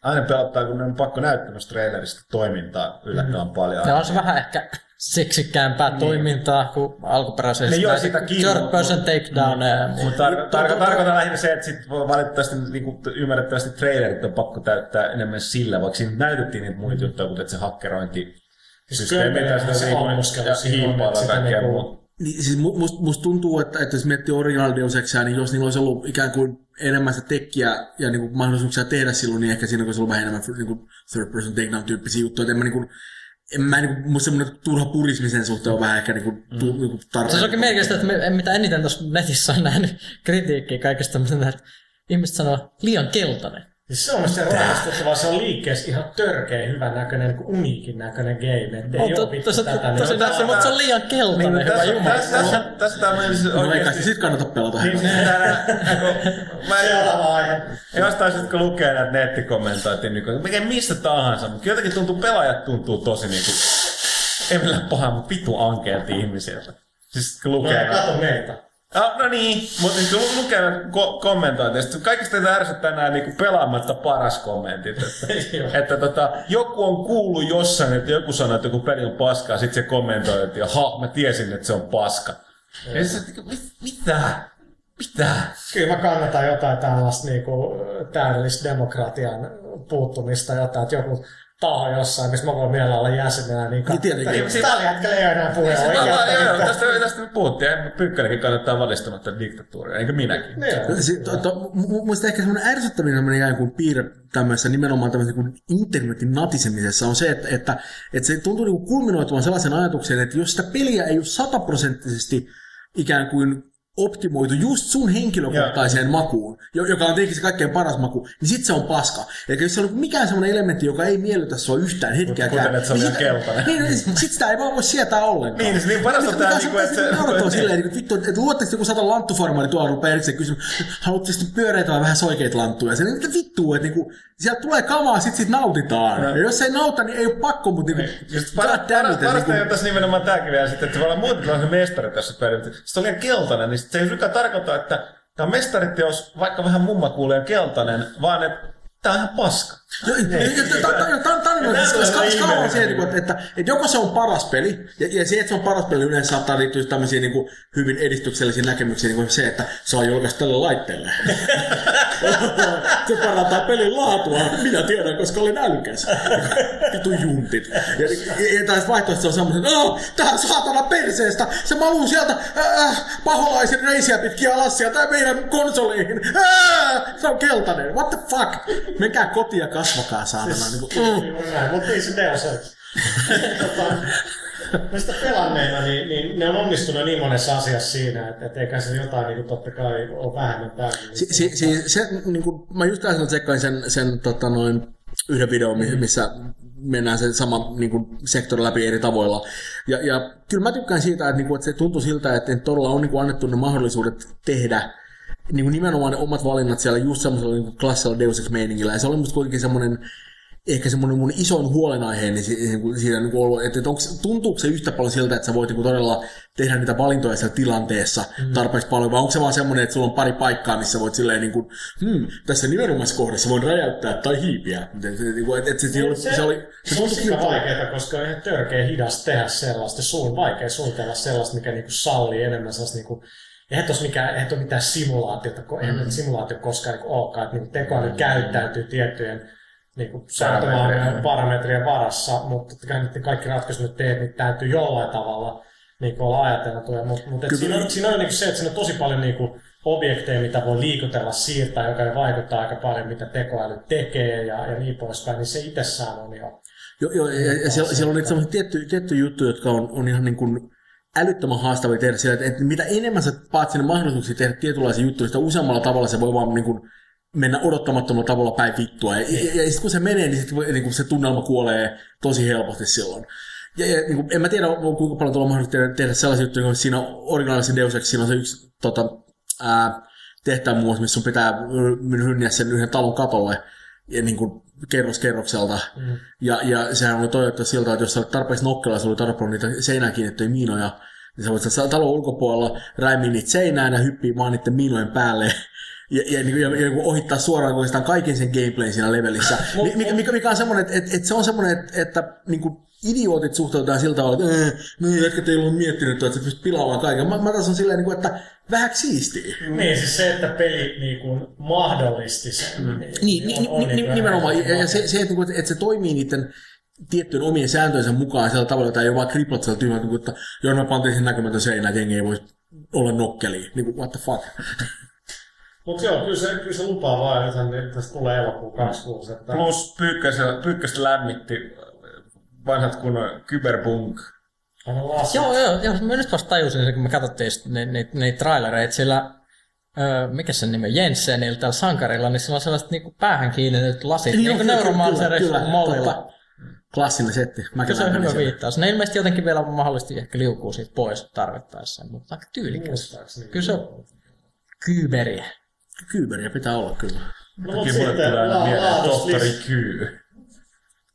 aina pelottaa, kun ne on pakko näyttämässä trailerista toimintaa yllättävän Mm. paljon. Ja on se vähän ehkä seksikkäämpää toimintaa kuin alkuperäisessä. Niin joo, näitä sitäkin, Third person takedown. Mm. Mutta tar- tar- tarkoitan lähinnä se, että sit valitettavasti niin ymmärrettävästi trailerit on pakko täyttää enemmän sillä, vaikka siinä näytettiin niitä muita juttuja, kuten se hakkerointi, systeemi, kömpelöhän tai se ja on, että sitä kaikkea niinku- muuta. Niin, siis mu- must, musta tuntuu, että, että jos miettii Original Deus Exia, niin jos niillä olisi ollut ikään kuin enemmän sitä tekkiä ja niin kuin mahdollisuuksia tehdä silloin, niin ehkä siinä olisi ollut vähän enemmän niin kuin third person takedown tyyppisiä juttuja. Et en mä niin kuin, en mä niin kuin, musta semmoinen turha purismi sen suhteen on vähän ehkä niin kuin, tu, niin kuin tarpeen. Se onkin merkistä, että me, mitä eniten tuossa netissä on nähnyt kritiikkiä kaikesta, että ihmiset sanoo liian keltainen. Siis se on se rakastuttavaa, se on liikkeessä ihan törkeä hyvän näköinen, niin kuin uniikin näköinen game. Et ei On ole vittu tosi, tätä. tosi niin näissä, mutta se on liian keltainen, Niin, hyvä tässä, jumala. tässä, tässä, tässä tämä menisi No ei kai oikeasti... sit kannata pelata. Niin, niin, kun mä Seuraava aihe. Jostain sitten kun lukee näitä nettikommentointia, niin kuin, mikä mistä tahansa, mutta jotenkin tuntuu, pelaajat tuntuu tosi niinku, ei millään pahaa, mutta vittu ankeelta ihmisiltä. Siis kun No lukee... ja kato meitä. No, no niin, mutta niin kun lukee ko- kommentointeja, sitten kaikista teitä ärsyttää nämä niin pelaamatta paras kommentit. Että, että tota, joku on kuullut jossain, että joku sanoo, että joku peli on paskaa, sitten se kommentoi, että jaha, mä tiesin, että se on paska. Ja sitten, että mit, mitä? Mitä? Kyllä mä kannatan jotain tällaista niinku, täydellistä demokratian puuttumista, jotain, että joku taho jossain, missä mä voin mielellä olla jäsenenä, niin Niin tietenkin. katsotaan. Tällä hetkellä ei ole enää puhe Joo, joo, tästä, tästä me puhuttiin. Ja Pyykkänenkin kannattaa valistamatta diktatuuria, eikö minäkin? Niin on. Si- to, to, mu- muista ehkä semmoinen ärsyttävin semmoinen ikään kuin piirre tämmöisessä nimenomaan tämmöisessä kuin internetin natisemisessa on se, että, että, että se tuntuu niin kuin kulminoituvan sellaisen ajatuksen, että jos sitä peliä ei ole sataprosenttisesti ikään kuin optimoitu just sun henkilökohtaiseen makuun, jo- joka on tietenkin se kaikkein paras maku, niin sit se on paska. Eli jos se on mikään semmoinen elementti, joka ei miellytä sua yhtään hetkeäkään. Kuten, että se on niin vielä sit- keltainen. Niin, niin sit sitä ei vaan voi sietää ollenkaan. Niin, niin parasta on tää niinku, että se- naurattaa niin. silleen, että vittu, että luotteko joku sata lanttuformaali tuolla rupeaa erikseen kysymään, haluatteko pyöreitä vai vähän soikeita lanttuja? Se, mitä vittua, että niinku, sieltä tulee kamaa, sit sit nautitaan. Ja jos ei nauta, niin ei ole pakko, mutta niinku, Just god paras, paras, parasta niinku- on tässä nimenomaan tämäkin vielä sitten, että se voi olla muuten tällainen mestari tässä pelissä. Se on liian keltainen, niin se ei suinkaan tarkoita, että tämä mestariteos, vaikka vähän mumma kuulee keltainen, vaan että tämä on ihan paska. Tämä on se, niinku, että, joko se on paras peli, ja, ja se, että se on paras peli yleensä saattaa liittyä tämmöisiin niin hyvin edistyksellisiin näkemyksiin, niin kuin se, että se on julkaistu tälle laitteelle. se parantaa pelin laatua, minä tiedän, koska olen älykäs. Vitu juntit. Ja, taas vaihtoehto on semmoinen, että oh, tää saatana perseestä, se maluu sieltä äh, paholaisen reisiä pitkin alas sieltä meidän konsoleihin. Äh, se on keltainen, what the fuck? Menkää kotiin ja kasvakaa saatana. Niin kuin, mm. Mutta niin se Deus Ex. tota, mä sitä pelanneena, niin, niin, ne on onnistunut niin monessa asiassa siinä, että, että eikä se jotain niin kuin, totta kai ole vähemmän täysin. Si, si, si, se, niin kuin, mä just äsken tsekkain sen, sen tota, noin, yhden videon, mi- missä mennään se sama niin kuin, sektori läpi eri tavoilla. Ja, ja kyllä mä tykkään siitä, että, niin kuin, että se tuntuu siltä, että todella on niin kuin, annettu ne mahdollisuudet tehdä niin kuin nimenomaan ne omat valinnat siellä just semmoisella niin klassisella Deus Ex-meiningillä. Ja se oli musta kuitenkin semmoinen ehkä semmoinen mun isoin huolenaiheeni si- niin kuin siinä niin kuin ollut, että, että onko, tuntuuko se yhtä paljon siltä, että sä voit niin kuin todella tehdä niitä valintoja siellä tilanteessa mm. tarpeeksi paljon, vai onko se vaan semmoinen, että sulla on pari paikkaa, missä voit silleen niin kuin, hmm, tässä nimenomaisessa kohdassa voin räjäyttää tai hiipiä. Et, se, niin kuin, että, että se, se, oli, se, oli, se se on sika vaikeaa, koska on ihan törkeä hidas tehdä sellaista. Suun vaikea suunnitella sellaista, mikä niinku sallii enemmän sellaista niinku eihän tuossa mikään, eihän mitään simulaatiota, ko- eihän mm. simulaatio koskaan niin olekaan, että niin tekoäly mm. käyttäytyy tiettyjen niin kuin sääntömaailman parametrien varassa, mutta kaikki ratkaisut nyt teet, niin täytyy jollain tavalla niin kuin olla ajateltuja. Mutta mut, siinä on, siinä on niin kuin se, että siinä on tosi paljon niin kuin objekteja, mitä voi liikutella, siirtää, joka vaikuttaa aika paljon, mitä tekoäly tekee ja, ja niin poispäin, niin se itsessään on jo Joo, joo ja, ja siellä, siellä on niitä tiettyjä, tiettyjä juttuja, jotka on, on ihan niin kuin älyttömän haastavia tehdä siellä, että, että mitä enemmän sä paat sinne mahdollisuuksia tehdä tietynlaisia juttuja, sitä useammalla tavalla se voi vaan niin kuin mennä odottamattomalla tavalla päin vittua. Ja, ja, ja sitten kun se menee, niin, sit, niin kuin se tunnelma kuolee tosi helposti silloin. Ja, ja niin kuin, en mä tiedä, kuinka paljon tuolla on mahdollista tehdä, tehdä sellaisia juttuja, kun siinä originaalisen Deus Ex, siinä on se yksi tota, ää, tehtävä muun missä sun pitää rynniä sen yhden talon katolle ja niin kuin kerros kerrokselta. Mm. Ja, ja sehän oli toivottu siltä, että jos sä olet tarpeeksi nokkela, sulla oli tarpeeksi niitä seinään kiinnittyiä miinoja, niin sä voit talon ulkopuolella räimiä niitä seinään ja hyppii vaan niiden miinojen päälle ja, ja, ja, ja, ja ohittaa suoraan oikeastaan kaiken sen gameplayn siinä levelissä. mikä, mikä, mikä on semmoinen, että, että, että se on semmoinen, että, että niin kuin idiootit suhtautetaan sillä tavalla, että äh, no jätkä teillä on miettinyt, että sä pystyt pilaamaan kaiken. Mä, mä taas on silleen, niin että vähän siistiä. Niin, siis se, että peli niin kuin mahdollisti sen. Mm. Niin, niin, niin, on, niin, niin nimenomaan. Ja, ja se, se että, niin että se toimii niiden tiettyjen omien sääntöjensä mukaan sillä tavalla, että ei ole vaan kriplat siellä tyhmät, että joo, mä pantiin sen näkymätön seinä, että jengi ei voisi olla nokkeli. Niin kuin, what the fuck. Mutta joo, kyllä se, kyllä se lupaa vaan, että tästä tulee elokuun 26. Että... Plus pyykkästä lämmitti vanhat kun kyberpunk. Joo, joo, joo. Mä nyt vasta tajusin kun me katsottiin niitä ne, ne trailereita, sillä öö, mikä sen nimi, Jensenillä täällä sankarilla, niin sillä on sellaiset niinku päähän kiinnityt lasit, niin, niin kuin Neuromancerissa mollilla. Klassinen setti. Mä se on hyvä viittaus. Ne ilmeisesti jotenkin vielä mahdollisesti ehkä liukuu siitä pois tarvittaessa, mutta aika tyylikäs. Kyllä se on kyberiä. Kyberiä pitää olla kyllä. No, mutta sitten tulee aina mieleen tohtori Kyy.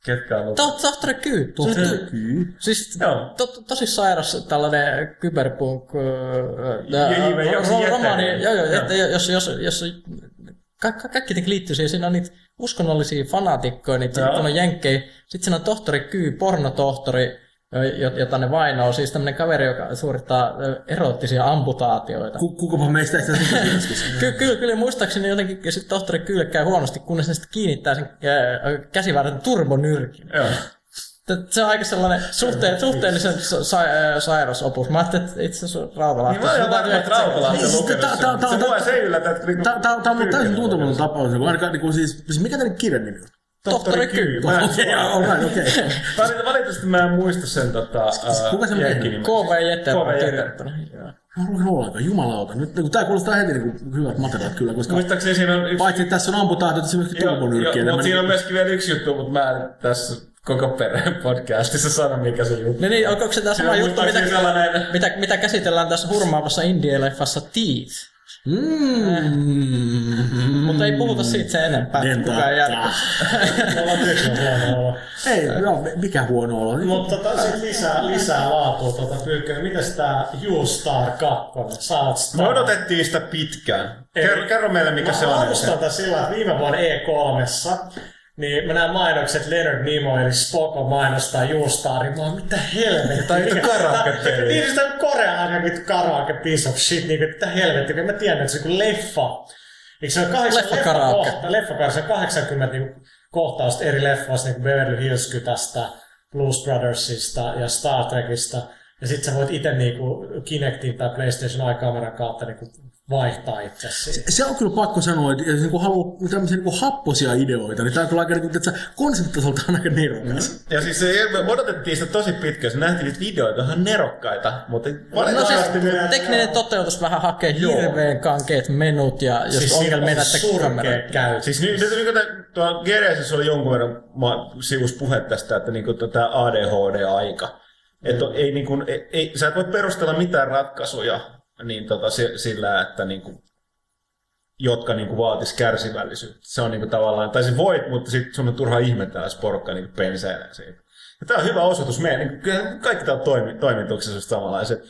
Ketkä on ollut? Tohtori Kyy. Tohtori Kyy. Siis to, to, tosi sairas tällainen kyberpunk romaani. Joo, joo, että jos, jos, jos ka, ka, kaikki liittyy siihen, siinä on niitä uskonnollisia fanaatikkoja, niitä on jenkkejä. Sitten siinä on tohtori Kyy, pornotohtori, jota ne vainoo. Siis tämmöinen kaveri, joka suorittaa eroottisia amputaatioita. Kukapa meistä sitä Kyllä, kyllä, kyllä, muistaakseni jotenkin sit tohtori Kyyle käy huonosti, kunnes ne sitten kiinnittää sen käsivarren turbonyrkin. Joo. Se on aika sellainen suhteen, suhteellisen sa- sairasopus. Mä ajattelin, että itse asiassa Rautalahti. Niin mä olen varmaan, että Rautalahti on lukenut sen. Se mua se yllätä, että... Tämä on täysin tuntematon tapaus. Ainakaan siis, mikä tämän kirjan nimi on? Tohtori Kyy. Okei, okei. Valitettavasti mä en muista sen tota... Kuka se on tehnyt? KV Jette on kirjoittanut. Mä luin ollenkaan, jumalauta. Nyt kun tää kuulostaa heti niin hyvät materiaalit kyllä, koska Muistaakseni siinä on yksi... paitsi että tässä on amputaatio, tässä on myöskin turbonyrkkiä. Mutta siinä on myöskin vielä yksi juttu, mutta mä en tässä koko perheen podcastissa sano, mikä se juttu. Niin, niin onko se tämä sama juttu, mitä, mitä, mitä, käsitellään tässä hurmaavassa indie-leffassa Teeth? Mm. Mutta ei puhuta siitä sen enempää. Kukaan järkeä. Ei, no, mikä huono olo. Mutta tota, sit lisää, lisää laatua tuota pyykköä. Mitäs tää 2? Saat Star. Me odotettiin sitä pitkään. Kerro, kerro meille, mikä se on. Mä sillä, että viime vuonna E3 niin mä näen mainokset Leonard Nimoy eli Spock on mainostaa Juustaari. Mä oon, mitä helvettiä. Tai joku karaoke-peli. Niin, sitä on korealainen joku karaoke piece of shit. Niin, mitä helvettiä. Mä tiedän, että se on leffa. Eikö se on kahdeksan leffa, karaoke. Kohta, leffa se on 80 niin, kohtausta eri leffoista, niin kuin Beverly Hills Kytästä, Blues Brothersista ja Star Trekista. Ja sit sä voit itse niinku Kinectin tai PlayStation Eye-kameran kautta niinku vaihtaa itse se, se on kyllä pakko sanoa, että jos niinku haluaa tämmöisiä niinku happosia ideoita, niin tämä on kyllä aika niinku, että konseptitasolta on aika nerokas. Mm. Ja siis se, me odotettiin sitä tosi pitkään, se nähtiin niitä videoita ihan nerokkaita, mutta no siis, tekninen toteutus vähän hakee hirveän kankeet menut ja jos siis ongelmia näitä kamerat. käy. Siis nyt, nyt, nyt tuolla GRSssä oli jonkun verran sivus puhe tästä, että niinku tämä ADHD-aika. Että ei, niin kuin, ei, ei, sä et voi perustella mitään ratkaisuja niin tota, sillä, että niin kuin, jotka niin kuin, vaatis kärsivällisyyttä. Se on niin kuin, tavallaan, tai se voit, mutta sitten sun on turha ihmetellä, jos porukka niin penseilee siitä. Ja tämä on hyvä osoitus meidän, niin kuin, kaikki tämä toimi, toimituksessa samanlaiset.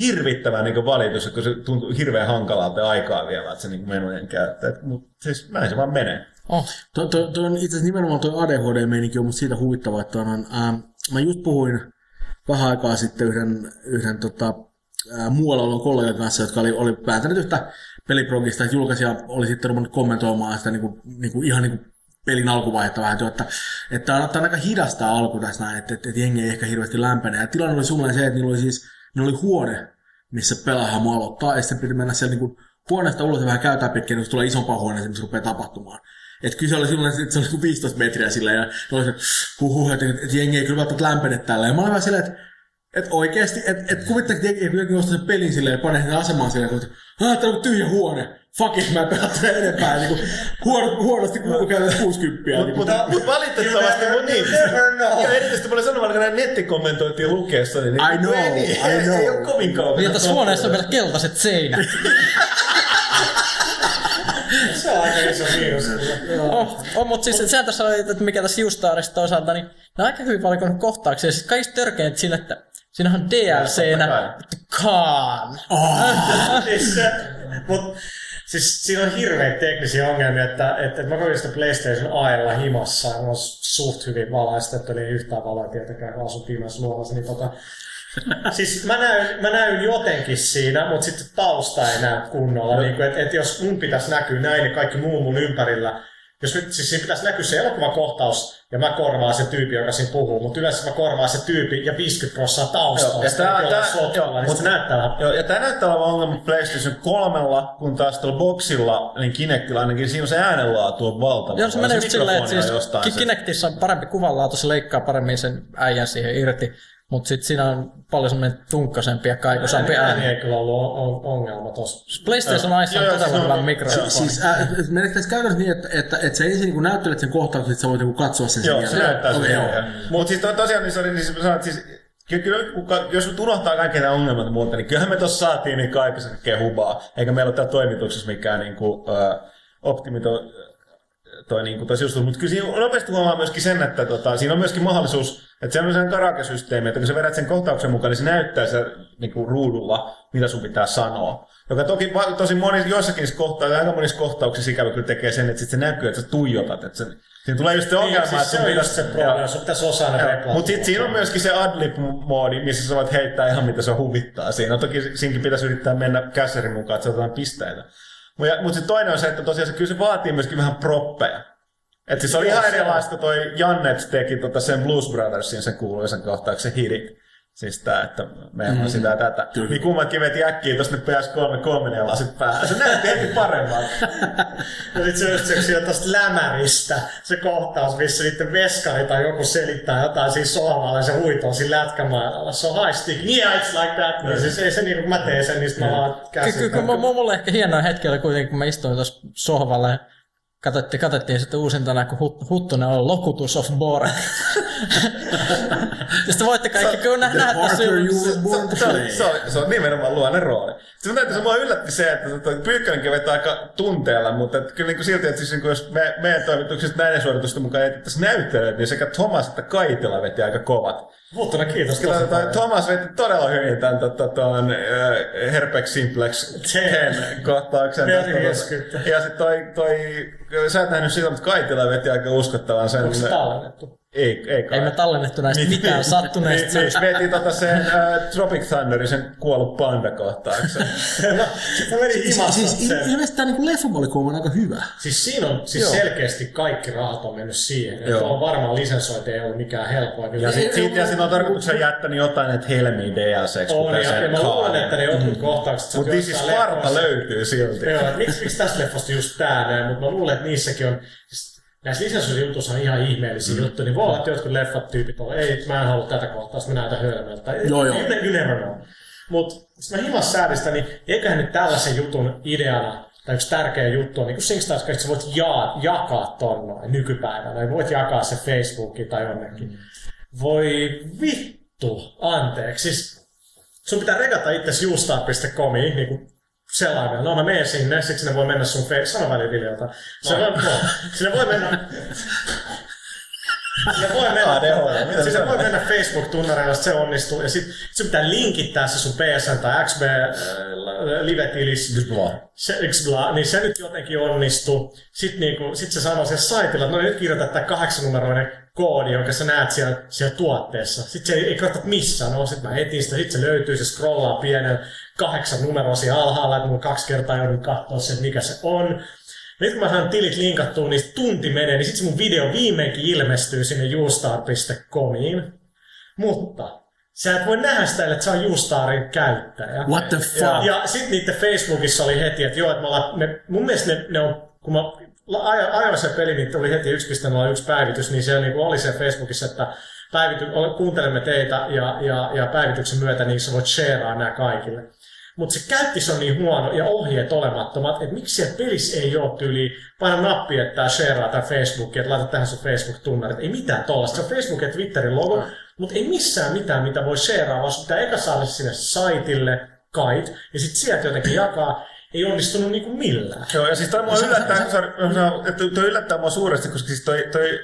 Hirvittävä niin valitus, kun se tuntuu hirveän hankalalta ja aikaa vielä, että se niin menojen käyttää. Mutta siis näin se vaan menee. Oh. Tuo, tuo, tuo on itse asiassa nimenomaan tuo ADHD-meininki on musta siitä huvittava, että on, ähm, mä just puhuin vähän aikaa sitten yhden, yhden tota, ää, muualla oleva kollegan kanssa, jotka oli, oli päätänyt yhtä peliprogista, että julkaisija oli sitten ruvennut kommentoimaan sitä niin kuin, niin kuin ihan niin kuin pelin alkuvaihetta vähän, että, että, on, on aika hidasta alku tässä näin, että, että, että jengi ei ehkä hirveästi lämpene. Ja tilanne oli suunnilleen se, että niillä oli siis niillä oli huone, missä pelaajahamu aloittaa, ja sitten piti mennä siellä niin kuin huoneesta ulos ja vähän käytää pitkin, niin tulee isompaa huoneeseen, missä rupeaa tapahtumaan. Kyllä se oli silloin, että se oli joku 15 metriä sillä, ja se, huhuh, että, että jengi ei kyllä välttämättä lämpene tällä. Ja mä olin vähän silleen, että et oikeesti, että et kuvittele, että joku joku ostaa sen pelin silleen ja panee sen asemaan silleen, että ah, tää on tyhjä huone. Fuck it, mä en pelaa tätä enempää. Niin kuin, huono, huonosti kun käydään 60. Mutta Niin mut, kuin, mut valitettavasti mun niin. Ja erityisesti mä olin sanonut, että nettikommentointiin lukeessa, niin, I know, ei, I ei, know. ei ole kovin kauan. Niin tässä huoneessa on vielä keltaiset seinät. Se on aika iso miinus. Oh, oh, mutta siis sehän tässä oli, että mikä tässä Justaarissa toisaalta, niin ne on aika hyvin valikoinut kohtauksia. Siis kaikista törkeintä sillä, että siinähän on DLCnä Khan. siis, se, mut, siis siinä on hirveitä teknisiä ongelmia, että, että, että mä koin sitä PlayStation Aella himassa ja mulla on suht hyvin valaistettu, eli yhtään valoa tietenkään, kun asun pimeässä luolassa, niin tota, siis mä näyn, mä näyn jotenkin siinä, mutta sitten tausta ei näy kunnolla. Niin kuin, että, että jos mun pitäisi näkyä näin, niin kaikki muu mun ympärillä, jos nyt, siis siinä pitäisi näkyä se elokuvakohtaus, ja mä korvaan se tyyppi, joka siinä puhuu, mutta yleensä mä korvaan se tyyppi ja 50 prosenttia taustaa. Joo, ja tää- tää- sotkalla, joo, niin mut- se näyttää vähän Joo, ja tämä näyttää olevan ongelma PlayStation 3, kun taas tuolla boxilla, niin Kinectillä ainakin siinä on se äänenlaatu on valtava. Joo, se menee just silleen, että siis jostain Ki- se- Kinectissa on parempi kuvanlaatu, se leikkaa paremmin sen äijän siihen irti, mutta sitten siinä on paljon semmoinen tunkkaisempi ja kaikuisampi ääni ääni. ei kyllä ollut on- on- ongelma tossa. PlayStation Aissa on siis hyvä on- mikrofoni. Siis äh, meneekö tässä käytännössä niin, että, että, että sä ensin niin näyttelet sen kohtauksen, että sä voit niin katsoa sen Joo, sen se jälkeen? näyttää Okei, okay, joo. joo. Mutta siis to, tosiaan, niin, se oli, niin se sanoit, siis, ky- kyllä, kun jos nyt unohtaa kaikki nämä ongelmat ja muuta, niin kyllähän me tuossa saatiin niin kaikessa kaikkea hubaa. Eikä meillä ole täällä toimituksessa mikään niin kuin, äh, optimito, toi, niin kuin, toi. Mutta kyllä siinä nopeasti huomaa myöskin sen, että tota, siinä on myöskin mahdollisuus, että se on sellainen karakesysteemi, että kun sä vedät sen kohtauksen mukaan, niin se näyttää se niin kuin ruudulla, mitä sun pitää sanoa. Joka toki tosi moni, joissakin kohtauksissa, aika monissa kohtauksissa ikävä kyllä tekee sen, että sit se näkyy, että sä tuijotat. Että se, siinä tulee just se ongelma, Niin, siis että se sun pitäisi... se probleema, sun pitäisi osaa ne. Mutta sitten siinä on myöskin se adlib-moodi, missä sä voit heittää ihan mitä se huvittaa siinä. No, toki siinkin pitäisi yrittää mennä kässärin mukaan, että saadaan pisteitä. Mutta sitten toinen on se, että tosiaan se, kyllä se vaatii myöskin vähän proppeja. Et siis se oli ihan erilaista, toi Jannet teki tota sen Blues Brothersin sen kuuluisen kohtauksen hitit. Siis tää, että meillä on sitä ja tätä. Kyllä. Niin kummatkin veti äkkiä tosta nyt PS3 kolmen ja lasit päähän. Se näytti heti paremmalta. Ja sit se just se, tosta lämäristä se kohtaus, missä niiden veskari tai joku selittää jotain siinä sohvalla ja se huitoo siinä lätkämailalla. Se on high stick, yeah it's like that. Niin siis ei se niin kuin mä teen sen, niin mä vaan käsin. Kyllä, kyllä, mulla ehkä hienoa hetki kuitenkin, kun mä istuin tuossa sohvalla ja katsottiin, katsottiin sitten uusintana, kun Hut- Huttunen on Locutus of Borg. ja sitten voitte kaikki kyllä nä- nähdä to se, on, se, on, se on nimenomaan luonne rooli. Sitten täytyy, se mua yllätti se, että Pyykkönenkin vetää aika tunteella, mutta että kyllä niin kuin silti, että siis niin kuin jos me, meidän toimituksista näiden suoritusten mukaan etsittäisiin näyttelyt, niin sekä Thomas että Kaitila veti aika kovat. Muttuna kiitos Kyllä tosi toi. Thomas veti todella hyvin tämän tota, ton, äh, Herpex Simplex Ten. 10 kohtauksen. Tästä, ja sitten toi, toi, sä et nähnyt sitä, mutta Kaitila veti aika uskottavan sen. Onko se tallennettu? Ei, ei kai. Ei me tallennettu näistä mitään sattuneista. Niin, niin, veti tota sen uh, Tropic Thunderin sen kuollut panda kohtauksen. No, menin Siis, siis sen. ilmeisesti tämä niin leffavalikoima on aika hyvä. Siis siinä on siis Joo. selkeästi kaikki rahat on mennyt siihen. Että on varmaan lisensointi ei ollut mikään helppoa. Ja se- sit, sit, ja siinä on tarkoituksena jättänyt jotain näitä helmiä DLCksi, on, ja, ja mä luulen, että ne jotkut kohtaukset... Mutta This is joissain Sparta löytyy silti. Joo, miksi, miksi tästä leffasta just tää näin, mutta mä luulen, että niissäkin on, siis näissä lisensointijutuissa on ihan ihmeellisiä mm. juttuja, niin voi olla, että jotkut leffat tyypit on, ei, mä en halua tätä kohtaa, mä näytän hölmöltä. Joo, joo. You, you never know. Mutta sitten mä himas säädistä, niin eiköhän nyt tällaisen jutun ideana, tai yksi tärkeä juttu on, niin kuin SingStars, että sä voit jaa, jakaa ton noin nykypäivänä, ja voit jakaa se Facebookiin tai jonnekin. Mm. Voi vittu, anteeksi. Siis sun pitää regata itse youstar.comiin, niin kuin selaimella. No mä menen sinne, sitten sinne voi mennä sun face, sano väliin Viljalta. Se voi, no, sinne voi mennä... Ja voi mennä, ADHD, siis on? voi mennä Facebook-tunnareilla, jos se onnistuu. Ja sit, sit pitää linkittää se sun PSN tai XB äh, live-tilis. Se, Xbla, niin se nyt jotenkin onnistuu. Sitten niinku, sit se sanoo siellä saitilla, että no nyt kirjoita tämä kahdeksannumeroinen koodi, jonka sä näet siellä, siellä tuotteessa. Sitten se ei, ei katsota missään. No, sitten mä etin sitä, sitten se löytyy, se scrollaa pienen kahdeksan numeroa siellä alhaalla, että mun kaksi kertaa joudun katsoa se, mikä se on. Nyt kun mä saan tilit linkattua, niin tunti menee, niin sitten se mun video viimeinkin ilmestyy sinne youstar.comiin. Mutta sä et voi nähdä sitä, että se on Youstarin käyttäjä. What the fuck? Ja, ja sitten niiden Facebookissa oli heti, että joo, että me ollaan, ne, mun mielestä ne, ne on, kun mä ajoin se peli, niin tuli heti 1.01 päivitys, niin siellä niin oli se Facebookissa, että päivity, kuuntelemme teitä ja, ja, ja päivityksen myötä niin sä voit shareaa nämä kaikille. Mutta se käyttis on niin huono ja ohjeet olemattomat, että miksi siellä pelissä ei ole tyyli, paina nappi, että tää shareaa tää Facebook, että laita tähän sun Facebook-tunnarit. Ei mitään tollasta. Se on Facebook ja Twitterin logo, mutta ei missään mitään, mitä voi shareaa, vaan sun pitää eka saada se sinne saitille, kait, ja sitten sieltä jotenkin jakaa. Ei onnistunut niinku millään. Joo, ja siis toi mua yllättää, että toi yllättää mua suuresti, koska siis toi, toi,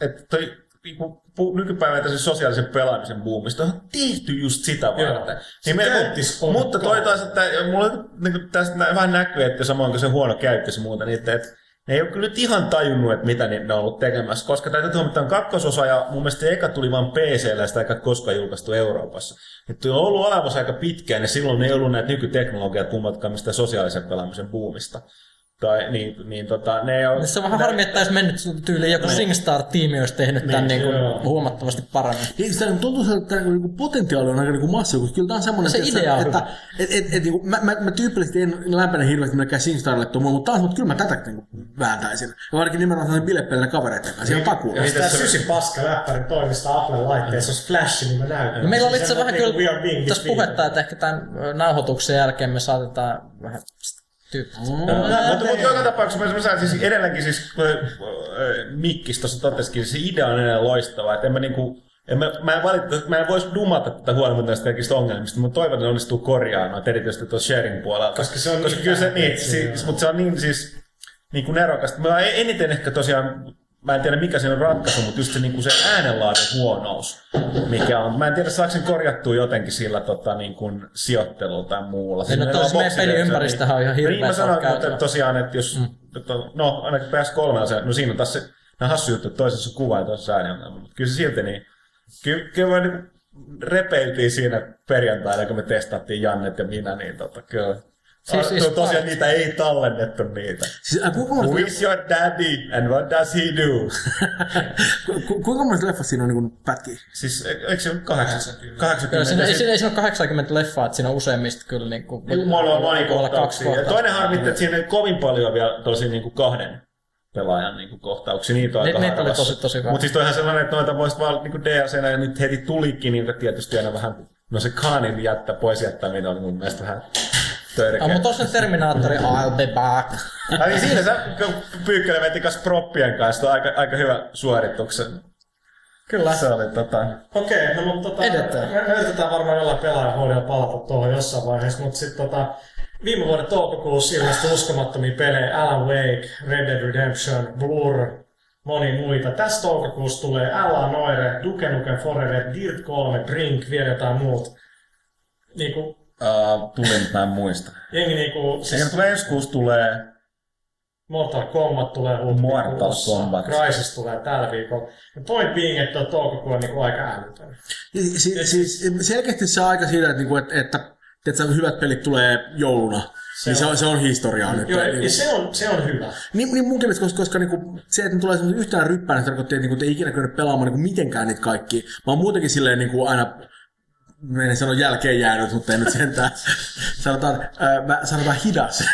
että toi niinku, pu- nykypäivänä tässä sosiaalisen pelaamisen boomista on tehty just sitä varten. Se me- mutta toi taas, että mulla niin tästä nä- vähän näkyy, että samoin kuin se huono käyttös ja muuta, niin että, että ne ei ole kyllä nyt ihan tajunnut, että mitä ne ne on ollut tekemässä, koska täytyy tuoda, että on kakkososa ja mun mielestä eka tuli vain PC-llä ja sitä eikä koskaan julkaistu Euroopassa. Että on ollut olemassa aika pitkään ja silloin ei ollut näitä nykyteknologiat kummatkaan mistä sosiaalisen pelaamisen boomista. Tai, niin, niin tota, ne Niin Se on vähän harmi, että olisi mennyt tyyliin joku SingStar-tiimi olisi tehnyt tämän niin kuin joo. huomattavasti paremmin. Niin, sitä niin tuntuu, siltä, että niinku potentiaali on aika niinku massiivinen, koska kyllä tämä on semmoinen, Se että, idea on että, et, et, et, niinku, mä, mä, mä, tyypillisesti en lämpene hirveästi melkein SingStarille tuo, mutta taas, mutta kyllä mä tätä niinku vääntäisin. Ja varsinkin nimenomaan sellainen bilepelinä kavereiden kanssa, ihan takuulla. Jos tää sysi paska läppärin toimista Apple-laitteessa olisi flash, niin mä näytän. No meillä oli itse Se vähän on niinku kyllä tässä puhetta, että ehkä tämän nauhoituksen jälkeen me saatetaan vähän tyyppiä. mutta, mutta joka tapauksessa mä, sain siis edelleenkin siis, äh, Mikkis tuossa totesikin, se idea on edelleen loistava, että en mä niinku, en mä, mä en valitettavasti, mä en voisi dumata tätä huolimatta näistä kaikista ongelmista, mutta toivon, että ne onnistuu korjaamaan noita erityisesti tuossa sharing puolella. Koska se on koska niin kyllä se, niin, siis, mutta se on niin siis, niin kuin nerokasta. Mä eniten ehkä tosiaan, mä en tiedä mikä siinä on ratkaisu, mutta just se, niin kuin se äänenlaadun huonous, mikä on. Mä en tiedä saako sen korjattua jotenkin sillä tota, niin kuin sijoittelulla tai muulla. Niin, no tosi meidän peliympäristöhän on ihan niin, hirveän mä sanoin, mutta käytävä. tosiaan, että jos, mm. että, no ainakin PS3 on se, no siinä on taas se, nämä hassu juttu, että toisessa on kuva ja toisessa ääni on, mutta kyllä se silti niin, kyllä, kyllä me niin repeiltiin siinä perjantaina, kun me testattiin Jannet ja minä, niin tota, kyllä. Siis- Siis, tosiaan niitä ei tallennettu niitä. Siis, äh, kuinka Who is your daddy and what does he do? ku, ku, kuinka monesta leffasta siinä on niinku pätkiä? siis e- eikö se ole 80? Kyllä 80 siinä, ei, siinä, ei siinä ole 80 leffaa, että siinä on useimmista kyllä niin kuin, Mulla on kaksi monikohtauksia. Ja toinen harmitti, että siinä ei kovin paljon vielä tosi niin kuin kahden pelaajan niin kuin kohtauksia. Niitä on Ni- aika oli tosi- tosi. Mutta siis toihan sellainen, että noita voisi vaan niin DLCnä ja nyt heti tulikin, niin tietysti aina vähän, no se Kaanin jättä pois jättäminen on mun mielestä vähän törkeä. Ah, mutta tuossa Terminaattori, I'll be back. Ja niin siinä sä Pyykkönen veti kanssa proppien kanssa, on aika, aika hyvä suorituksen. Kyllä. Se oli tota... Okei, no mutta tota, Edetään. me, me yritetään varmaan jollain pelaajahoidella palata tuohon jossain vaiheessa, mutta sitten tota, viime vuoden toukokuussa ilmestyi uskomattomia pelejä, Alan Wake, Red Dead Redemption, Blur, moni muita. Tässä toukokuussa tulee Alan Noire, Duke Nukem Forever, Dirt 3, Brink, vielä jotain muut. Niinku, Uh, tuli, mutta mä en muista. jengi niinku, siis tulee ensi kuussa tulee Mortal Kombat tulee Mortal huhtikuussa, Kombat. Crysis tulee tällä viikolla. Ja point being, että tuo toukokuu on niinku aika älytön. Si- si- siis selkeästi se aika siitä, että, niinku, että, että, että hyvät pelit tulee jouluna. Se niin se on- on, se on historiaa nyt. Joo, Niinku- ja se on, se on hyvä. Niin, niin mun mielestä, koska, koska niinku, se, että ne tulee yhtään ryppään, se tarkoittaa, että niinku, te ei ikinä kyennyt pelaamaan niinku, mitenkään niitä kaikki. Mä oon muutenkin silleen niinku, aina mä en sano jälkeen jäänyt, mutta en nyt sentään. sanotaan, ää, mä sanotaan hidas.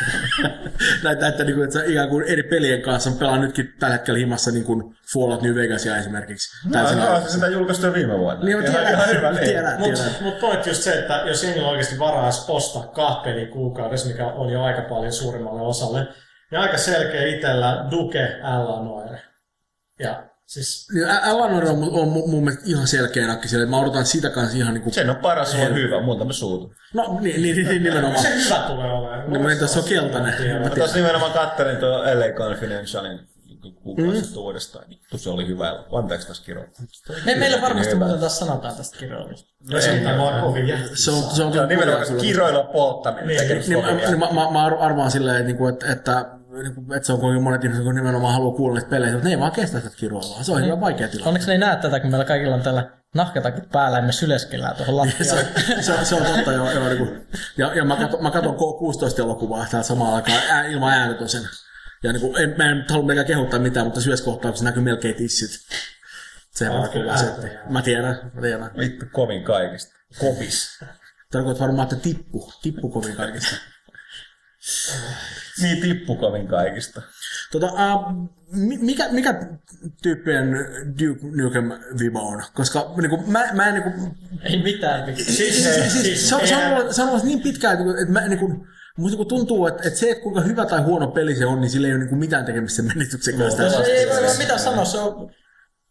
Näitä, että, niinku, että sä ikään kuin eri pelien kanssa pelaan nytkin tällä hetkellä himassa niin kuin Fallout New Vegasia esimerkiksi. No, no, se sitä julkaistu jo viime vuonna. Niin, mä Ihan- tiedän, ihan hyvä, niin. tiedän, Mutta tiedän. mut point just se, että jos jengillä on oikeasti varaa ostaa kahta peliä kuukaudessa, mikä on jo aika paljon suurimmalle osalle, niin aika selkeä itsellä Duke Ella Noire. Ja siis Niin, Ä- Alan Wake on, on mu- mun mielestä ihan selkeä nakki siellä. Mä odotan sitä kanssa ihan niinku... Sen on paras, sulla on hyvä, muutama suutu. No niin, niin, niin nimenomaan. se hyvä tulee olemaan. No, mutta tässä on keltainen. Mä tuossa nimenomaan kattelin tuo LA Confidentialin kuukausi mm. uudestaan. Vittu, se oli hyvä. Anteeksi taas kirjoittaa. Me, meillä varmasti muuten taas sanotaan tästä kiroilusta. No se on vaan kovin. Se on, se on, Se on nimenomaan kiroilla polttaminen. Niin, niin, niin, mä, mä, mä arvaan silleen, että, niinku, että, että, että se on kuinka monet ihmiset kun nimenomaan haluaa kuulla niitä pelejä, mutta ne ei vaan kestä sitä kiroilua. Se on hyvä vaikea tilanne. Onneksi ne ei näe tätä, kun meillä kaikilla on täällä nahkatakit päällä ja me syleskellään tuohon Se, lattiaan. se, on- se on totta, joo. joo niin kuin, ja, ja mä, katon, mä katon K16-elokuvaa täällä samaan aikaan ää, ilman äänetösen. Ja niin kuin, en, mä en halua mitenkään kehottaa mitään, mutta syöskohtauksessa näkyy melkein tissit. Se on kyllä se. Mä tiedän, mä tiedän. Vittu kovin kaikista. Kovis. Tarkoitat varmaan, että tippu. Tippu kovin kaikista. Niin tippu kovin kaikista. Tota, uh, mikä, mikä tyyppien Duke Nukem viba on? Koska niin kuin, mä, mä en niin kuin, Ei mitään. Siis, siis, siis, siis, se, on, se, on, eihän- ollut- se on ollut niin pitkään, että, että mä, niin kuin, musta niin tuntuu, että, että se, että kuinka hyvä tai huono peli se on, niin sillä ei ole niin kuin mitään tekemistä sen menestyksen kanssa. No, No, se ei voi voi mitään sanoa, se on...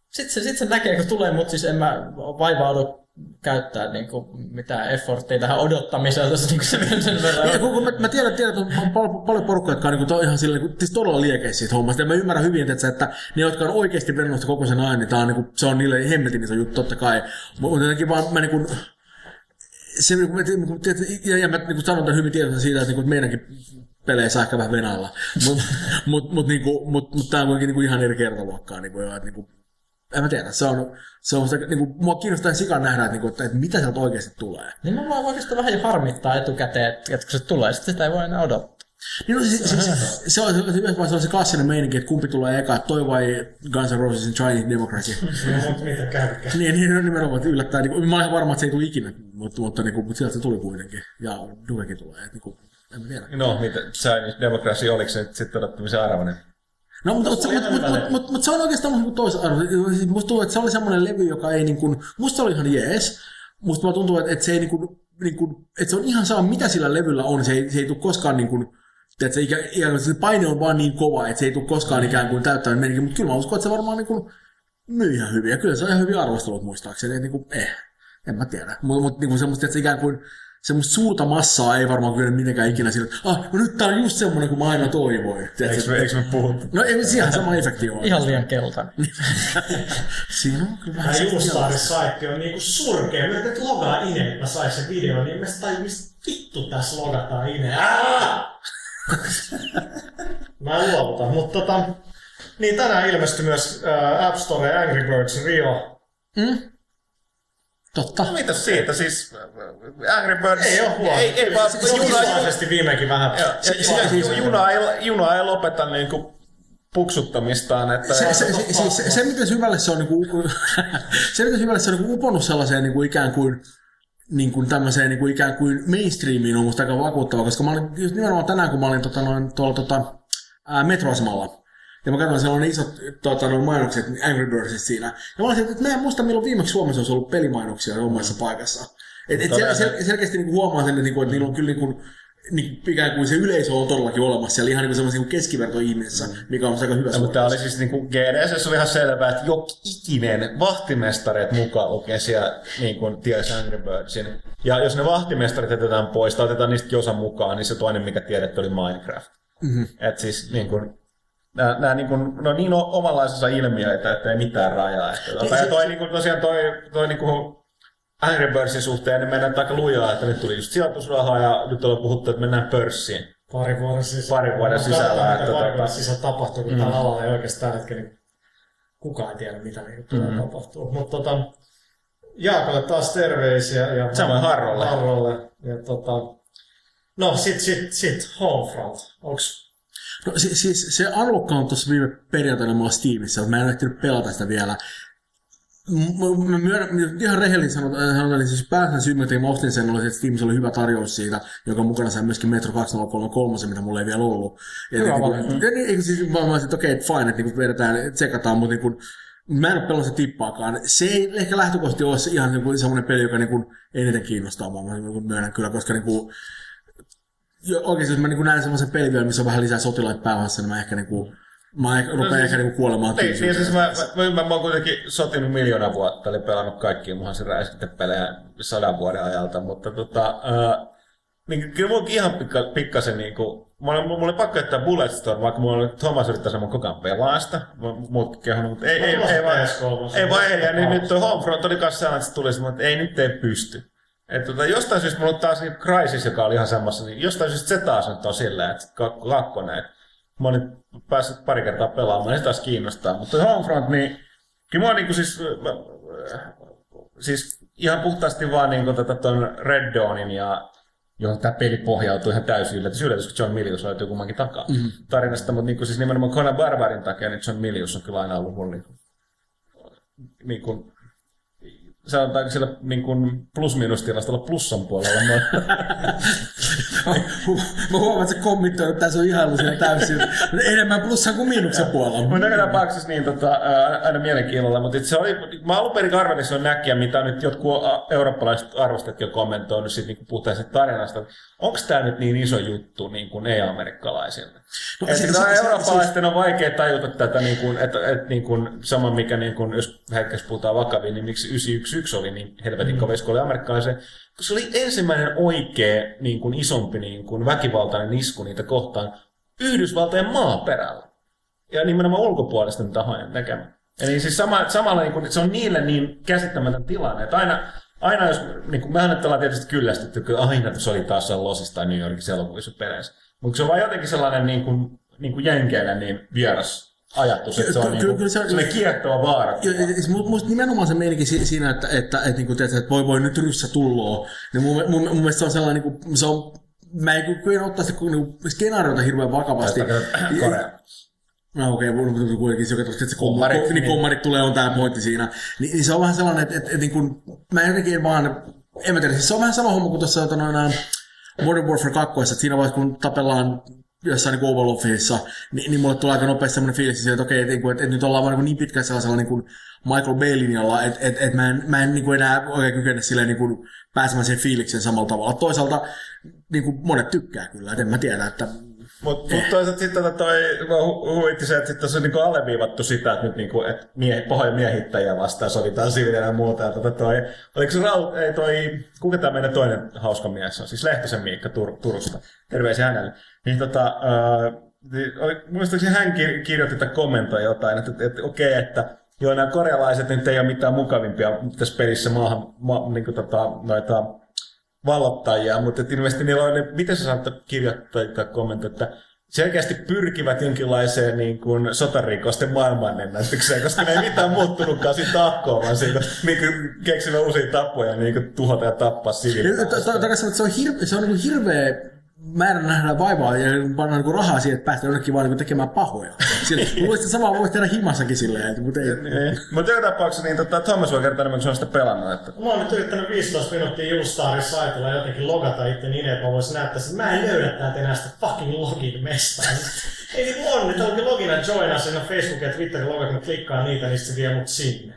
Sitten se, sit se näkee, kun tulee, mutta siis en mä vaivaudu käyttää niin kuin, mitään efforttia tähän odottamiseen tässä niin sen, sen verran. Ja kun, kun mä, mä tiedän, tiedän, että on paljon, paljon porukkaa, jotka on niin kuin, ihan sille, niin kuin, siis todella liekeissä siitä hommasta. Ja mä ymmärrän hyvin, että, että ne, jotka on oikeasti vennosta koko sen ajan, niin, tää on, niin kuin, se on niille hemmetin iso juttu, totta kai. Mutta jotenkin vaan mä niin kuin, se, niin kuin, niin kuin, ja, ja mä niin kuin sanon tämän hyvin tietoisen siitä, että, niin kuin, meidänkin peleissä ehkä vähän venailla. Mutta mut, mut, niin kuin, mut, mut tämä on niin kuin ihan eri kertaluokkaa. Niin kuin, että, niin kuin, en mä tiedä, se on, se on sitä, niin kuin, mua kiinnostaa sikan nähdä, että, niin kuin, että, että mitä sieltä oikeasti tulee. Niin mä vaan oikeastaan vähän jo harmittaa etukäteen, että, että kun se tulee, sitten sitä ei voi enää odottaa. Niin no, siis, siis, siis, se, on, se, on, se on se klassinen meininki, että kumpi tulee eka, toi vai Guns N' Rosesin Chinese Democracy. Mitä niin, niin no, nimenomaan, että yllättää. Niin, kuin, mä olen varma, että se ei tule ikinä, mutta, mutta, niin kuin, mutta sieltä se tuli kuitenkin. Ja Dukekin tulee. Että, niin kuin, en mä tiedä. No, mitä Chinese Democracy, oliko se sitten odottamisen arvoinen? No, mutta, mutta, mutta, ihan mutta, hyvä mutta, mutta, mutta se on oikeastaan niin toisarvo. Musta tuntuu, että se oli semmoinen levy, joka ei niin kuin, musta se oli ihan jees. Musta vaan tuntuu, että, että se ei niin kuin, niin kuin, että se on ihan sama, mitä sillä levyllä on. Se ei, se ei tule koskaan niin kuin, että se, ikään, ikään se paine on vaan niin kova, että se ei tule koskaan ikään kuin täyttämään menikin. Mutta kyllä mä uskon, että se varmaan niin kuin, myy ihan hyvin. Ja kyllä se on ihan hyvin arvostelut muistaakseni. Että niin kuin, eh, en mä tiedä. Mutta mut, niin kuin semmoista, että se ikään kuin, semmoista suurta massaa ei varmaan kyllä mitenkään ikinä sillä, että ah, no nyt tää on just semmoinen kuin mä aina toivoin. Eikö me, eikö me puhuttu? No ei siihen sama efekti ole. Ihan liian keltainen. Siinä on kyllä vähän Tämä Juustaari-saitti on niinku surkea. Mä yritän logaa Ine, että mä sais sen videon, niin mä sit tajun, mistä vittu tässä logataan Ine. Mä luovutan, mutta tota, niin tänään ilmestyi myös äh, App Store Angry Birds Rio. Totta. No mitä siitä, siis Angry Birds... Ei oo huono. Ei, ei vaan Se on juna, visuaalisesti viimekin vähän. ja, ja, ja, juna, ei, juna ei lopeta niinku puksuttamistaan, että... Se, se, se, se, se, se, miten syvälle se on, niinku, se, miten syvälle se on niinku uponnut sellaiseen niinku ikään kuin niin kuin tämmöiseen niin kuin ikään kuin mainstreamiin on musta aika vakuuttava, koska mä olin just nimenomaan tänään, kun mä olin tota, noin, tuolla tota, ää, metroasemalla, ja mä katsoin, siellä on isot tota, noin mainokset Angry Birdsista siinä. Ja mä olin että mä en muista, milloin viimeksi Suomessa olisi ollut pelimainoksia omassa paikassa. Et, et sel, sel, selkeästi niin kuin huomaa sen, että, niin kuin, että niillä on kyllä niin kuin, niin ikään kuin se yleisö on todellakin olemassa siellä ihan niin kuin semmoisia niin keskivertoihmisissä, mikä on aika hyvä Ja, mutta tämä oli siis niinku GDS oli ihan selvää, että jok ikinen vahtimestareet mukaan lukee siellä niin kuin ties Angry Birdsin. Ja jos ne vahtimestarit jätetään pois tai otetaan niistä osa mukaan, niin se toinen, mikä tiedetty, oli Minecraft. Mm-hmm. Et siis niin kuin, nämä, nämä niin kuin, no niin omanlaisensa ilmiöitä, että ei mitään rajaa. Että, tota, ja toi, niin kuin, tosiaan toi, toi niin kuin Angry Birdsin suhteen, niin mennään aika lujaa, että nyt tuli just sijoitusrahaa ja nyt ollaan puhuttu, että mennään pörssiin. Pari vuoden sisällä. Pari vuoden sisällä, että pari tota- vuoden sisällä tapahtuu, kun mm. tällä alalla ei oikeastaan hetkellä niin kukaan ei tiedä, mitä niin tulee mm. tapahtuu. Mutta tota, Jaakolle taas terveisiä. Ja Samoin Harrolle. Harrolle. Ja tota, no sit, sit, sit Homefront. Onks No, siis, siis se Unlock on tuossa viime perjantaina mulla Steamissa, mutta mä en ehtinyt pelata sitä vielä. Mä myönnän, ihan rehellisesti sanotaan, sanotaan niin siis pääsen syy, mitä mä ostin sen, oli, se, että Steamissa oli hyvä tarjous siitä, joka mukana sai myöskin Metro 2033, mitä mulla ei vielä ollut. Ja, Hyvä niin, ja, niin, eikö siis, mä olisin, että okei, okay, fine, että niin vedetään, tsekataan, mutta niin kuin, mä en ole pelannut sitä tippaakaan. Se ei ehkä lähtökohtaisesti ole se ihan niin kuin, semmoinen peli, joka niin kuin, eniten kiinnostaa mua, mä niin kuin myönnän kyllä, koska niin kuin, jo, oikeasti jos mä niin näen semmoisen pelin vielä, missä on vähän lisää sotilaita päässä, niin mä ehkä, niin kuin, mä ehkä, rupean siis- ehkä niin kuolemaan Niin, niin siis mä, mä, mä, mä, oon kuitenkin sotinut miljoona vuotta, eli pelannut kaikkia muhan se räiskintäpelejä sadan vuoden ajalta, mutta tota, ää, niin kyllä mullakin ihan pikka, pikkasen niin kuin, mulla, mulla oli pakko jättää Bulletstorm, vaikka mulla oli Thomas yrittää sanoa koko ajan pelaa sitä. Muutkin kehonut, mutta ei, ei, ei, ei, vaan, PS3. ei vaan ei. Ja niin, nyt tuo Homefront oli kanssa sellainen, että se tuli semmoinen, että ei nyt ei pysty. Et tota, jostain syystä mulla on taas niin Crysis, joka oli ihan samassa, niin jostain syystä se taas nyt on silleen, että kak- kakkonen. Mä oon nyt päässyt pari kertaa pelaamaan, niin se taas kiinnostaa. Mutta Homefront, niin kyllä niinku siis, mä, siis ihan puhtaasti vaan niinku tota ton Red Dawnin ja johon tämä peli pohjautuu ihan täysin yllätys. Yllätys, kun John Milius löytyy kummankin takaa mm-hmm. tarinasta, mutta niinku siis nimenomaan Conan Barbarin takia, niin John Milius on kyllä aina ollut mun niinku, niinku sanotaanko siellä niin kuin plus-miinus-tilastolla plussan puolella. Mä, huomaan, että se kommentoi, että tässä on ihailu siellä täysin. Enemmän plussan kuin miinuksen puolella. Mutta joka tapauksessa niin, tota, aina mielenkiinnolla, mutta se oli, mä alun perin arvelin, se on näkkiä, mitä nyt jotkut eurooppalaiset arvostajat on kommentoinut sit, niin puhutaan siitä tarinasta. Onko tämä nyt niin iso juttu niin kuin ei-amerikkalaisille? No, No, se- että se- se, eurooppalaisten on vaikea tajuta tätä, niin kuin, että, että niin kuin, sama mikä, niin kuin, jos hetkessä puhutaan vakavin, niin miksi 911 oli niin helvetin mm. kovin, kun oli amerikkalaisen. Kun se oli ensimmäinen oikea niin kuin, isompi niin kuin, väkivaltainen isku niitä kohtaan Yhdysvaltojen maaperällä ja nimenomaan ulkopuolisten tahojen tekemä. Eli siis sama, samalla niin kuin, se on niille niin käsittämätön tilanne, että aina, aina jos, niin kuin, mehän nyt ollaan tietysti kyllästytty, että aina se oli taas tai New Yorkissa elokuvissa peleissä. Mutta se on vaan jotenkin sellainen niin kuin, niin kuin jenkeille niin vieras ajatus, että se on, Ky- niin kuin, kyllä se on- kiehtova vaara. Joo, ja mu- musta nimenomaan se meininki si- siinä, että, että, että, että, että, että voi, voi nyt ryssä tulloo, niin mun, mun, mun mielestä se on sellainen, niin kuin, se on, mä en kyllä- kyllä ottaa sitä niin kuin, skenaariota hirveän vakavasti. Korea. No okei, okay, mutta kuitenkin se, että se Kommarit, kommarit, niin niin. kommarit tulee, on tämä pointti siinä. Ni, niin se on vähän sellainen, että, että, että niin kuin, mä jotenkin vaan, en mä tiedä, siis se on vähän sama homma kuin tuossa tota, noin, Modern Warfare 2, että siinä vaiheessa kun tapellaan jossain niin Oval Officeissa, niin, niin mulle tulee aika nopeasti semmoinen fiilis, että okei, että, että, että, nyt ollaan vaan niin, niin pitkällä sellaisella niin kuin Michael Bay-linjalla, että, että, että mä en, mä en niin kuin enää oikein kykene silleen niin kuin pääsemään siihen fiilikseen samalla tavalla. Toisaalta niin kuin monet tykkää kyllä, että en mä tiedä, että Mutta mut toisaalta sitten tota toi, hu- huvitti se, että sit on niinku alleviivattu sitä, että nyt niinku, et miehi, pahoja miehittäjiä vastaan sovitaan siviiliä ja muuta. Ja tota toi, oliko se Raul, ei toi, kuka tämä meidän toinen hauska mies on? Siis Lehtosen Miikka Tur, Turusta. Terveisiä hänelle. Niin tota, äh, oli, muistaakseni hän kir- kirjoitti tai kommentoi jotain, että, että, että okei, okay, että joo, nämä korealaiset nyt ei ole mitään mukavimpia tässä pelissä maahan, ma, niin kuin tota, noita vallottajia, mutta ilmeisesti niillä on, miten sä saat kirjoittaa tai kommentoida, että selkeästi pyrkivät jonkinlaiseen niin kuin sotarikosten maailmanennätykseen, koska ne ei mitään muuttunutkaan siinä tahkoon, vaan siitä niin kuin keksivät uusia tapoja niin kuin tuhota ja tappaa että se on, hirve, se on niin hirveä määrä nähdä vaivaa ja panna niin rahaa siihen, että päästään jonnekin vaan niin tekemään pahoja. Sillä, muista samaa voi tehdä himassakin silleen, että, mutta ei. Mutta joka tapauksessa niin tota, Thomas voi kertoa enemmän, kun se on sitä pelannut. Että... Mä oon nyt yrittänyt 15 minuuttia Justarin saitilla jotenkin logata itse niin, että mä voisin näyttää, että mä en löydä täältä enää sitä fucking login mestaa. Ei niinku on, että onkin logina joina siinä Facebook ja Twitterin logot, kun mä klikkaan niitä, niin se vie mut sinne.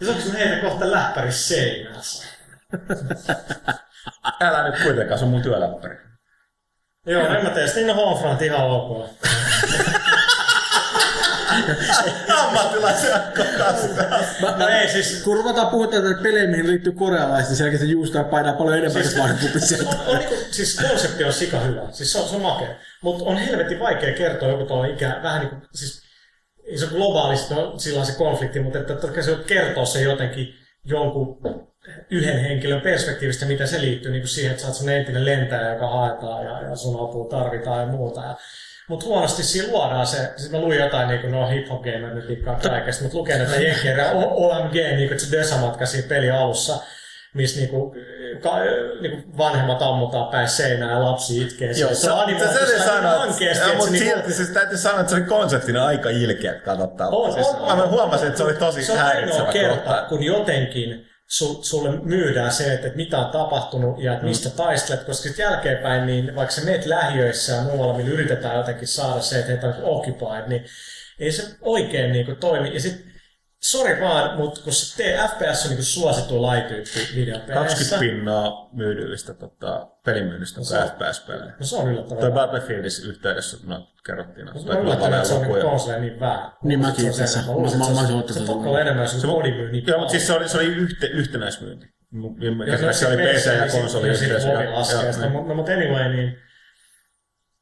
Ja se onko mä heitä kohta läppäri seinässä. Älä nyt kuitenkaan, se on mun työläppäri. Joo, en mä tiedä, sitten niin Homefront ihan ok. Ammattilaisia kokasta. No ei siis, Kun ruvetaan puhua tätä pelejä, mihin liittyy korealaiset, niin selkeästi juustaa painaa paljon enemmän siis, kuin sieltä. on, on niinku, siis konsepti on sika hyvä, siis se on, se on makea. Mutta on helvetin vaikea kertoa joku tuolla ikä, vähän niin kuin, siis ei se on globaalisti, no, sillä on se konflikti, mutta että, että se kertoo se jotenkin jonkun yhden henkilön perspektiivistä, miten se liittyy niin kuin siihen, että sä oot sun entinen lentäjä, joka haetaan ja, ja sun apua tarvitaan ja muuta. Ja, mutta huonosti siinä luodaan se, siis mä luin jotain, niin kuin no hip-hop gamer nyt dikkaa kaikesta, mutta lukee näitä jenkkejä, OMG, niin kuin se Dösa-matka siinä pelin alussa, missä niinku, ka, niinku vanhemmat ammutaan päin seinää ja lapsi itkee. Joo, se, on se, se, se sanoo, ankeasti, että, että mutta se niinku- silti siis täytyy sanoa, että se oli konseptina aika ilkeä katsottava. On, siis, on, mä on. huomasin, että se oli tosi se häiritsevä kerta, kohta. kun jotenkin su, sulle myydään se, että, että mitä on tapahtunut ja että mistä Mm. taistelet, koska sitten jälkeenpäin, niin vaikka se meet lähiöissä ja muualla, millä yritetään jotenkin saada se, että heitä on occupied, niin ei se oikein niin kuin, toimi. Ja sitten, sori vaan, mutta kun se te, FPS on niin kuin suosittu laityyppi videopeleissä. 20 pinnaa myydyllistä tota, pelimyynnistä on Se on- FPS-pelejä. No se on yllättävän Toi vähän. Battlefieldissa yhteydessä no, kerrottiin. No, Mä yllättänyt, että se on niin konsoleja niin vähän. Niin mäkin Se on itse asiassa. Mä- että mä- mä se- olisin ottanut Se sen. pokkaa enemmän, jos se kodi myy niin Joo, mutta siis se oli, se oli yhte, yhtenäismyynti. Se oli PC ja konsoli niin sitten sitä. niin. No, mutta anyway, niin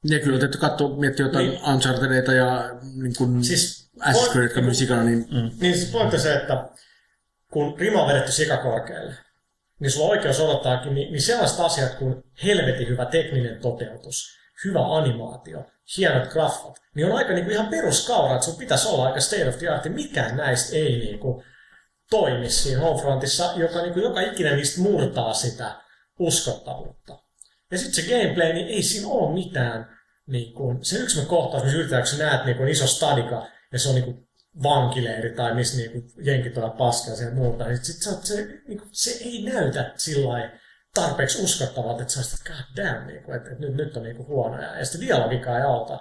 Ja kyllä täytyy katsoa, miettiä jotain Niin. Unchartedeita ja niin kuin Siis Assassin's Creed, sikana, niin mm. Niin siis pointti on se, että kun rima on vedetty sikakorkealle, niin sulla on oikeus odottaakin niin, niin sellaiset asiat kuin helvetin hyvä tekninen toteutus, hyvä animaatio, hienot graffat, niin on aika niin kuin ihan peruskaura, että sun pitäisi olla aika state of the art, ja mikään näistä ei niin kuin toimi siinä Homefrontissa, joka niin kuin joka ikinen niistä murtaa sitä uskottavuutta. Ja sitten se gameplay, niin ei siinä ole mitään, niin kuin, se yksi kohtaus, missä yritetään, kun sä näet niin kuin iso stadika, ja se on niin kuin vankileiri tai missä niinku jenkit on paskaa ja muuta, niin sit se, se, niinku, se ei näytä sillä tarpeeksi uskottavalta, että sä olisit, god damn, niinku, että, että nyt, nyt on niinku huonoja. Ja sitten dialogikaan ei auta.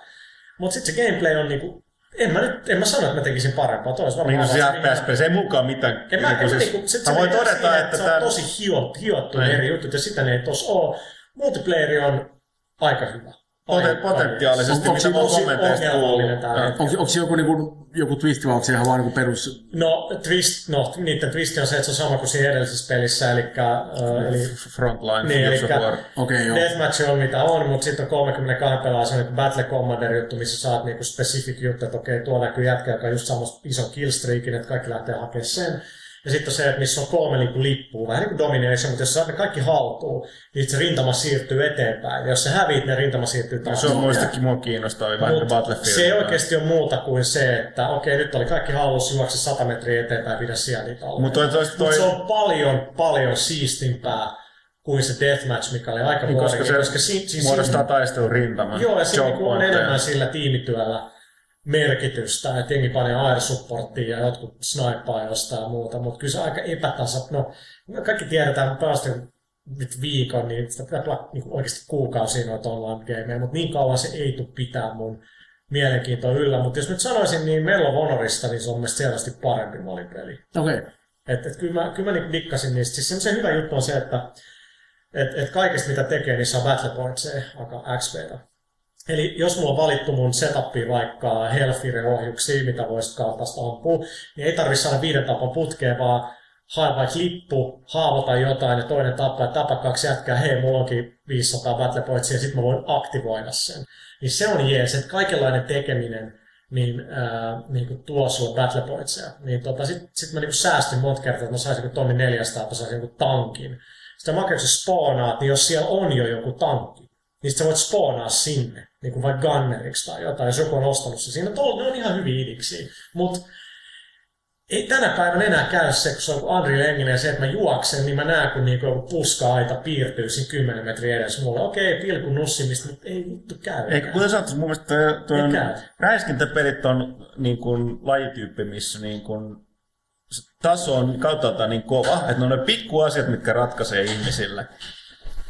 Mutta sitten se gameplay on niinku, en mä nyt, en mä sano, että mä tekisin parempaa. Toi olisi Niin se FPS, se ei mukaan mitään. en mä, en mä, siis- niinku, sit mä se voin todeta, siihen, että se tämä... on tosi hiot, hiottu Niin. eri jutut, ja sitä ne ei tossa ole. Multiplayer on aika hyvä. Poten- potentiaalisesti, Onko- mitä mä kommenteista kuullut. hetki. onko, onko joku, niin kuin, joku twist vai onko se ihan vaan niin perus... No, twist, no, niiden twist on se, että se on sama kuin siinä edellisessä pelissä, eli, äh, eli Frontline, Niin. Okei, okay, joo. Deathmatch on mitä on, mutta sitten on 32 pelaa se on niin Battle Commander juttu, missä saat niinku specific juttu, että okei, tuo näkyy jätkä, joka on just samassa ison killstreakin, että kaikki lähtee hakemaan sen. Ja sitten on se, että missä on kolme niinku lippua, vähän niin kuin Domination, mutta jos saat ne kaikki haltuun, niin se rintama siirtyy eteenpäin. Ja jos sä häviit, ne rintama siirtyy taas. Se on muistakin mua vähän niin Mut kuin Battlefield. se ei oikeasti ole muuta kuin se, että okei, nyt oli kaikki hallussa, juokse 100 metriä eteenpäin ja pidä siellä niitä alle. Mut toi- Mut se on paljon, paljon siistimpää kuin se deathmatch, mikä oli aika Niin, koska se koska si, si, muodostaa si, taistelun rintaman. Joo, ja siinä on enemmän sillä tiimityöllä merkitystä, että jengi panee air supporttia ja jotkut snipaa jostain ja muuta, mutta kyllä se aika epätasa. No, kaikki tiedetään, että päästy nyt viikon, niin sitä pitää pelaa niin oikeasti kuukausia noita online-gameja, mutta niin kauan se ei tule pitää mun mielenkiintoa yllä. Mutta jos nyt sanoisin niin Mello Honorista, niin se on mielestäni selvästi parempi molipeli. Okei. Okay. Et, et kyllä mä, kyllä mä niin dikkasin niistä. Siis se hyvä juttu on se, että et, et kaikesta mitä tekee, niin saa battle pointseja, aika XPtä. Eli jos mulla on valittu mun setupiin vaikka Hellfire-ohjuksia, mitä voisi kaltaista ampua, niin ei tarvitse saada viiden tapan putkeen, vaan hae vaikka lippu, haavota jotain ja toinen tappaa ja tapa kaksi jätkää, hei, mulla onkin 500 battle pointsia ja sitten mä voin aktivoida sen. Niin se on jees, että kaikenlainen tekeminen niin, ää, niin kuin tuo sulle battle pointseja. Niin tota, sitten sit mä niin säästin monta kertaa, että mä saisin joku tonni 400, että mä saisin joku tankin. Kun sä spawnaat, niin jos siellä on jo joku tankki, niin sit sä voit spawnaa sinne, niin kuin vaikka gunneriksi tai jotain, jos joku on ostanut se. Siinä ne on ihan hyviä idiksi. Mutta ei tänä päivänä enää käy se, kun se on Unreal Engine ja se, että mä juoksen, niin mä näen, kun niinku joku puska-aita piirtyy siinä 10 metriä edes mulle. Okei, pilkun nussimista, mutta ei vittu käy. Eikö, kuten sanottu, mun mielestä toi, toi Ei on, käy. räiskintäpelit on niin kuin, lajityyppi, missä niin kuin, se taso on kauttaaltaan niin kova, että ne on ne pikkuasiat, mitkä ratkaisee ihmisille.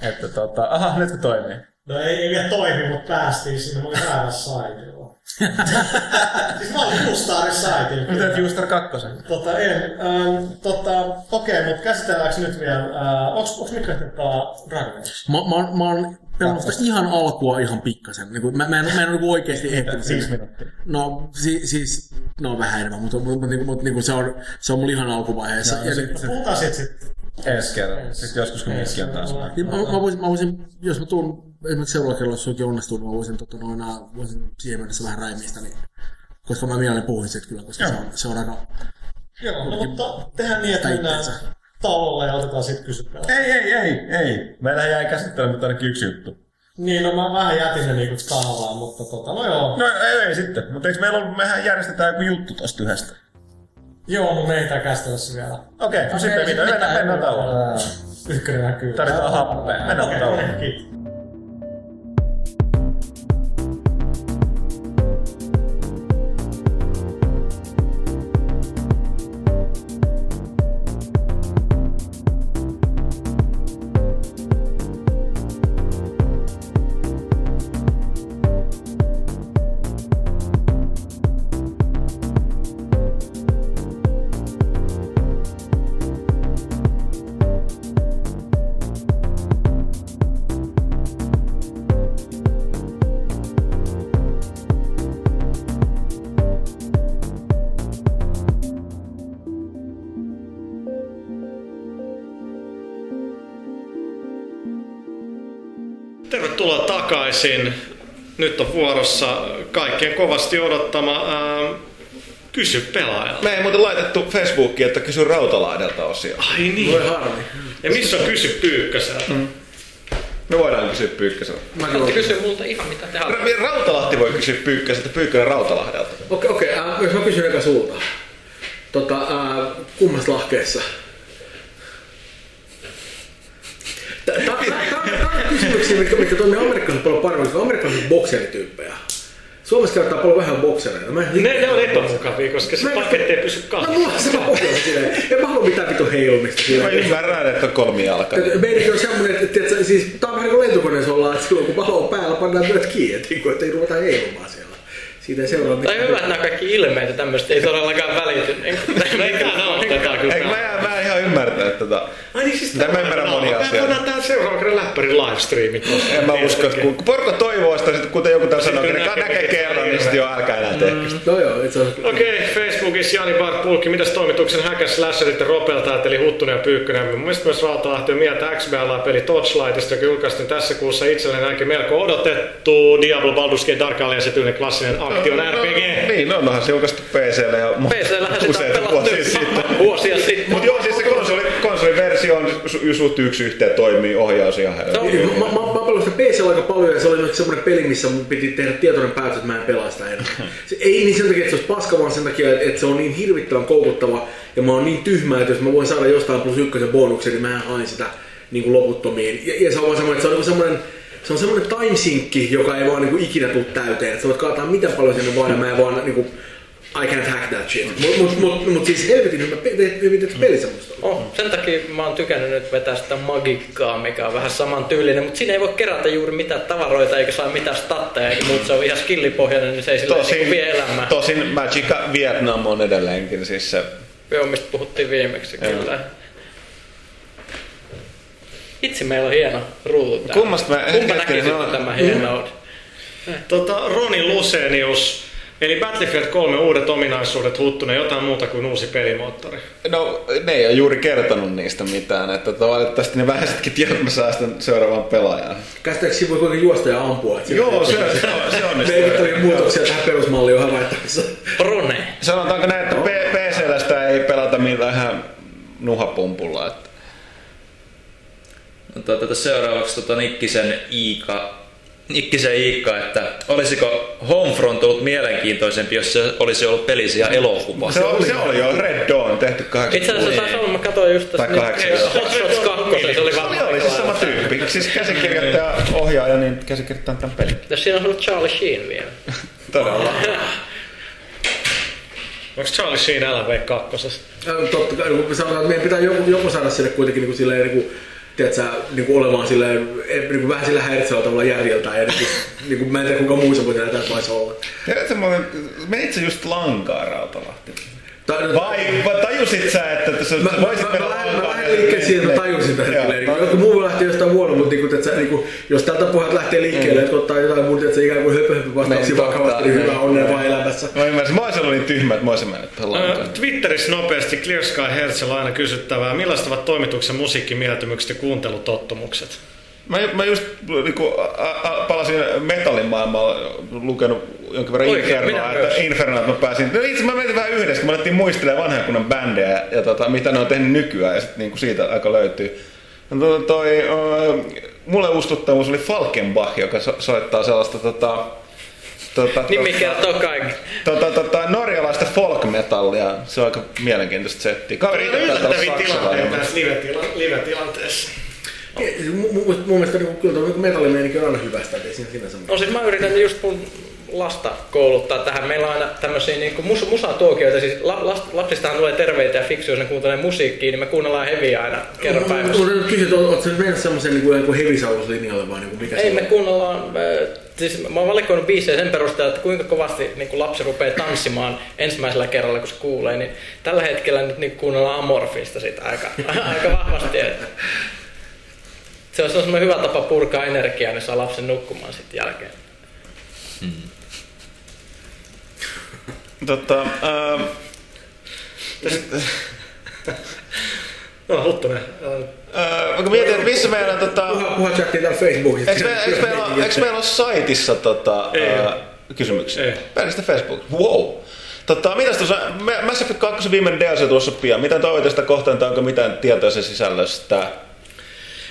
Että tota, aha, nyt toimii. No ei, ei vielä toimi, mutta päästiin sinne. Mä olin väärässä saitilla. siis mä olin Mustarissa saitilla. Mitä Justar kakkosen? Tota, en, ähm, tota, okei, mutta käsitelläänkö nyt vielä, äh, onks, onks Mikko ehtinyt pelaa Dragon Age? Mä, mä, mä oon pelannut sitä ihan alkua ihan pikkasen. Niin kuin, mä, mä, en, mä en ole niin oikeasti ehtinyt sinne. minuuttia. No si, siis, no vähän enemmän, mutta, mutta, mutta, mutta niin kuin se, on, se on mulla ihan alkuvaiheessa. Ja, ja, No, puhutaan siitä sitten. Ensi kerralla. Sitten joskus kun mikki on taas. Mä, mä, voisin, mä voisin, jos mä tuun esimerkiksi seuraavalla kerralla, jos suinkin onnistuu, niin mä voisin, tota, noin, ää, voisin siihen mennessä vähän räimistä, niin, koska mä mielelläni puhuin siitä kyllä, koska se on, se on aika... Joo, no mutta tehdään niin, että mennään tauolle ja otetaan sitten kysyttävää. Ei, ei, ei, ei. Meillä jäi käsittelemättä ainakin yksi juttu. Niin, no mä vähän jätin ne niinku tahallaan, mutta tota, no joo. No ei, ei sitten. Mutta eikö meillä ollut, mehän järjestetään joku juttu tosta yhdestä. Joo, mutta me ei tää käsitellä se vielä. Okei, okay, no sitten mitä, mennään, mennään tauolle. Ykkönen näkyy. Tarvitaan happea. Mennään tauolle. Takaisin. Nyt on vuorossa kaikkien kovasti odottama ää, Kysy pelaajalta. Me ei muuten laitettu Facebookiin, että kysy Rautalahdelta osio. Ai niin. Voi harmi. Ja missä on Kysy Pyykköseltä? Mm. Me voidaan kysyä Pyykköseltä. Saatte kysyä multa ihan mitä te haluatte. Ra- Rautalahti voi kysyä Pyykköseltä, Pyykkönen Rautalahdelta. Okei, okei. äh, jos mä kysyn eka sulta. Tota, äh, kummassa lahkeessa? Tämä on kysymyksiä, mitkä, mitkä toimii Amerikassa paljon paremmin, koska Amerikassa on bokserityyppejä. Suomessa käytetään paljon vähän boksereita. Mä Ne, ne on epämukavia, koska se paketti ei pysy No kasassa. mulla on se vaan silleen. En mä halua mitään vitun heilumista Mä ymmärrän, että on kolmijalkainen. Meidänkin on semmoinen, että tiedätkö, siis, tää on vähän niin kuin lentokoneessa ollaan, että silloin kun valo on päällä, pannaan myöt kiinni, että ei ruveta heilumaan siellä. Siitä ei seuraa Tai hyvä, että nämä kaikki ilmeet ja tämmöistä ei todellakaan välity. Meitä nauhoitetaan kyllä. Eikö mä, mä en ihan ymmärtänyt tätä. Ai niin siis Mä en ymmärrä monia Me asioita. voidaan tää seuraava kerran läppärin livestreamit. En mä usko, että kun porukka toivoo sitä, sit kuten joku täällä sanoo, että näkee kerran, niin sitten jo älkää enää tehkö sitä. No joo, itse asiassa. Okei, Facebookissa Jani Bart Pulkki, mitäs toimituksen häkäs slasherit ja ropeltaat, eli Huttunen ja Pyykkönen. Mun mielestä myös Rautalahti on mieltä XBLA-peli Torchlightista, joka julkaistiin tässä kuussa itselleen ainakin melko odotettu Diablo Baldur's Gate Dark Alliance tyylinen klassinen action RPG. Niin, no, onhan se julkaistu PClle ja on useita vuosia sitten. vuosia sitten. Mutta joo, siis se konsoli, konsoliversio on su- suht yksi yhteen toimii ohjaus ihan on- Niin, Mä, mä, mä pelannut sitä PC aika paljon ja se oli myös semmoinen peli, missä mun piti tehdä tietoinen päätös, että mä en pelaa sitä enää. Se, ei niin sen takia, että se olisi paska, vaan sen takia, että, että se on niin hirvittävän koukuttava ja mä oon niin tyhmä, että jos mä voin saada jostain plus ykkösen bonuksen, niin mä hain sitä niin kuin loputtomiin. Ja, ja se on vaan semmoinen, että se on niin semmoinen, se on semmoinen timesinkki, joka ei vaan niin kuin ikinä tule täyteen. Että sä voit kaataa miten paljon sinne vaan ja mä en vaan niin kuin, I can't hack that shit. Mut, mut, mut, mut siis helvetin hyvä, pe- hyvin tehty peli semmoista. Oh, sen takia mä oon tykännyt nyt vetää sitä magikkaa, mikä on vähän saman tyylinen, mutta siinä ei voi kerätä juuri mitään tavaroita eikä saa mitään statteja eikä muuta. Se on ihan skillipohjainen, niin se ei silleen niin vie elämää. tosin Magica Vietnam on edelleenkin siis se Joo, mistä puhuttiin viimeksi kyllä. Itse meillä on hieno ruutu täällä. Kummasta mä- Kumpa hetkinen, näki no- sitten tämän hienouden? Tota, Roni Lusenius, eli Battlefield 3 uudet ominaisuudet Huttunen, jotain muuta kuin uusi pelimoottori. No, ne ei ole juuri kertonut niistä mitään, että tota, valitettavasti ne vähäisetkin tiedot mä saan sitten seuraavaan pelaajaan. Käsittääkseni voi kuitenkin juosta ja ampua. Että Joo, se, se, on, se on Merkittäviä muutoksia tähän perusmalliin on havaittavissa. Rone. Sanotaanko näin, että P- PCllä sitä ei pelata millään ihan nuhapumpulla. Että. No, tuota, seuraavaksi tota Nikkisen Iika, Nikkisen Iikka, että olisiko Homefront ollut mielenkiintoisempi, jos se olisi ollut pelisiä elokuva? Se, oli, se oli jo Red Dawn tehty Itse asiassa 80 taisi olla, mä katsoin just Tai. Hot Shots 2, se oli Se oli, oli se sama tyyppi. Siis käsikirjoittaja, ohjaaja, niin käsikirjoittaja tämän pelin. Jos siinä on ollut Charlie Sheen vielä. Todella. Onko Charlie Sheen LV2? Äh, Totta kai, kun sanotaan, että meidän pitää joku, joku saada sinne kuitenkin niin kuin silleen, niin kuin, tiedätkö, niin kuin olemaan silleen, eh, niin kuin vähän sillä häiritsevällä tavalla järjeltä. Ja niin niin kuin, mä en tiedä kuinka muissa voi tehdä tätä voisi olla. Ja semmoinen, menit sä just lankaa Rautalahti? Tai, Vai, vai tajusit sä, että sä Mä, mä, voisit mä, mä, lähden- mä lankaa? lähden liikkeelle siihen, että mä tajusin tämän silleen. Niin, joku muu lähti jostain huono, mutta niin kuin, tiedätkö, niin kuin, jos tältä pohjalta lähtee liikkeelle, että ottaa jotain muuta, että se ikään kuin höpö höpö vastauksia Niin, vakavasti, niin hyvää onnea vaan elämässä. Mä ymmärsin, mä olisin ollut niin tyhmä, että mä olisin mennyt tähän lankaan. Twitterissä nopeasti Clear Sky Hertzellä aina kysyttävää, millaiset ovat toimituksen musiikkimieltymykset ja kuuntelutottumukset? Mä, mä just niinku, a, a, palasin metallin maailmaa, lukenut jonkin verran Oikein, Infernoa, minä että myös. Infernoa, että mä pääsin. No itse mä menin vähän yhdessä, kun mä alettiin muistelemaan vanhan kunnon bändejä ja, ja tota, mitä ne on tehnyt nykyään ja sitten niinku siitä aika löytyy. No, toi, toi, ö, mulle ustuttavuus oli Falkenbach, joka so, soittaa sellaista tota, tota, Nimi tota, kertoo kaikki. tota, tota, norjalaista folk-metallia. Se on aika mielenkiintoista settiä. Kaveri itse taitaa olla saksalainen. live-tilanteessa. Mun, mun, mun mielestä niin, kyllä tuo niin metallimeininki on aina hyvästä, että ei siinä sinänsä No siis mä yritän just mun lasta kouluttaa tähän. Meillä on aina tämmöisiä niin mus, musatuokioita. Siis la, last, lapsistahan tulee terveitä ja fiksuja, jos ne kuuntelee musiikkia, niin me kuunnellaan heviä aina kerran päivässä. Mutta kysyä, että ootko sä nyt mennyt semmoisen niin kuin, kuin hevisauslinjalle vai niin kuin mikä Ei, me kuunnellaan, siis mä oon valikoinut biisejä sen perusteella, että kuinka kovasti niin kun lapsi rupeaa tanssimaan ensimmäisellä kerralla, kun se kuulee, niin tällä hetkellä nyt niin kuunnellaan Amorfista sitä aika, aika vahvasti. Se on semmoinen hyvä tapa purkaa energiaa, niin saa lapsen nukkumaan sitten jälkeen. Tota, ähm, No, Huttunen. Öö, mä mietin, että missä meillä on tota... Puha, puha chattiin täällä Facebookissa. Eikö, me, eikö, meillä, ole- eikö meillä ole saitissa tota, Ei ää, ole. kysymyksiä? Ei. Pelkästään Facebook. Wow. Tota, mitäs tuossa, Ma- Mass Effect 2 viimeinen DLC tuossa pian. Mitä toivotte sitä kohtaan, tai onko mitään tietoa sen sisällöstä?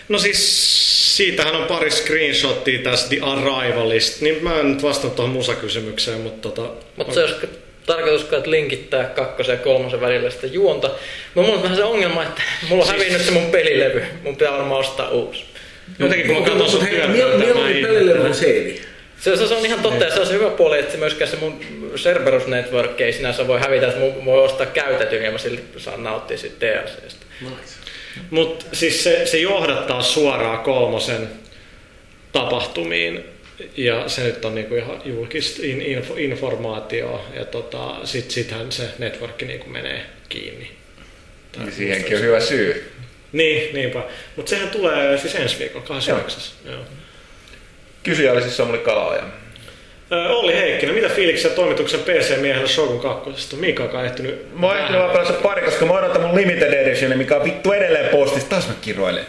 No siis siitähän on pari screenshottia tästä The Arrivalista, niin mä en nyt vastannut tuohon musakysymykseen, mutta tota... Mutta se olisi tarkoitus kai, että linkittää kakkosen ja kolmosen välillä sitä juonta. Mutta mulla on vähän se ongelma, että mulla on hävinnyt se mun pelilevy. Mun pitää varmaan ostaa uusi. Jotenkin kun mä katson sun työtä, mieluummin kuin seidi. Se, se, se on ihan totta ja se on se hyvä puoli, että se myöskään se mun Cerberus Network ei sinänsä voi hävitä, että mun voi ostaa käytetyn ja mä silti saan nauttia siitä DLCstä. Mutta siis se, se johdattaa suoraan kolmosen tapahtumiin ja se nyt on niinku ihan julkista in, info, informaatioa ja tota, sit, sittenhän se networkki niinku menee kiinni. Tai Siihenkin on hyvä syy. Niin, niinpä. Mutta sehän tulee siis ensi viikolla, 29. Joo. Kysyjä oli siis Samuli Kalaoja. Olli Heikkinen, mitä fiiliksiä toimituksen PC-miehellä Shogun 2? Miika on ehtinyt Mä oon ehtinyt vaan pelata pari, koska mä odotan mun limited edition, mikä on vittu edelleen postissa. Taas mä kiroilen.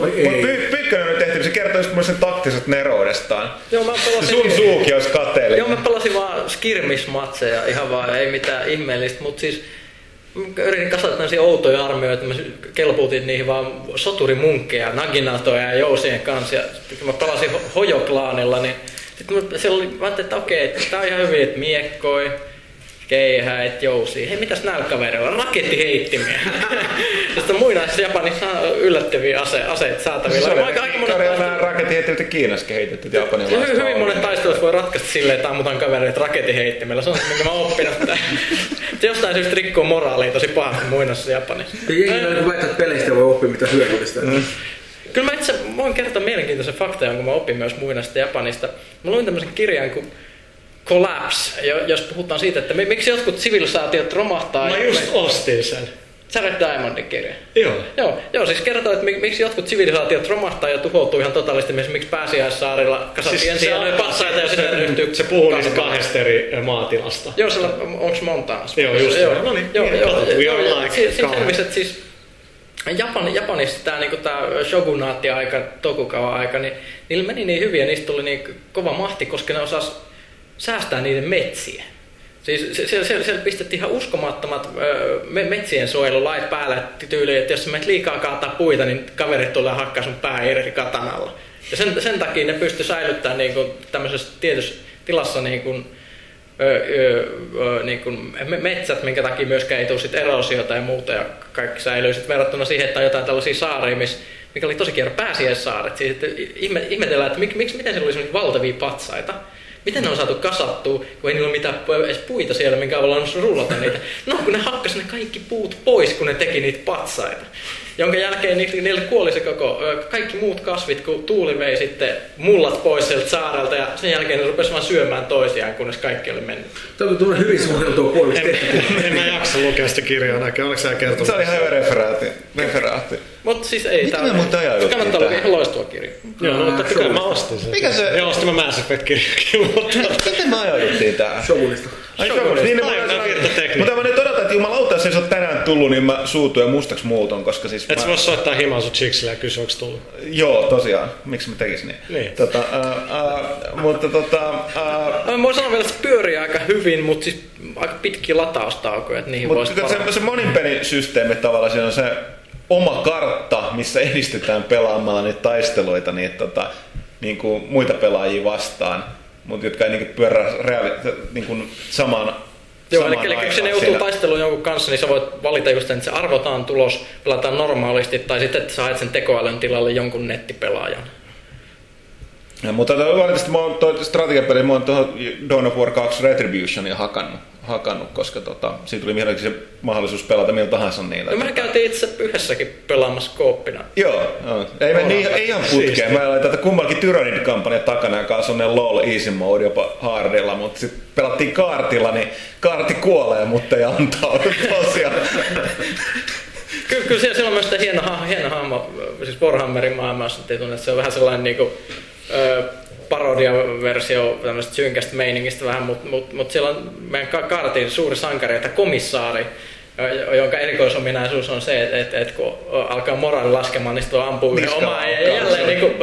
Oi Mut. Py- Pyykkönen on nyt tehty, se kertoo just mun sen taktiset neroudestaan. Joo, mä Se pelasin, sun suukin olisi kateellinen. joo, mä pelasin vaan skirmismatseja ihan vaan, ei mitään ihmeellistä, mutta siis mä yritin kasata tämmöisiä outoja armioita, mä kelpuutin niihin vaan soturimunkkeja, naginatoja ja jousien kanssa. Ja kun mä pelasin Ho- Hojo-klaanilla, niin sitten mä, siellä oli, mä ajattelin, että okei, että tää on ihan hyvin, että miekkoi, keihäit, jousia. Hei, mitäs näillä kavereilla? Rakettiheittimiä. Sitten muinaisessa Japanissa on yllättäviä ase, aseita saatavilla. Se Aika, oli aika monet Karjala taistelut- raketin heitetty Kiinassa kehitetty japanilaista. hyvin monet taistelut voi ratkaista silleen, että ammutaan kavereita raketinheittimellä. Se on se, minkä mä oon oppinut. Että se jostain syystä rikkoo moraalia tosi pahasti muinossa Japanissa. Ja jengi on niin väittää, että peleistä voi oppia mitä hyödyllistä. Mm. Kyllä mä itse voin kertoa mielenkiintoisen faktan, kun mä opin myös muinaista Japanista. Mä luin tämmöisen kirjan kuin Collapse, jo- jos puhutaan siitä, että mi- miksi jotkut sivilisaatiot romahtaa. Mä just ostin sen. Sä Red Diamondin kirja. Joo. Joo, joo, siis kertoo, että mik- miksi jotkut sivilisaatiot romahtaa ja tuhoutuu ihan totaalisesti, miksi pääsiäissaarilla kasattiin siis ensin se, patsaita ja sitten ryhtyy Se puhuu niistä kahdesta eri ö, maatilasta. Joo, sillä onko Montanassa? Joo, just joo. No niin, joo, niin, joo, katsottu. joo, We are joo, like si- Siinä kauhean. selvisi, että siis Japan, Japanissa tämä niinku shogunaatti-aika, Tokugawa-aika, niin niillä meni niin hyvin ja niistä tuli niin kova mahti, koska ne osas säästää niiden metsiä. Siis siellä, siellä, siellä pistettiin ihan uskomattomat ö, me- metsien suojelulait päälle tyyliin, että jos sä menet liikaa kaataa puita, niin kaverit tulee hakkaa sun pää irti katanalla. Ja sen, sen takia ne pysty säilyttämään niin tämmöisessä tietyssä tilassa niin ö, ö, ö, niin kuin me- metsät, minkä takia myöskään ei tule sit erosiota ja muuta, ja kaikki säilyy sit verrattuna siihen, että on jotain tällaisia saaria, missä mikä oli tosi kierro pääsiäissaaret. Siis, että ihme, ihmetellään, että mik, miksi, miten siellä oli valtavia patsaita. Miten ne on saatu kasattua, kun ei niillä ole mitään edes puita siellä, minkä avulla on rullata niitä. No, kun ne hakkas ne kaikki puut pois, kun ne teki niitä patsaita. Jonka jälkeen ni- niille kuoli se koko, kaikki muut kasvit, kun tuuli vei sitten mullat pois sieltä saarelta ja sen jälkeen ne rupesivat vaan syömään toisiaan, kunnes kaikki oli mennyt. Tämä on hyvin suunniteltua puolesta tehty. En mä jaksa lukea sitä kirjaa näkään. Oliko sä kertonut? Se oli ihan referaatti. referaatti. Mutta siis ei. Mitä tää- me muuten ajauduttiin Kannattaa lukea loistava kirja. Joo, no mutta kyllä mä ostin sen. Mikä se- Joo, ostin mä Mass Effect-kirjakin, mutta... Miten me ajauduttiin tähän? Shogunista. Ai. Niin, niin. Mutta mä nyt odotan, että jumalauta, jos ei se ole tänään tullut, niin mä suutun ja mustaks muuton, koska siis... Et mä- sä vois soittaa himaan sun chicksille ja kysyä, onko tullut. Joo, tosiaan. Miksi mä tekis niin? Niin. Tota, ää, ää, mutta tota... ää, Mä voin sanoa vielä, että se pyörii aika hyvin, mutta siis aika pitkiä lataustaukoja, että niihin voisi Mutta se, se monin pelisysteemi tavallaan siinä on se oma kartta, missä edistytään pelaamalla niitä taisteluita niitä, tota, niin kuin muita pelaajia vastaan, mutta jotka ei niin kuin pyörä reaali, niin kuin samaan Joo, samaan eli, eli kun sinne joutuu siellä. taisteluun jonkun kanssa, niin sä voit valita just sen, että se arvotaan tulos, pelataan normaalisti, tai sitten, että sä haet sen tekoälyn tilalle jonkun nettipelaajan. Ja, mutta valitettavasti mä oon toi strategiapeli, mä oon tuohon Dawn of War 2 Retributionia hakannut, hakannut koska tota, siitä tuli mielenki se mahdollisuus pelata millä tahansa niillä. No mehän käytiin itse yhdessäkin pelaamassa kooppina. Joo, joo. ei meni niin, ei ihan putkeen. Mä olin tätä kummallakin Tyranid-kampanjan takana, joka on sellainen LOL easy mode jopa hardilla, mutta sitten pelattiin kaartilla, niin kaarti kuolee, mutta ei antaudu tosiaan. Kyllä, kyllä siellä, on myös hieno, hieno hahmo, siis Warhammerin maailmassa, että se on vähän sellainen niinku, ö, parodiaversio tämmöisestä synkästä meiningistä vähän, mutta mut, mut siellä on meidän ka- kaartin suuri sankari, että komissaari, jo- jonka erikoisominaisuus on se, että, että, että kun alkaa moraali laskemaan, niin sitten ampuu yhden omaa ja jälleen niin kuin,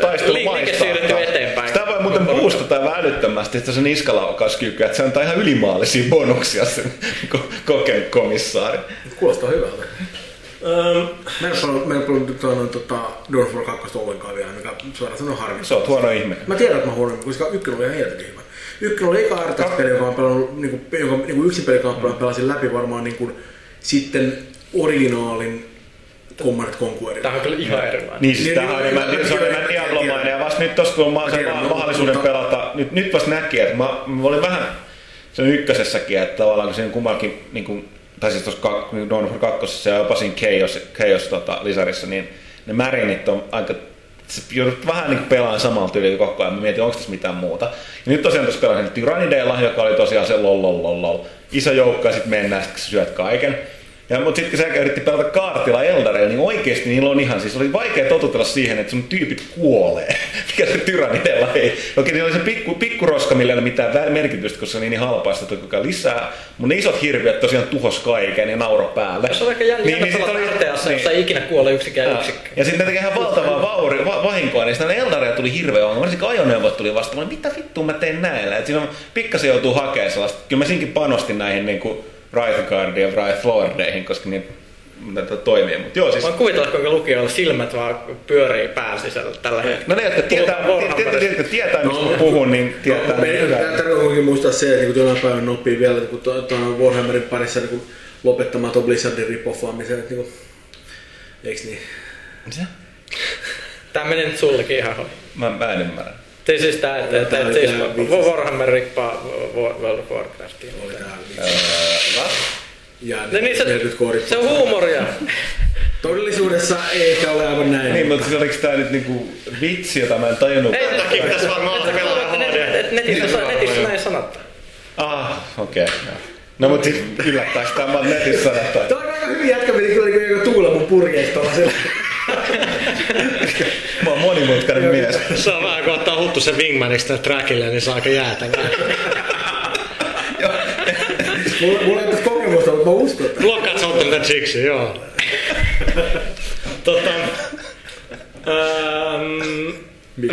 taistelu li, liike siirtyy taas. eteenpäin. Sitä voi muuten boostata aivan älyttömästi, että se niskalaukauskyky, että se antaa ihan ylimaallisia bonuksia sen ko- kokenut komissaari. Kuulostaa hyvältä. Mä en ole mä en ole tota, noin, tota, Dawn of War 2 ollenkaan vielä, mikä suoraan sanoen harmi. Se on huono ihminen. Mä tiedän, että mä huono, koska ykkönen oli ihan helvetin hyvä. Ykkönen oli eka RTS-peli, joka on pelannut, niin kuin, joka niin kuin yksin pelikamppailu pelasin läpi varmaan niin kuin, sitten originaalin Command Conquerin. Tämä on kyllä ihan erilainen. Niin, siis Niin, tämähän on niin, enemmän, se on niin, enemmän Diablomainen ja vasta nyt tossa kun on se tiedän, ma- mutta- mahdollisuuden pelata, nyt, nyt vasta näki, että mä, mä olin vähän sen ykkösessäkin, että tavallaan kun siinä kummallakin, niin kuin, tai siis tuossa niin Dawn of 2 ja jopa siinä Chaos, Chaos tota, lisarissa, niin ne märinit on aika joudut vähän niin pelaamaan samalla tyylillä koko ajan. Mä mietin, onko tässä mitään muuta. Ja nyt tosiaan tuossa pelasin Tyranideilla, joka oli tosiaan se lol, lol, lol, lol. Iso joukko ja sitten mennään, sit syöt kaiken. Ja, mutta sitten kun sä yritti pelata kaartilla Eldareilla, niin oikeasti niillä on ihan, siis oli vaikea totutella siihen, että sun tyypit kuolee. Mikä se Tyranideilla ei. Okei, niillä oli se pikku, pikkuroska, millä ei ole mitään merkitystä, koska se niin halpaa, sitä tuli lisää. Mutta ne isot hirviöt tosiaan tuhos kaiken ja nauro päälle. Se on aika jännä Niin, niin, niin sit oli- RTAssa, niin. jossa ei ikinä kuole yksikään Ää, yksikkö. Ja sitten ne tekee ihan valtavaa vauri, va, vahinkoa, niin sitten Eldaria tuli hirveä ongelma, varsinkin ajoneuvot tuli vastaan. Mitä vittua mä teen näillä? Et siinä on pikkasen joutuu hakemaan sellaista. Kyllä mä siinkin panostin näihin niin kuin Wraith Guardiin ja Wraith Lordeihin, koska niin näitä toimii. Mutta joo, siis Voin kuvitella, kuinka lukijoilla silmät vaan pyörii pään sisällä tällä hetkellä. No ne, jotka tietää, tietää, tietää, tietää mistä mä puhun, niin tietää. No, meidän täytyy kuitenkin muistaa se, että niin jonain päivänä oppii vielä niin tuon Warhammerin parissa niin kuin lopettamaan tuon Blizzardin ripoffaamisen. Että, niin kuin, eiks niin? Tää meni nyt sullekin ihan ohi. Mä, mä en ymmärrä. Siis, siis tää, että, että oli siis. Warhammer rippaa World of Warcraftia. Oli tää Öö, what? Ja No niin, se, se on huumoria. Todellisuudessa ei ehkä ole aivan näin. Niin, mutta siis oliko tää nyt niinku vitsi, jota mä en tajunnut? Ei, Takia pitäisi varmaan olla pelaa HD. Netissä, netissä näin sanotaan. Ah, okei. Okay, no mutta siis yllättääks tää mä oon netissä sanottu? Tämä on aika hyvin jätkä meni kyllä kuin tuulla mun purjeista tuollaisella. Mä oon monimutkainen mies. Se on vähän kun ottaa huttu sen wingmaniksi tälle trackille, niin se on aika jäätävää. Mulla, mulla ei ole tästä kokemusta, mutta mä uskon, Blokkaat sä ottanut tämän chiksi, joo. tota, ähm,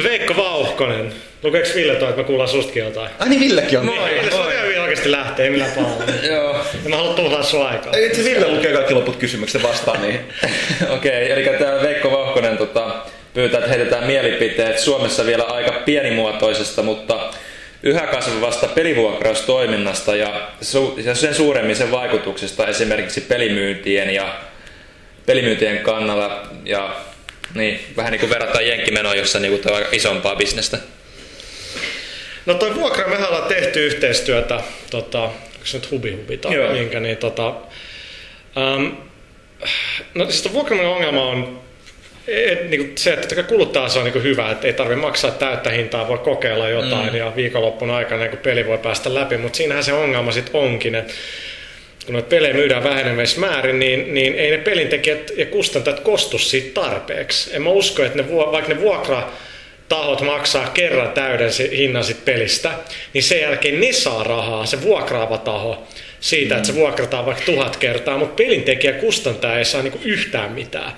Veikko Vauhkonen. Lukeeko Ville toi, että me kuullaan sustakin jotain? Ai niin Villekin on. Moi, Ville, sulla vielä oikeasti lähtee, ei millään pahalla. Joo, En mä halua tuhlaa sun aikaa. Ei, itse Ville lukee kaikki loput kysymykset vastaan niin. okei. Eli tämä Veikko Vauhkonen tota, pyytää, että heitetään mielipiteet Suomessa vielä aika pienimuotoisesta, mutta yhä kasvavasta pelivuokraustoiminnasta ja, su- ja sen suuremmin sen vaikutuksista esimerkiksi pelimyyntien ja pelimyyntien kannalla ja niin, vähän niin kuin verrataan jenkkimenoon, jossa niin kuin on aika isompaa bisnestä. No toi vuokra, mehän ollaan tehty yhteistyötä, tota, onko se nyt Hubi Hubi tai Joo. minkä, niin tota, um, no siis vuokraaminen ongelma on et, niin se, että kuluttaa se on niin hyvä, että ei tarvitse maksaa täyttä hintaa, voi kokeilla jotain mm. ja viikonloppuna aikana niin peli voi päästä läpi, mutta siinähän se ongelma sitten onkin, että kun noita pelejä myydään vähenevissä määrin, niin, niin ei ne pelintekijät ja kustantajat kostu siitä tarpeeksi. En mä usko, että ne, vaikka ne vuokra tahot maksaa kerran täyden hinnan sit pelistä, niin sen jälkeen ne saa rahaa, se vuokraava taho, siitä, että se vuokrataan vaikka tuhat kertaa, mutta pelintekijä kustantaja ei saa niinku yhtään mitään.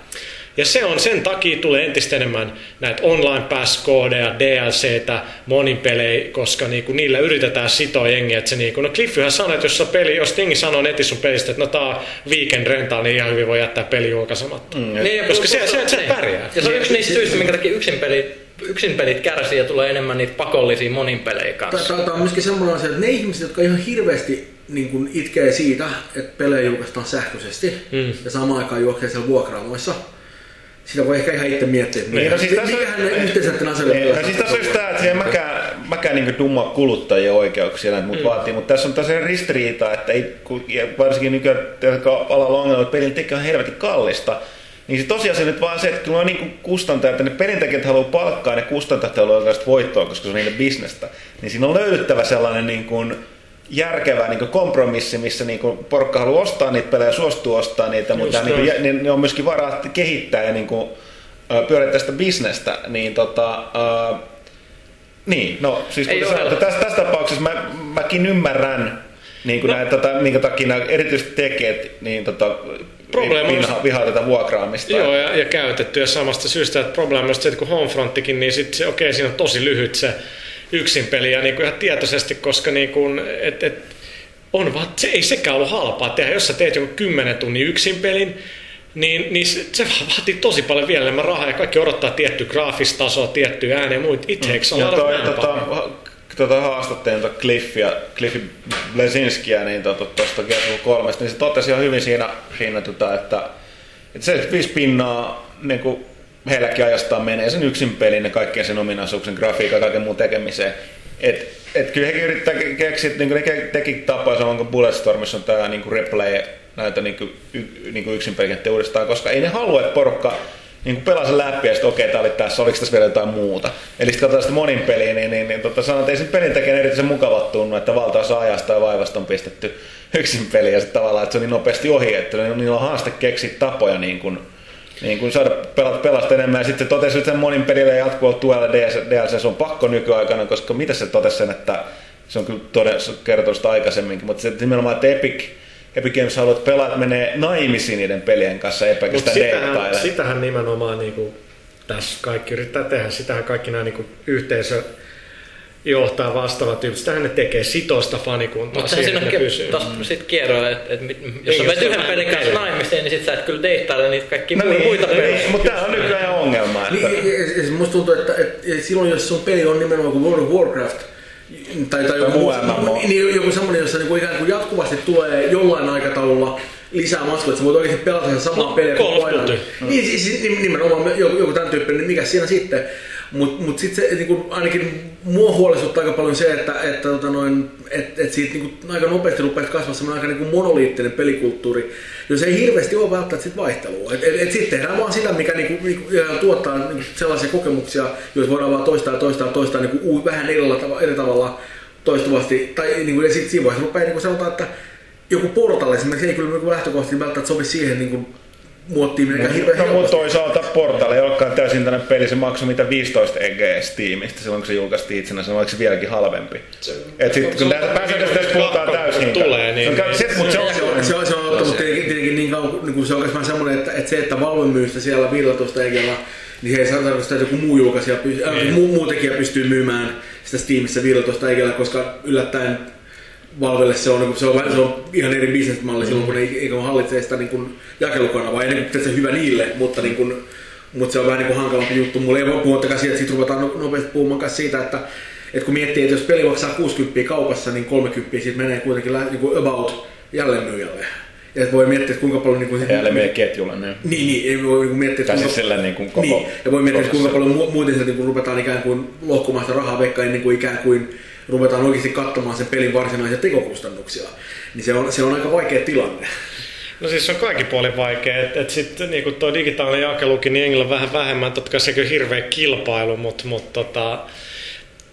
Ja se on sen takia tulee entistä enemmän näitä online pass koodeja, DLCtä, monin pelejä, koska niinku niillä yritetään sitoa jengiä. Että se niinku, no Cliffyhän sanoi, että jos, sä peli, jos jengi sanoo netissä sun pelistä, että no tää on weekend rental, niin ihan hyvin voi jättää peli julkaisematta. Mm, Niin, ja koska se, plus- se, se niin. pärjää. Ja se on yksi niistä syistä, minkä takia yksin pelit, yksin pelit kärsii ja tulee enemmän niitä pakollisia monin pelejä kanssa. Tämä on myöskin semmoinen asia, että ne ihmiset, jotka ihan hirveästi niin kuin itkee siitä, että pelejä julkaistaan sähköisesti mm. ja samaan aikaan juoksee siellä vuokraamoissa, sitä voi ehkä ihan itse miettiä, että Niin, no siis tässä on- mikähän ne yhteiset asioille Niin, no siis tässä on tää, että mäkään, mäkään niin dumma kuluttajien oikeuksia näitä mut mm. vaatii, mutta tässä on tässä ristiriita, että ei, ja varsinkin nykyään alalla on ongelma, että pelin tekijä on helvetin kallista, niin se tosiasia nyt vaan se, että kun on niin kustantajat, että ne pelintekijät haluaa palkkaa, ne kustantajat haluaa oikeastaan voittoa, koska se on niiden bisnestä, niin siinä on löydettävä sellainen niin kuin järkevä niin kompromissi, missä niin kuin porukka haluaa ostaa niitä pelejä, suostuu ostaa niitä, mutta Just niin kuin, ne, ne on myöskin varaa kehittää ja niin kuin, pyörittää sitä bisnestä, niin tota, uh, niin, no siis Ei sanoin, tässä, tässä tapauksessa mä, mäkin ymmärrän, niin kuin no. näin, tota, minkä takia nämä erityisesti tekijät niin tota, Probleema on- viha, vihaa tätä vuokraamista. Joo, ja, ja käytetty ja samasta syystä, että probleema on se, että kun Homefrontikin, niin sit se, okei, siinä on tosi lyhyt se yksin peli, ja niin kuin ihan tietoisesti, koska niin kuin, et, et, on vaan, se ei sekään ollut halpaa tehdä. Jos sä teet joku 10 tunnin yksin pelin, niin, niin se, se vaatii tosi paljon vielä enemmän rahaa, ja kaikki odottaa tietty graafistasoa, tiettyä ääniä ja muut. It takes a Ja lot of toi, tota, tota haastattelin tota Cliffia, Cliffi Blesinskiä niin tuosta tota, Gears 3, niin se totesi jo hyvin siinä, siinä tota, että, että 75 pinnaa niin kuin heilläkin ajastaan menee sen yksin pelin ja kaikkien sen ominaisuuksien, grafiikan ja kaiken muun tekemiseen. Et, et kyllä hekin yrittää ke- keksiä, että niin ne teki tapaa samoin kuin Bulletstormissa on tämä niin replay näitä niin kuin, y, niin kuin yksin pelikenttiä uudestaan, koska ei ne halua, että porukka niin kuin pelaa sen läpi ja sitten okei, okay, tää oli tässä, oliko tässä vielä jotain muuta. Eli sitten katsotaan sitä monin peliä, niin, niin, niin tota, sanon, että ei sen pelin tekijän erityisen mukavat tunnu, että valtaosa ajasta ja vaivasta on pistetty yksin peliä ja sitten tavallaan, että se on niin nopeasti ohi, että ni- niillä on haaste keksiä tapoja niin kuin, niin kuin saada pelat, pelasta enemmän. Ja sitten totesi, että sen monin pelillä ja jatkuvalla tuella DLC, se on pakko nykyaikana, koska mitä se totesi sen, että se on kyllä todella kertonut sitä aikaisemminkin, mutta se nimenomaan, että Epic, Epic Games haluaa, että pelaajat menee naimisiin niiden pelien kanssa, ei pelkästään sitähän, sitähän nimenomaan niin kuin, tässä kaikki yrittää tehdä. Sitähän kaikki nämä niin kuin, yhteisö johtaa vastaavat tyypit. Sitähän ne tekee sitoista fanikuntaa Mutta siihen, siinä että ne on pysyy. taas sit kierroilla, että et, mit- jos Niin, sä menet yhden pelin kanssa pelejä. naimisiin, niin sit sä et kyllä deittaile niitä kaikki No niin, muita pelejä. niin, mutta tämä on nykyään ongelma. Että... Niin, ja- ja- ja musta tuntuu, että, että silloin jos sun peli on nimenomaan kuin World of Warcraft, tai, tai joku, muu MMO. niin joku semmoinen, jossa niinku ikään kuin jatkuvasti tulee jollain aikataululla lisää maskoja, että sä voit oikeasti pelata sen samaa No, peliä ajan. Duty. Niin, siis, siis nimenomaan joku, joku tämän tyyppinen, niin mikä siinä sitten. Mutta mut sitten se niinku, ainakin mua huolestuttaa aika paljon se, että, että tota noin, et, et siitä niinku, aika nopeasti rupeaa kasvaa semmoinen aika niinku monoliittinen pelikulttuuri, jos ei hirveästi ole välttämättä sit vaihtelua. Et, et, et sitten tehdään vaan sitä, mikä niinku, niinku, tuottaa niinku sellaisia kokemuksia, joissa voidaan vaan toistaa ja toistaa ja toistaa niinku, vähän eri, tavalla, eri tavalla toistuvasti. Tai niinku, ja sitten siinä vaiheessa rupeaa niinku, sanotaan, että joku portaali esimerkiksi ei kyllä niinku lähtökohtaisesti välttämättä sovi siihen niinku, muottiin mitenkään hirveän No mutta helposti. toisaalta Portal ei olekaan täysin tänne peli, se maksoi mitä 15 EG Steamista silloin kun se julkaistiin itsenä, se oliko se vieläkin halvempi. Et sit, kun nää- pääsääntöisesti tässä puhutaan täysin. tulee, niin- se, mutta se on, Se on, se on, se on ottanut tietenkin, tietenkin niin kauan, niin kuin se on vähän semmoinen, että, että se, että Valve myy sitä siellä 15 egellä, niin se ei saa tarkoittaa, että joku muu, julkaisija, py- äh, muu, muu tekijä pystyy myymään sitä Steamissa 15 egellä, koska yllättäen Valvelle se on, niin kuin- se on, se on ihan eri bisnesmalli silloin, kun ne ei, ei hallitse sitä niin kuin jakelukanavaa. Ei niin kuin, se hyvä niille, mutta, niin kuin, mutta se on vähän niin kuin hankalampi juttu. Mulla ei voi puhuttakaan siitä, että ruvetaan no- nopeasti puhumaan kanssa siitä, että, että kun miettii, että jos peli maksaa 60 kaupassa, niin 30 siitä menee kuitenkin niin kuin about jälleenmyyjälle. Ja voi miettiä, että kuinka paljon... Niin kuin, Jälleen meidän ketjulla. Niin. niin, niin, ei voi niin miettiä, että Tai siis kuinka, sillä niin kuin koko niin, ja voi miettiä, että kuinka paljon mu- muuten sieltä niin ruvetaan ikään kuin lohkomaan sitä rahaa veikkaan ennen kuin ikään kuin ruvetaan oikeasti katsomaan sen pelin varsinaisia tekokustannuksia. Niin se on, se on aika vaikea tilanne. No siis se on kaikki puolin vaikea, että et sitten niinku tuo digitaalinen jakelukin, niin jengillä on vähän vähemmän, totta kai sekin on hirveä kilpailu, mutta mut, tota,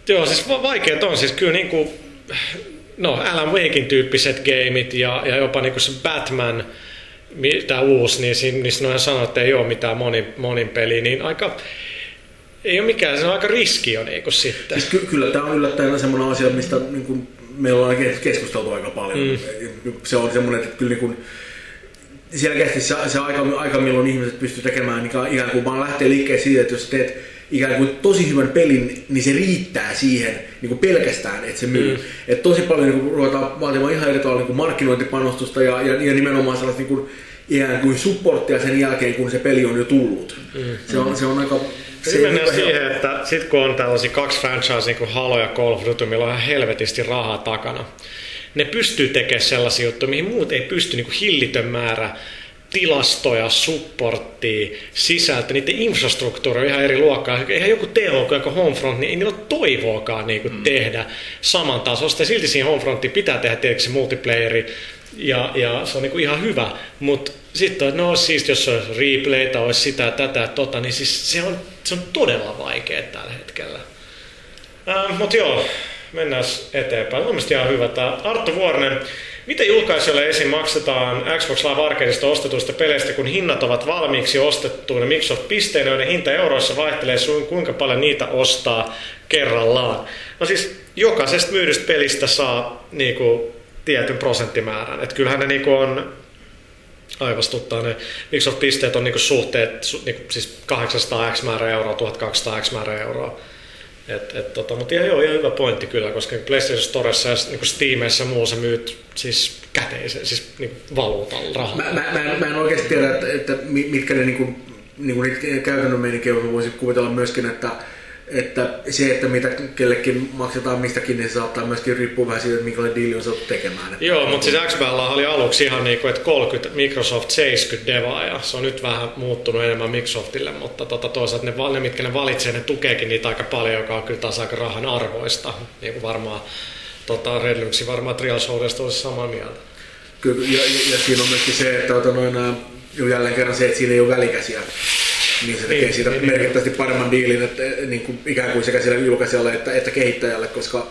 joo siis va- vaikeet on siis kyllä niinku, no Alan Wakein tyyppiset gameit ja, ja jopa niinku se Batman, tämä uusi, niin niissä noin sanoo, että ei ole mitään monin, monin peliä, niin aika, ei ole mikään, se on aika riski jo niinku sitten. Siis ky- kyllä tämä on yllättäen semmoinen asia, mistä niin kuin, meillä on keskusteltu aika paljon. Mm. Se on semmoinen, että kyllä niin kuin, selkeästi se, se aika, aika milloin ihmiset pystyy tekemään niin ikään kuin vaan lähtee liikkeelle siitä, että jos teet ikään kuin tosi hyvän pelin, niin se riittää siihen niin kuin pelkästään, että se myy. Mm. Et tosi paljon niin kuin, ruvetaan vaatimaan ihan eri tavalla niin kuin markkinointipanostusta ja, ja, ja nimenomaan sellaista niin kuin, ikään kuin supporttia sen jälkeen, kun se peli on jo tullut. Mm. Se, on, se on aika... Se mennään ole siihen, että sit kun on tällaisia kaksi franchise, niin kuin Halo ja Call of Duty, millä on ihan helvetisti rahaa takana, ne pystyy tekemään sellaisia juttuja, mihin muut ei pysty, niin kuin hillitön määrä tilastoja, supporttia, sisältö, niiden infrastruktuuri on ihan eri luokkaa. Eihän joku THQ ja Homefront, niin ei niillä ole toivoakaan niin kuin mm. tehdä saman tasosta. Ja silti siihen Homefrontiin pitää tehdä tietysti multiplayeri, ja, ja se on niin kuin ihan hyvä. Mutta sitten, no siis jos olisi replaytä, olisi sitä tätä tota, niin siis se on, se on todella vaikea tällä hetkellä. Äh, Mutta joo, mennään eteenpäin. Mun mielestä ihan hyvä. Tää Arttu Vuorinen, miten julkaisijoille esim. maksetaan Xbox Live Arcadeista ostetuista peleistä, kun hinnat ovat valmiiksi ostettuina Microsoft pisteinä, joiden hinta euroissa vaihtelee suin, kuinka paljon niitä ostaa kerrallaan? No siis jokaisesta myydystä pelistä saa niinku, tietyn prosenttimäärän. Että kyllähän ne niinku on aivastuttaa ne Microsoft-pisteet on niinku suhteet, su, niinku, siis 800 x määrä euroa, 1200 x määrä euroa. Et, et, tota, mutta ihan, joo, ihan hyvä pointti kyllä, koska PlayStation Storessa ja niinku Steamissa ja muussa myyt siis käteisen, siis niinku valuutalla rahaa. Mä, mä, mä, en, mä en oikeasti tiedä, että, että mi- mitkä ne niinku, niinku niitä käytännön meininkiä voisin kuvitella myöskin, että, että se, että mitä kellekin maksetaan mistäkin, niin se saattaa myöskin riippua vähän siitä, että minkälainen diili on saatu tekemään. Joo, mutta siis XBL oli aluksi ihan niin kuin, että 30, Microsoft 70 devaa ja se on nyt vähän muuttunut enemmän Microsoftille, mutta tota, toisaalta ne, ne, mitkä ne valitsee, ne tukeekin niitä aika paljon, joka on kyllä taas aika rahan arvoista. Niin kuin varmaan tota, Red Lynxin varmaan Trial Showdesta olisi samaa mieltä. Kyllä, ja, ja, ja, siinä on myöskin se, että ota, noin, jälleen kerran se, että siinä ei ole välikäsiä. Niin se tekee Niin, siitä niin, merkittävästi paremman diilin että, eh, niin kuin ikään kuin sekä sille julkaisijalle että, että kehittäjälle, koska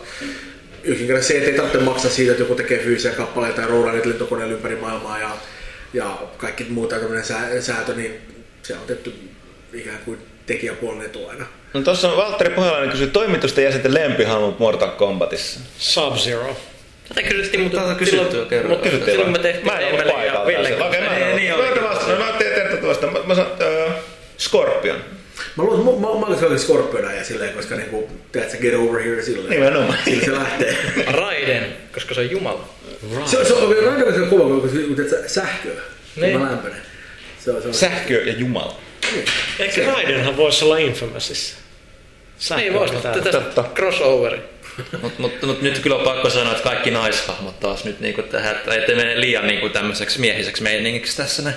yksinkertaisesti se, että ei tarvitse maksaa siitä, että joku tekee fyysisiä kappaleita ja roudaa niitä lentokoneella ympäri maailmaa ja, ja kaikki muu tämmöinen sää, säätö, niin se on tehty ikään kuin tekijäpuolen etu aina. No tuossa on Valtteri Pohjalainen kysyi toimitusten jäsenten lempihahmot Mortal Kombatissa. Sub-Zero. Tätä kysyttiin, mutta Tätä kysyttiin jo silloin, kerran. mutta Kysyttiin silloin me tehtiin Mä en ollut paikalla. Okei, mä en kanssa. ollut. Niin, Mä niin otan vasta- mä tein teiltä tuosta. Mä, mä sanon, Scorpion. Mä luulen, että mä, mä, mä olisin Scorpiona ja silleen, koska niinku, teet sä get over here silleen. Nimenomaan. Sillä se lähtee. Raiden, koska se on Jumala. Se, se on Raiden se on kova, koska se kun teet sä sähköä. Niin. Niin. lämpöinen. Se on, se on. Sähkö ja Jumala. Eikö Raidenhan voisi olla Infamousissa? Niin voisi, mutta tästä Totta. crossoveri. Mutta mut, mut nyt kyllä on pakko sanoa, että kaikki naishahmot taas nyt niinku tähän, että ettei mene liian niinku tämmöiseksi miehiseksi meiningiksi tässä ne.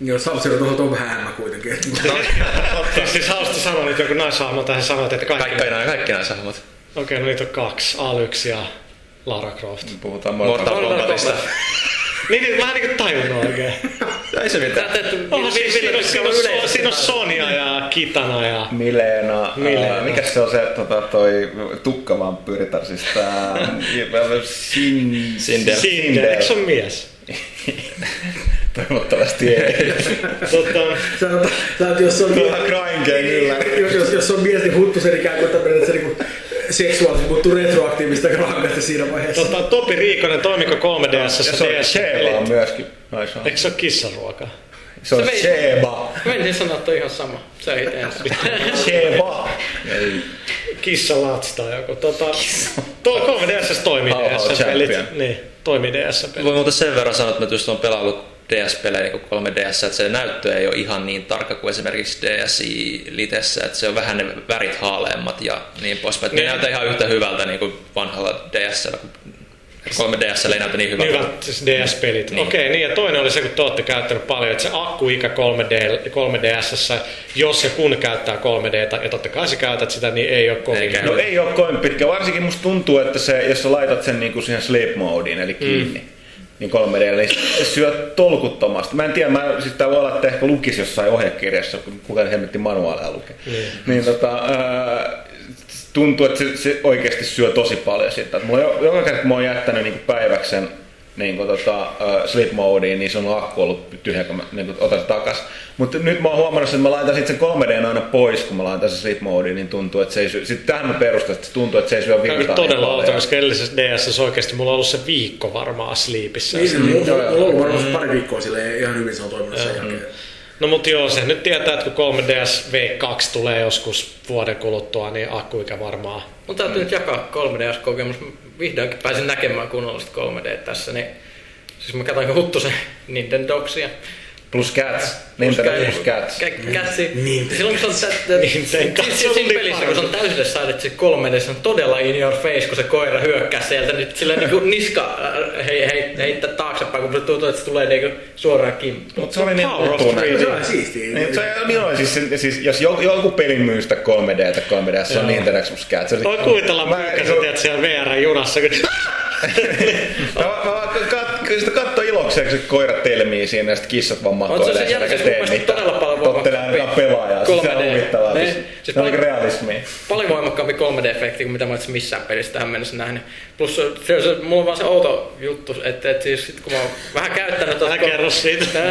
Joo, Sub-Zero tuohon on vähän hämmä kuitenkin. siis hauska sanoa nyt joku naishahmo tähän sanoit, että kaikki... Kaikki, kaikki, kaikki naishahmot. Okei, no niitä on kaksi. Alex ja Lara Croft. Puhutaan Mortal Kombatista. Niin, niin mä en niinku tajunnut oikein. Ei se mitään. Tätä, Oh, siis siinä, on, siinä, on, yleisesti siinä on Sonia ja Kitana ja... Milena. Milena. Äh, mikä se on se tota, toi tukkavampyyritar, siis tää... Sin... Sindel. Cinder. Eikö se on mies? Toivottavasti ei. Tota, Sanotaan, sanotaan, jos on, Tuolla Crying kyllä. jos, jos, jos on mies, niin huttu sen ikään kuin tämmöinen, että se niinku seksuaalisesti muuttuu retroaktiivista rangasta siinä vaiheessa. tota, Topi Riikonen, toimiko 3DS? Ja se on Sheba on myöskin. Eikö se ole kissaruoka? Se on Se vei- Sheba. Menisin sanoa, että on ihan sama. Se ei ensin. Sheba. Ei. Kissalats tai joku. Tota, tuo 3DS toimii How, how DS-pelit. champion. Niin, toimii DS-pelit. Voi muuten sen verran sanoa, että mä just on pelaillut DS-pelejä niin 3DS, että se näyttö ei ole ihan niin tarkka kuin esimerkiksi DSi Litessä, että se on vähän ne värit haaleemmat ja niin poispäin. Ne Niin. näyttää ihan yhtä hyvältä niin kuin vanhalla DSllä, kun 3DS ei näytä niin hyvältä. Hyvät siis DS-pelit. Niin. Okei, niin ja toinen oli se, kun te olette käyttänyt paljon, että se akkuikä 3D, 3DSssä, jos ja kun käyttää 3D, ja totta kai sä käytät sitä, niin ei ole kovin. Eikä. No ei ole kovin pitkä. Varsinkin musta tuntuu, että se, jos sä laitat sen niinku siihen sleep modeen, eli kiinni, mm. niin 3D, niin se syö tolkuttomasti. Mä en tiedä, mä, siis tää voi olla, että ehkä lukisi jossain ohjekirjassa, kun kuka hemmetti manuaaleja lukee. Mm. Niin tota, ää, tuntuu, että se, se, oikeasti syö tosi paljon sitä. Et mulla jo- joka kerta, kun mä oon jättänyt niin päiväksi sen niin kuin, tota, uh, sleep modeen, niin se on akku ollut tyhjä, kun mä niin kuin, otan takas. Mutta nyt mä oon huomannut, että mä laitan sit sen 3D aina pois, kun mä laitan sen sleep modeen, niin tuntuu, että se ei syö. Sitten tähän mä perustan, että se tuntuu, että se ei syö Tämä on virtaa. todella niin outo, paljon. koska edellisessä DS oikeasti mulla on ollut se viikko varmaan sleepissä. Niin, mulla on ollut varmasti pari viikkoa sille ihan hyvin se on toiminut sen jälkeen. No mutta joo, se nyt tietää, että kun 3DS V2 tulee joskus vuoden kuluttua, niin akkuikä varmaan. Mun täytyy nyt jakaa 3DS-kokemus. Mä Vihdoinkin pääsin näkemään kunnollista 3D tässä, niin siis mä katsoin Huttusen Nintendogsia. Plus Cats. Nintendo plus Cats. Kätsi. Niin. Silloin kun on Nintendo. siis- siis siinä pelissä, kun se on täysille saadet se 3D, se on todella in your face, kun se koira hyökkää sieltä, niin sillä niinku niska äh, hei, hei, heittää taaksepäin, kun se tuntuu, että se tulee niinku suoraan kimppuun. Mutta se oli niin Power of tuttuun 3D. Se on siistiä. Niin, se, niin oli siis, siis, jos joku, peli myy sitä 3D tai 3D, se on Nintendo plus Cats. Toi kuvitella myykässä, tiedät siellä VR-junassa, Mä, kat, sitä kattoo ilokseen, kun se koira telmii siinä ja sitten kissat vaan On se makoilee. se siellä, jälkeen tee mun todella paljon Tottelee ainakaan pelaajaa. Siis se on 3D. huvittavaa. Niin. Siis, Siis se on paljon- niinku realismia. paljon voimakkaampi 3D-efekti kuin mitä mä olisin missään pelissä tähän mennessä nähnyt. Plus se, se, se, mulla on vaan se outo juttu, että, että siis sit kun mä oon vähän käyttänyt. Älä kerro siitä.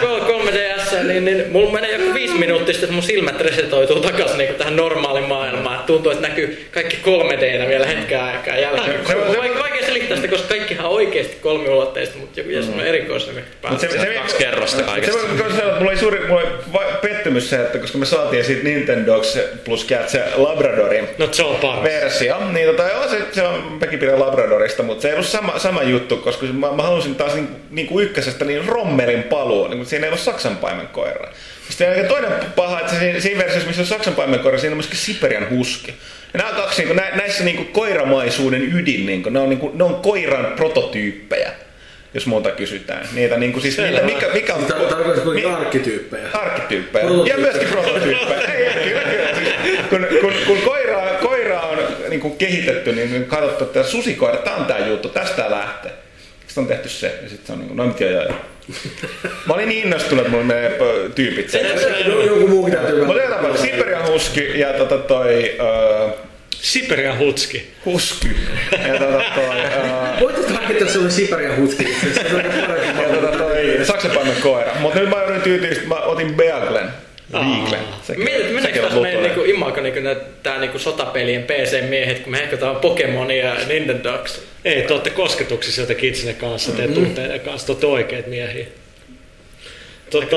3DS, niin, niin mulla menee joku viisi minuuttia sitten, että mun silmät resetoituu takaisin niin tähän normaaliin maailmaan. Et tuntuu, että näkyy kaikki 3D vielä hetken aikaa jälkeen. Se- se- On vaikea, vaikea selittää sitä, koska kaikkihan on oikeasti kolmiulotteista, mutta joku jäsen on erikoisemmin Mut se, se, se, Kaksi kerrosta se, kaikesta. se, se, se, mulla oli suuri mulla oli va- pettymys se, että koska me saatiin siitä Nintendox plus Cat se Labradorin No se on paras. versio, niin tota, joo, se, se on mäkin pidän Labradorista, mutta se ei ollut sama, sama juttu, koska se- mä, mä halusin taas niin, niin kuin ykkösestä niin Rommelin paluu, niin, siinä ei ole Saksan paimenkoira. Sitten toinen paha, että siinä, versiossa, missä on Saksan paimenkoira, siinä on myöskin Siperian huski. Ja nämä kaksi, niin kuin, nä, näissä niin kuin koiramaisuuden ydin, niin kuin, ne, on, niin kuin, ne on koiran prototyyppejä, jos multa kysytään. Niitä, niin kuin, siis, niitä, mikä, mikä on... Tarkoitatko kuitenkin mi- arkkityyppejä? Arkkityyppejä. Ja myöskin prototyyppejä. Ei, ei, kyllä, kyllä. Siis, kun, kun, kun koiraa, koiraa on niin kuin kehitetty, niin katsottu, että susikoira, tämä on tämä juttu, tästä lähtee. Sitten on tehty se, ja sitten se on niin kuin, no joo, joo. Mä olin niin innostunut, että mulla menee ö, tyypit sen. Jo- Joku muukin täytyy Mutta joka tapauksessa Siberian huski ja tota toi uh, Siperian hutski. husky. Ja tota toi, uh, Voitaisiin hakea sellainen Siperian hutki. Se on parempi. ja tota toi saksanpaimen koira. Mutta nyt mä joudun tyytyistä, mä otin Beaglen. Sekin- Mietit, meneekö meidän niinku imago niinku tää niinku sotapelien PC-miehet, kun me hehkutaan Pokemonia ja Nintendox? Ei, te olette kosketuksissa jotenkin itsenne kanssa, te tunteiden kanssa, te olette oikeat miehiä. Tota,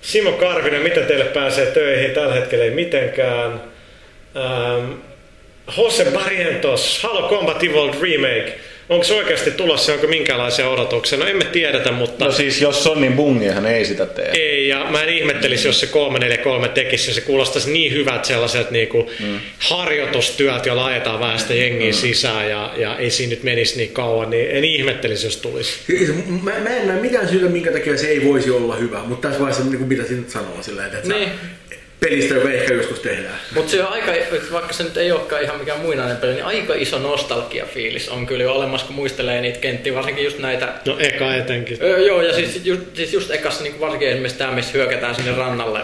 Simo Karvinen, miten teille pääsee töihin? Tällä hetkellä ei mitenkään. Ähm, Jose Barrientos, Halo Combat Evolved Remake. Onko se oikeasti tulossa, onko minkälaisia odotuksia? No emme tiedetä, mutta... No siis jos on, niin bungiahan ei sitä tee. Ei, ja mä en ihmettelisi, jos se 343 tekisi, se kuulostaisi niin hyvät sellaiset niinku mm. harjoitustyöt, joilla ajetaan vähän sitä jengiä mm. sisään, ja, ja ei siinä nyt menisi niin kauan, niin en ihmettelisi, jos tulisi. Mä, mä en näe mitään syytä, minkä takia se ei voisi olla hyvä, mutta tässä vaiheessa niin mitä siinä nyt sanoo sillä että Niin. Pelistä, joka ehkä joskus tehdään. Mutta se on aika, vaikka se nyt ei olekaan ihan mikään muinainen peli, niin aika iso nostalgia-fiilis on kyllä jo olemassa, kun muistelee niitä kenttiä, varsinkin just näitä No eka etenkin. Öö, joo, ja siis just, siis just ekassa niin varsinkin esimerkiksi tämä, missä hyökätään sinne rannalle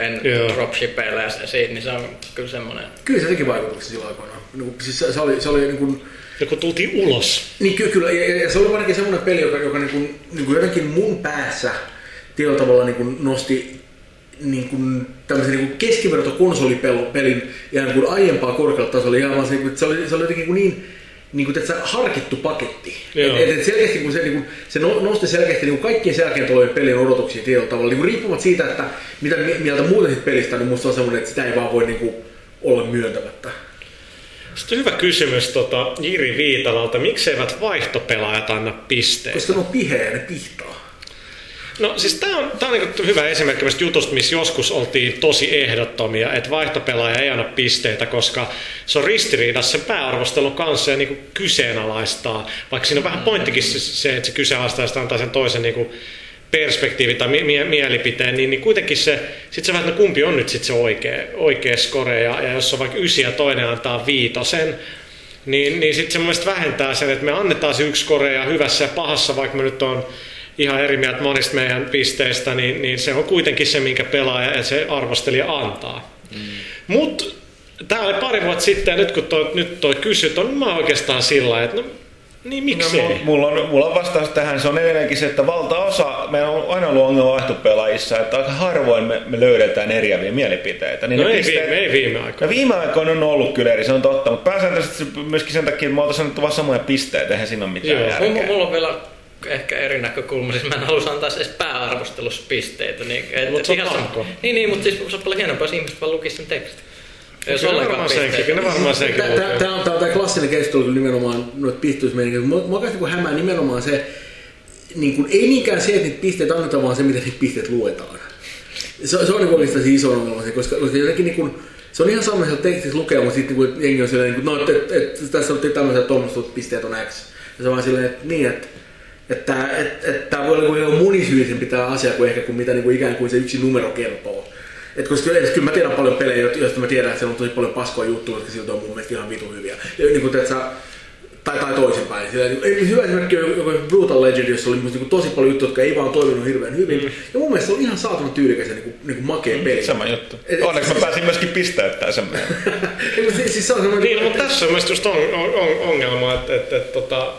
en, dropshipeille ja se- siitä, niin se on kyllä semmoinen. Kyllä se teki vaikutuksia silloin aikoinaan. Niin, siis se, se, oli, se oli niin kuin, Ja kun tultiin ulos, Niin ky- kyllä, ja, ja se oli ainakin semmoinen peli, joka, joka niin kuin, niin kuin jotenkin mun päässä tietyllä tavalla niin kuin nosti niin kuin tämmöisen niin kuin keskivertokonsolipelin ihan kuin aiempaa korkealta tasolla. Ihan vaan se, niin että se, oli, se oli jotenkin niin, niin kuin, että harkittu paketti. Joo. Et, et, selkeästi, kun se, niin kuin, se no- nosti selkeästi niin kuin kaikkien selkeän tulevien pelien odotuksia tietyllä tavalla. Niin riippumatta siitä, että mitä mi- mieltä muuten siitä pelistä, niin musta on semmoinen, että sitä ei vaan voi niin kuin, olla myöntämättä. Sitten hyvä kysymys tota, Jiri Viitalalta. Mikseivät vaihtopelaajat anna pisteitä? Koska ne on piheä ja ne pihtaa. No siis tämä on, tää on niinku hyvä esimerkki tämmöistä jutusta, missä joskus oltiin tosi ehdottomia, että vaihtopelaaja ei anna pisteitä, koska se on ristiriidassa sen pääarvostelun kanssa ja niinku kyseenalaistaa. Vaikka siinä on vähän pointtikin se, se että se kyseenalaistaa ja sitä antaa sen toisen niinku perspektiivi tai mie- mie- mielipiteen, niin, niin kuitenkin se, sit se vähän, että no kumpi on nyt sit se oikea, oikea score, ja, ja jos on vaikka ysi ja toinen antaa viitosen, niin, niin sitten se mun mielestä vähentää sen, että me annetaan se yksi korea hyvässä ja pahassa, vaikka me nyt on ihan eri mieltä monista meidän pisteistä, niin, niin se on kuitenkin se, minkä pelaaja ja se arvostelija antaa. Mm. Mutta tämä oli pari vuotta sitten, ja nyt kun toi, nyt toi kysyt, on mä oikeastaan sillä että no, niin miksei? No, mulla, on, mulla on vastaus tähän, se on edelleenkin se, että valtaosa, meillä on aina ollut ongelma vaihtopelaajissa, että aika harvoin me, me löydetään eriäviä mielipiteitä. Niin no ei, pisteet- viime, ei viime aikoina. No viime aikoina on ollut kyllä eri, se on totta, mutta pääsääntöisesti se myöskin sen takia, että me oltaisiin annettu vaan samoja pisteitä, eihän siinä ole mitään Joo. järkeä. Mulla, mulla on vielä ehkä eri näkökulma, siis mä en halua antaa edes pääarvostelussa pisteitä. Niin, et, Mut se on ihan sama-. Niin, niin, mutta siis se on paljon hienompaa, jos ihmiset vaan lukisi sen tekstin. Jos Kyllä varmaan senkin, kyllä varmaan senkin. Tämä on, tää on tämä klassinen keskustelu nimenomaan noita pisteysmeininkiä. Mua, kanssa niin hämää nimenomaan se, niin kuin, ei niinkään se, että niitä pisteitä annetaan, vaan se, miten niitä pisteet luetaan. Se, se on niin oikeastaan se iso ongelma, se, koska, koska jotenkin niin kuin, se on ihan sama, että tekstissä lukee, mutta sitten niin jengi on silleen, niin kuin, no, että et, et, tässä on tämmöisiä tuommoiset pisteet on X. Ja se on vaan silleen, että niin, että että tämä et, et, tää voi olla niin monisyisempi tämä asia kuin ehkä kuin mitä niin kuin ikään kuin se yksi numero kertoo. Et koska kyllä, kyllä mä tiedän paljon pelejä, jo- joista mä tiedän, että siellä on tosi paljon paskoa juttuja, jotka siltä on mun mielestä ihan vitu hyviä. Ja niin kuin, että sä, tai, tai toisinpäin. Sillä, niin, ei- hyvä esimerkki on joku Brutal Legend, jossa oli niin tosi paljon juttuja, jotka ei vaan toiminut hirveän hyvin. Mm. Ja mun mielestä se on ihan saatana tyylikäs ja niin kuin, niin kuin makea peli. Sama juttu. Et- Onneksi mä pääsin myöskin pisteyttämään sen siis, siis se on semmoinen... Niin, no, mutta tässä on mielestäni just on, on, on, ongelma, että, että, että tota,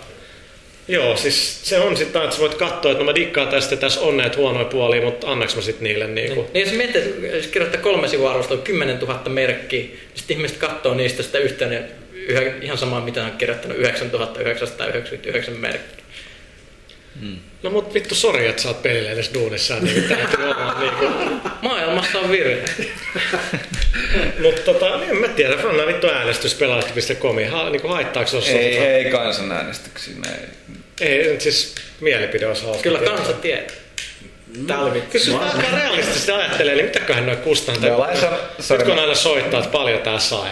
Joo, siis se on sitten että sä voit katsoa, että no mä dikkaan tästä, tässä on näitä huonoja puolia, mutta annaks mä sitten niille niinku... Niin jos mietit, että jos kirjoittaa kolme sivua arvostelua, 10 000 merkkiä, niin sitten ihmiset katsoo niistä sitä yhteen, yhä, ihan samaa mitä on kirjoittanut 9999 merkkiä. No mut vittu, sori, että sä oot pelille edes duunissa, niin täytyy olla niinku... Maailmassa on virhe. Mutta tota, en mä tiedä, Fanna vittu äänestys pelaajat.com, ha, niinku haittaako se jos Ei, ei kansanäänestyksiä. Ei. Ei, siis mielipide olisi hauska. Kyllä kansa tietää. Oli vittu. Jos jos alkaa realistisesti ajattelee, niin mitäköhän noin kustantaa? Me ollaan sa- Nyt kun aina soittaa, että paljon tää sai.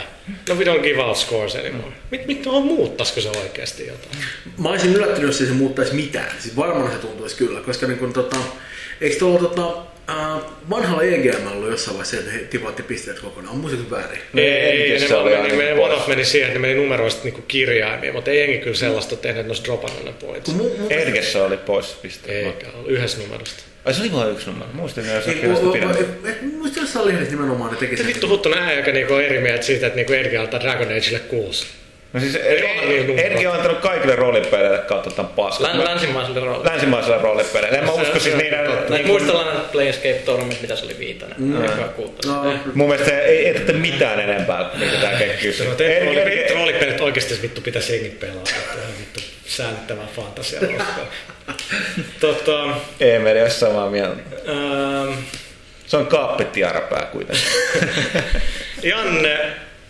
No we don't give out scores anymore. Mit, mit on muuttaisiko se oikeasti jotain? Mä olisin yllättynyt, jos ei se muuttaisi mitään. Siis varmaan se tuntuisi kyllä, koska niin kun, tota, eikö tuolla tota, äh, vanhalla EGM ollut jossain vaiheessa, että he tipatti pisteet kokonaan? On muista väärin. Ei, Ei, ei, ne oli vaan meni, meni, one meni siihen, että ne meni numeroista niinku kirjaimia, mutta ei jengi kyllä sellaista tehnyt, että ne olisi dropannut ne points. Kun mu- mu- Ergessä oli pois pisteet. Eikä ollut yhdessä numerosta. Ai se oli vain yksi numero. Muistin, että se Ei, oli o- o- pidemmän. e- e- Muista jossain lehdessä nimenomaan ne teki Se sen. vittu huttunen äijä, joka niinku on eri mieltä siitä, että niinku Erki antaa Dragon Ageille kuusi. No siis niin. Erki on antanut kaikille roolipeleille kautta tämän paskan. Län, länsimaiselle roolille. Länsimaisille roolipeleille. En mä usko siis niiden... Niin, muistellaan näitä Planescape Tormit, mitä se oli viitonen. Mm. No, Mun mielestä se ei, ei tee mitään enempää, mikä tää te rooli- roolipelit oikeasti vittu pitäisi jengi pelaa. Vittu säällittävää fantasiaa. tota, Eemeli olisi samaa mieltä. ähm, Se on kaappetiarapää kuitenkin. Janne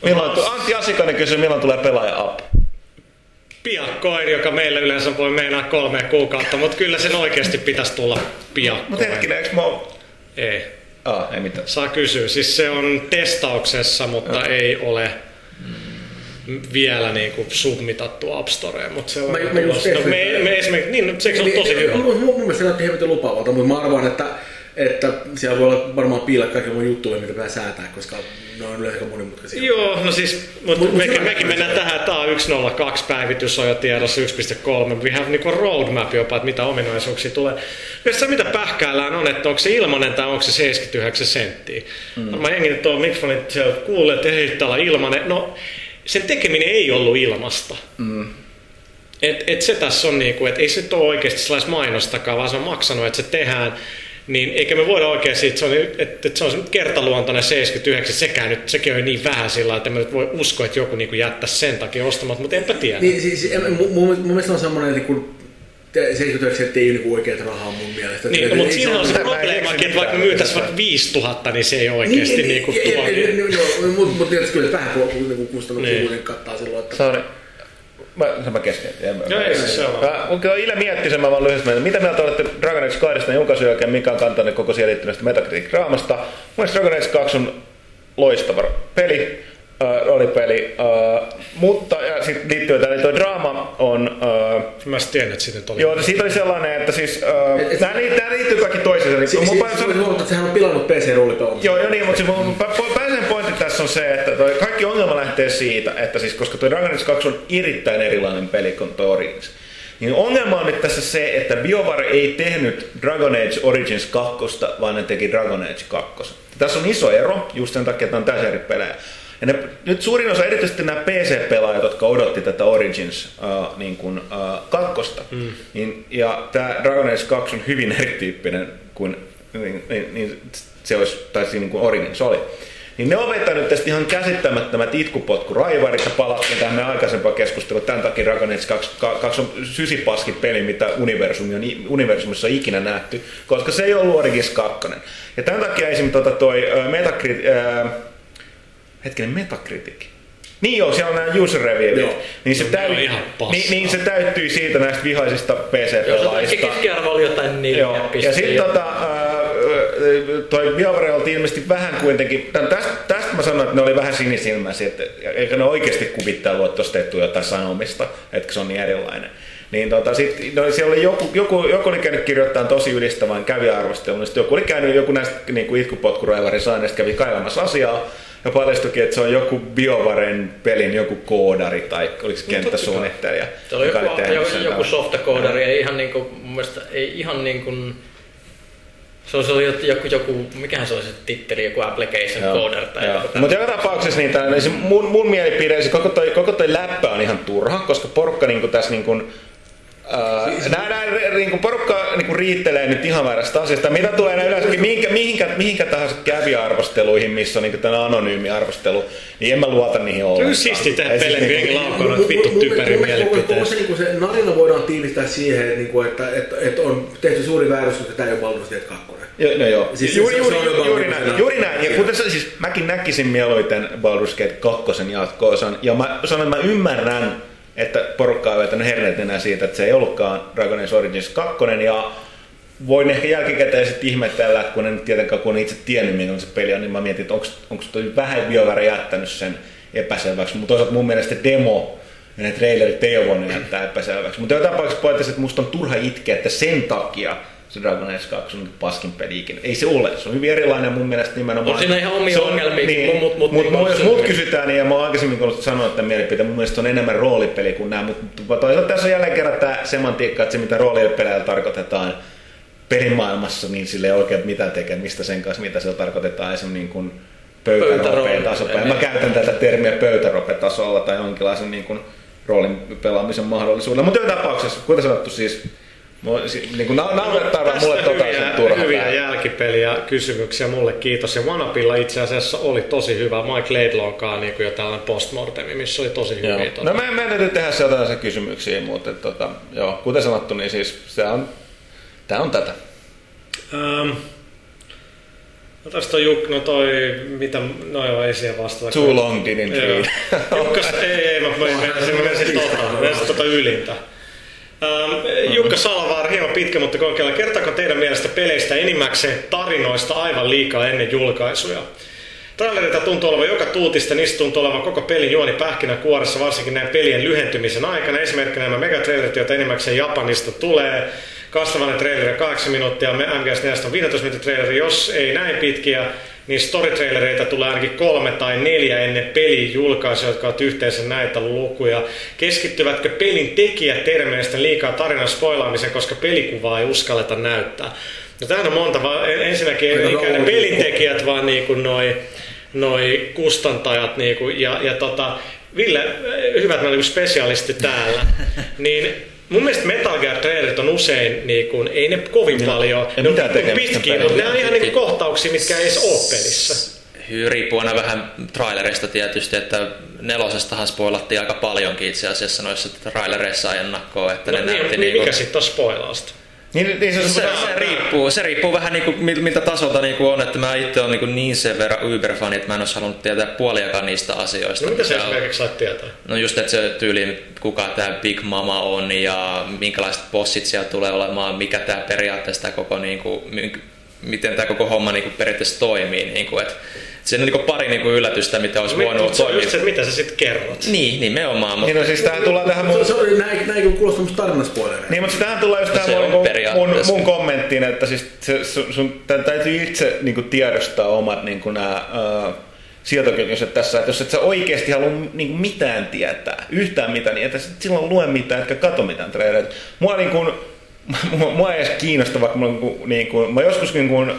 Milloin, tu- Antti Asikainen kysyy, milloin tulee pelaaja up. piakkoin, joka meillä yleensä voi meinaa kolme kuukautta, mutta kyllä sen oikeasti pitäisi tulla Mutta piakkoin. hetkinen, eikö mä. Ei. Ah, ei mitään. Saa kysyä. Siis se on testauksessa, mutta ei ole vielä niin kuin submitattu App Storeen, mutta se on Mä- mä just no, me, testin. me esimerkiksi, niin, no, se on tosi hyvä. Mun, mun mielestä näytti hemmetin lupaavalta, mutta mä arvaan, että, että siellä voi olla varmaan piillä kaikki mun juttuja, mitä pitää säätää, koska ne on yleensä monimutkaisia. Joo, no siis, mutta Mut- mekin, mekin mennään tähän, että A102 päivitys on jo tiedossa 1.3. We have niinku roadmap jopa, että mitä ominaisuuksia tulee. Ja se mitä pähkäillään on, että onko se ilmanen tai onko se 79 senttiä. Mm. Mä jengi nyt tuolla mikrofonit kuulee, että ei täällä on ilmanen. No, sen tekeminen ei ollut ilmasta. Mm. Et, et se tässä on niinku, että ei se ole oikeasti sellaista mainostakaan, vaan se on maksanut, että se tehdään. Niin eikä me voida oikein siitä, se on, että, että se on nyt kertaluontoinen 79, sekään nyt, sekin on niin vähän sillä, että mä nyt voi uskoa, että joku niinku jättäisi sen takia ostamatta, mutta enpä tiedä. Niin, siis, en- mun, mun, mun mielestä on semmoinen, niin kuin, 79 senttiä ei ole niin oikeat rahaa mun mielestä. Niin, mutta siinä on se probleemakin, keksi että vaikka myytäisiin vaikka 5000, niin se ei oikeasti niin, kuin tuo. Mutta mut tietysti kyllä vähän niin kustannuksia Niin. kuitenkin kattaa silloin, että... Sorry. Mä, se mä keskeytin. Joo, ei se on. Mä, kyllä Ile mietti sen, mä vaan lyhyesti mietin. Mitä mieltä olette Dragon Age 2 julkaisun jälkeen, mikä on kantanne koko siihen liittyneestä Metacritic-draamasta? Mun mielestä Dragon Age 2 on loistava peli, äh, roolipeli, äh, mutta ja sit liittyy tähän, tuo draama on... Äh, Mä sitten tiedän, että siitä oli. joo, siitä oli sellainen, että siis... Äh, Et- li- nää liittyy kaikki toisiinsa. Si- Mun si- päivä- si- voit huomata, että sehän on pilannut PC-roolipelon. Joo, joo niin, mutta siis mun pääsen pointti tässä on se, että toi kaikki ongelma lähtee siitä, että siis koska tuo Dragon Age 2 on erittäin erilainen peli kuin tuo Origins, niin ongelma on nyt tässä se, että BioWare ei tehnyt Dragon Age Origins 2, vaan ne teki Dragon Age 2. Tässä on iso ero, just sen takia, että nämä on täysin eri pelejä. Ja ne, nyt suurin osa, erityisesti nämä PC-pelaajat, jotka odotti tätä Origins uh, niin kuin, uh, kakkosta, mm. niin, ja tämä Dragon Age 2 on hyvin erityyppinen kuin niin, niin, niin se olisi, tai siinä niin kuin Origins oli. Niin ne on vetänyt tästä ihan käsittämättömät itkupotku raivarit ja palattiin tähän meidän aikaisempaan keskusteluun. Tämän takia Dragon Age 2, 2 on sysipaski peli, mitä universumi on, universumissa on ikinä nähty, koska se ei ollut Origins 2. Ja tämän takia esimerkiksi tota toi äh, Metacrit, äh, hetkinen Metacritic. Niin joo, siellä on nämä user reviewit. Joo. Niin se, No, täy... niin, niin se täyttyy siitä näistä vihaisista Jos se PC-pelaajista. keskiarvo oli jotain neljä Joo, ja sitten tota, ää, toi BioWare oltiin ilmeisesti vähän kuitenkin, tämän, tästä, tästä mä sanoin, että ne oli vähän sinisilmäisiä, että eikä ne oikeasti kuvittaa luottostettu jotain sanomista, että se on niin erilainen. Niin tota, sit, no, siellä oli joku, joku, joku oli käynyt kirjoittamaan tosi ylistävän kävijäarvostelun, sitten joku oli käynyt joku näistä niin kuin itkupotkuraivarin saaneista kävi kaivamassa asiaa, ja paljastuikin, että se on joku BioWaren pelin joku koodari tai oliko se kenttäsuunnittelija. Se oli joku, joku, joku tämän. softakoodari, ei ihan niinku, mun mielestä, ei ihan se oli, se oli joku, joku, mikähän se oli se titteli, joku application Joo, coder tai joo. joku Mutta joka tapauksessa niin se mun, mun mielipide, se koko toi, koko toi läppä on ihan turha, koska porukka niin tässä niin kuin, Uh, nää, nää, niin kuin porukka niin kuin riittelee nyt ihan väärästä asiasta. Mitä tulee nää yleensäkin mihinkä, mihinkä, mihinkä tahansa kävi-arvosteluihin, missä on niin tämä anonyymi arvostelu, niin en mä luota niihin ollenkaan. Kyllä siistiä tehdä Ei siis pelejä niinku- niin laukana, että vittu typeri mielipiteet. Se, niin se narina voidaan tiivistää siihen, että, niin kuin, että, että, että on tehty suuri väärys, että tämä ei ole Baldur's Gate 2. Jo, no joo. Siis juuri, juuri, juuri, juuri, niin näin, juuri näin. Ja kuten siis mäkin näkisin mieluiten Baldur's Gate 2 jatkoosan. Ja mä sanon, että mä ymmärrän, että porukka on vetänyt herneet enää siitä, että se ei ollutkaan Dragon Age Origins 2. Ja voin ehkä jälkikäteen sitten ihmetellä, kun en tietenkään kun en itse tiennyt, minkälainen se peli on, niin mä mietin, että onko toi vähän BioWare jättänyt sen epäselväksi. Mutta toisaalta mun mielestä demo ja ne trailerit ei ole voinut jättää epäselväksi. Mutta joka tapauksessa pointtisi, että musta on turha itkeä, että sen takia se Dragon Age 2 on paskin peli ikinä. Ei se ole. Se on hyvin erilainen mun mielestä nimenomaan. On siinä ihan omia Se on- ongelmia, Niin, mut- mut- mut, mut- mut, jos se- mut kysytään, niin ja mä oon aikaisemmin kuullut sanoa, että mielipiteet mun mielestä on enemmän roolipeli kuin nämä, mutta toisaalta tässä on jälleen kerran tämä semantiikka, että se mitä roolipeleillä tarkoitetaan pelimaailmassa, niin sille ei oikein mitään tekemistä sen kanssa, mitä siellä tarkoitetaan esimerkiksi niin kuin pöytäropeen tasolla. Mä käytän tätä termiä pöytäropetasolla tai jonkinlaisen niin kuin roolin pelaamisen mahdollisuudella. Mutta joka tapauksessa, kuten sanottu, siis mua- niin kuin na- naurattaa vaan mulle hyviä, turha hyviä jälkipeliä kysymyksiä mulle kiitos. Ja Wanapilla itse asiassa oli tosi hyvä Mike Laidlawkaan niin jo tällainen postmortemi, missä oli tosi hyviä. Tota- No me, meidän täytyy tehdä sellaisia kysymyksiä, mutta että, tota, joo, kuten sanottu, niin siis se on, tää on tätä. Ähm, no tästä on Juk, no toi, mitä, no joo, ei siihen vastata. Too long didn't read. Jukkas, ei, ei, mä, mä, mä, mä, mä menisin tota, menisin tota ylintä. Ähm, Jukka Salvaar, hieman pitkä, mutta kokeilla. Kertaako teidän mielestä peleistä enimmäkseen tarinoista aivan liikaa ennen julkaisuja? Trailerita tuntuu olevan joka tuutista, niistä tuntuu olevan koko pelin juoni pähkinänkuoressa, varsinkin näin pelien lyhentymisen aikana. Esimerkkinä nämä megatrailerit, joita enimmäkseen Japanista tulee. Kasvavainen traileri on 8 minuuttia, MGS4 on 15 minuutin traileri. Jos ei näin pitkiä, niin story-trailereita tulee ainakin kolme tai neljä ennen pelin julkaisuja, jotka ovat yhteensä näitä lukuja. Keskittyvätkö pelin tekijät termeistä liikaa tarinan spoilaamiseen, koska pelikuvaa ei uskalleta näyttää? No tämähän on monta, vaan ensinnäkin Aika eikä ne pelintekijät, vaan niinku noi, noi kustantajat niinku, ja, ja tota, Ville, hyvät mä niinku spesialisti täällä, niin mun mielestä Metal Gear trailerit on usein, niinku, ei ne kovin paljon, ei ne on tekemistä pitkiä, mutta ne on ihan niinku kohtauksia, mitkä ei edes ole pelissä. Riippuu aina vähän trailerista tietysti, että nelosestahan spoilattiin aika paljonkin itse asiassa noissa trailereissa ennakkoon, että No, ne niin, näytti niin, niinku... mikä sitten on spoilausta? Niin, niin se, Se, se, riippuu, se riippuu vähän niinku, mil- miltä tasolta niinku on, että mä itse olen niinku niin sen verran Uber-fani, että mä en olisi halunnut tietää puoliakaan niistä asioista. No mitä sä esimerkiksi sait tietää? No just, että se tyyli, kuka tämä Big Mama on ja minkälaiset bossit siellä tulee olemaan, mikä tämä periaatteessa tää koko, niinku, mi- miten tämä koko homma niinku periaatteessa toimii. Niinku, et, siinä on niinku pari niinku yllätystä, mitä olisi No, voinut se toimia. se, mitä sä sitten kerrot. Niin, nimenomaan. Mutta niin no siis tähän tullaan tähän mun... oli näin, näin kun kuulostaa musta tarinaspoilereita. Niin, mutta tähän tulee just tähän on mun, mun, mun kommenttiin, että siis se, sun, sun täytyy itse niin kuin tiedostaa omat niin kuin nämä, uh, sieltoketjukset tässä, että jos et sä oikeasti halua niin kuin mitään tietää, yhtään mitään, niin et sä silloin lue mitään, etkä kato mitään trailereita. Mua, niin kuin, mua, mua ei edes kiinnosta, vaikka mulla, on niin kuin, niin kuin, mä joskus niin kuin,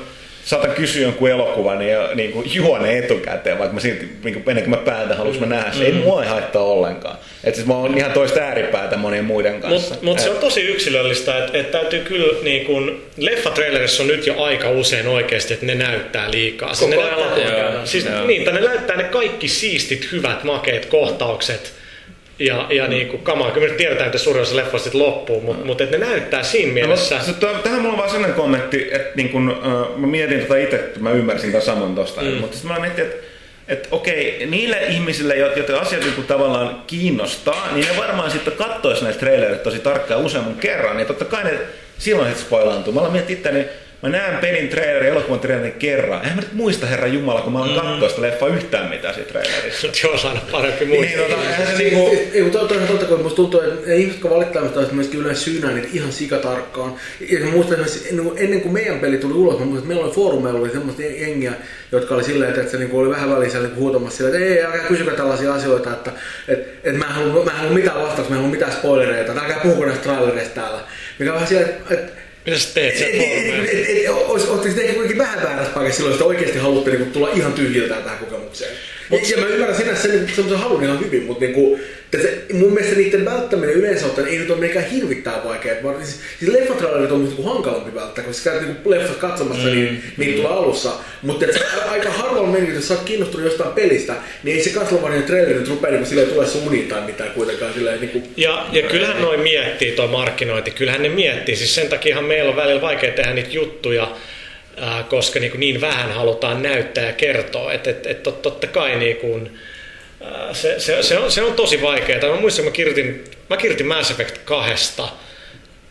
saatan kysyä jonkun elokuvan ja niin kuin juone etukäteen, vaikka mä silti, niin kuin, ennen kuin mä päätän, haluanko mä nähdä se. Ei mua ei haittaa ollenkaan. Et siis mä oon ihan toista ääripäätä monien muiden kanssa. Mutta mut se on tosi yksilöllistä, että et täytyy kyllä niin kun, leffatrailerissa on nyt jo aika usein oikeasti, että ne näyttää liikaa. Siis Koko ne näyttää, Joo, siis, joo. niin, ne näyttää ne kaikki siistit, hyvät, makeet kohtaukset. Ja, ja niin kuin, kamaa, kyllä me tiedetään, että suurin osa leffoista sit loppuu, mutta mut, et ne näyttää siinä mielessä. No, tuo, tähän mulla on vaan sellainen kommentti, että niin kun, äh, mä mietin tota itse, että mä ymmärsin tämän saman tosta, mm. mutta sitten mä mietin, että että okei, niille ihmisille, jo- joita asiat niin tavallaan kiinnostaa, niin ne varmaan sitten kattois näitä trailereita tosi tarkkaan useamman kerran, niin totta kai ne silloin sitten spoilaantuu. Mä aloin miettiä itseäni, mä näen pelin trailerin, elokuvan trailerin kerran. Eihän mä nyt muista, herra Jumala, kun mä aloin katsoa sitä leffaa yhtään mitään siitä trailerissa. Mutta joo, aina parempi muistaa. Niin, tota, eihän se niinku... Ei, mutta totta, totta, kun musta tuntuu, että ne ihmiset, jotka valittaa mistä olisi myöskin yleensä syynää niitä ihan sikatarkkaan. Ja mä muistan esimerkiksi, ennen kuin- ennen kuin meidän peli tuli ulos, mä muistan, että meillä oli foorumeilla oli semmoista jengiä, jotka oli silleen, että, että se niinku oli vähän välissä niin huutamassa silleen, että ei, älkää kysykö tällaisia asioita, että et, et mä en halua, mä en halua mitään vastauksia, mä en halua mitään spoilereita, että älkää puhuko näistä trailereista täällä. Mikä on vähän siellä, että et, Mitä sä teet ois- Ootteko te kuitenkin vähän väärässä paikassa silloin, että oikeasti haluatte niinku tulla ihan tyhjiltään tähän kokemukseen? Ja mä ymmärrän sinänsä sen, semmoisen halun ihan hyvin, mutta niinku, se, mun mielestä niiden välttäminen yleensä ottaen ei nyt ole mikään hirvittää vaikeaa. Vaan siis, siis leffatrailerit on niinku hankalampi välttää, koska sä käyt niinku leffat katsomassa, mm. niin, niin tulee alussa. Mutta aika harvalla mennyt, jos sä oot kiinnostunut jostain pelistä, niin ei se Castlevania traileri nyt rupea niinku silleen tulee sun uniin tai mitään kuitenkaan silleen niinku... Ja, ja kyllähän noin miettii tuo markkinointi, kyllähän ne miettii. Siis sen takiahan meillä on välillä vaikea tehdä niitä juttuja, koska niin, niin vähän halutaan näyttää ja kertoa. Että et, et, tot, totta kai niin kuin, se, se, se, on, se on tosi vaikeaa. Mä muistan, mä kirjoitin, mä kirjoitin Mass Effect 2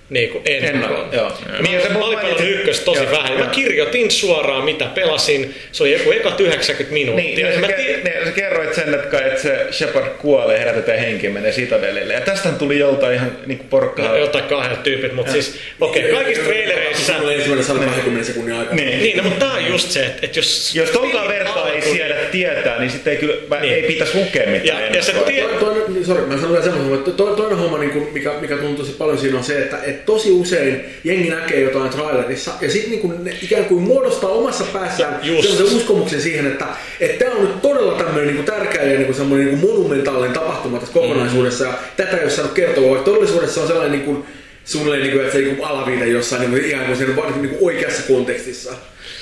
niin kuin ennakon. Joo. Mä, niin, pelannut ykköstä tosi joo, vähän. Joo. Mä kirjoitin suoraan, mitä pelasin. Se oli joku eka 90 minuuttia. Niin, mä sä, ti- ne, sä kerroit sen, että, että se Shepard kuolee, herätetään henki menee Citadelille. Ja tästä tuli joltain ihan niin porkkaa. No, jotain kahdet tyypit, mutta siis, okei, okay, kaikissa trailereissa... Mulla ensimmäinen sali 20 sekunnin aikana. Niin. Niin, no, mutta tää on just se, että, että jos... Jos tonkaan vertaa ei siedä tietää, niin sitten ei kyllä, mä, Niin. ei pitäisi lukea mitään Ja, ja se tie- niin, sorry, mä sanon vielä semmoisen, että to, toinen homma, niin mikä, mikä tuntuu tosi paljon siinä on se, että, että tosi usein jengi näkee jotain trailerissa ja sitten niin kuin ne ikään kuin muodostaa omassa päässään Just. sellaisen uskomuksen siihen, että että tämä on nyt todella tämmöinen niin kuin tärkeä ja niin kuin semmoinen niin kuin monumentaalinen tapahtuma tässä kokonaisuudessa ja tätä ei ole saanut kertoa, vaikka todellisuudessa on sellainen niin kuin, suunnilleen, niin kuin, että se niin alaviite jossain niin kuin, ihan kuin siinä niin kuin oikeassa kontekstissa.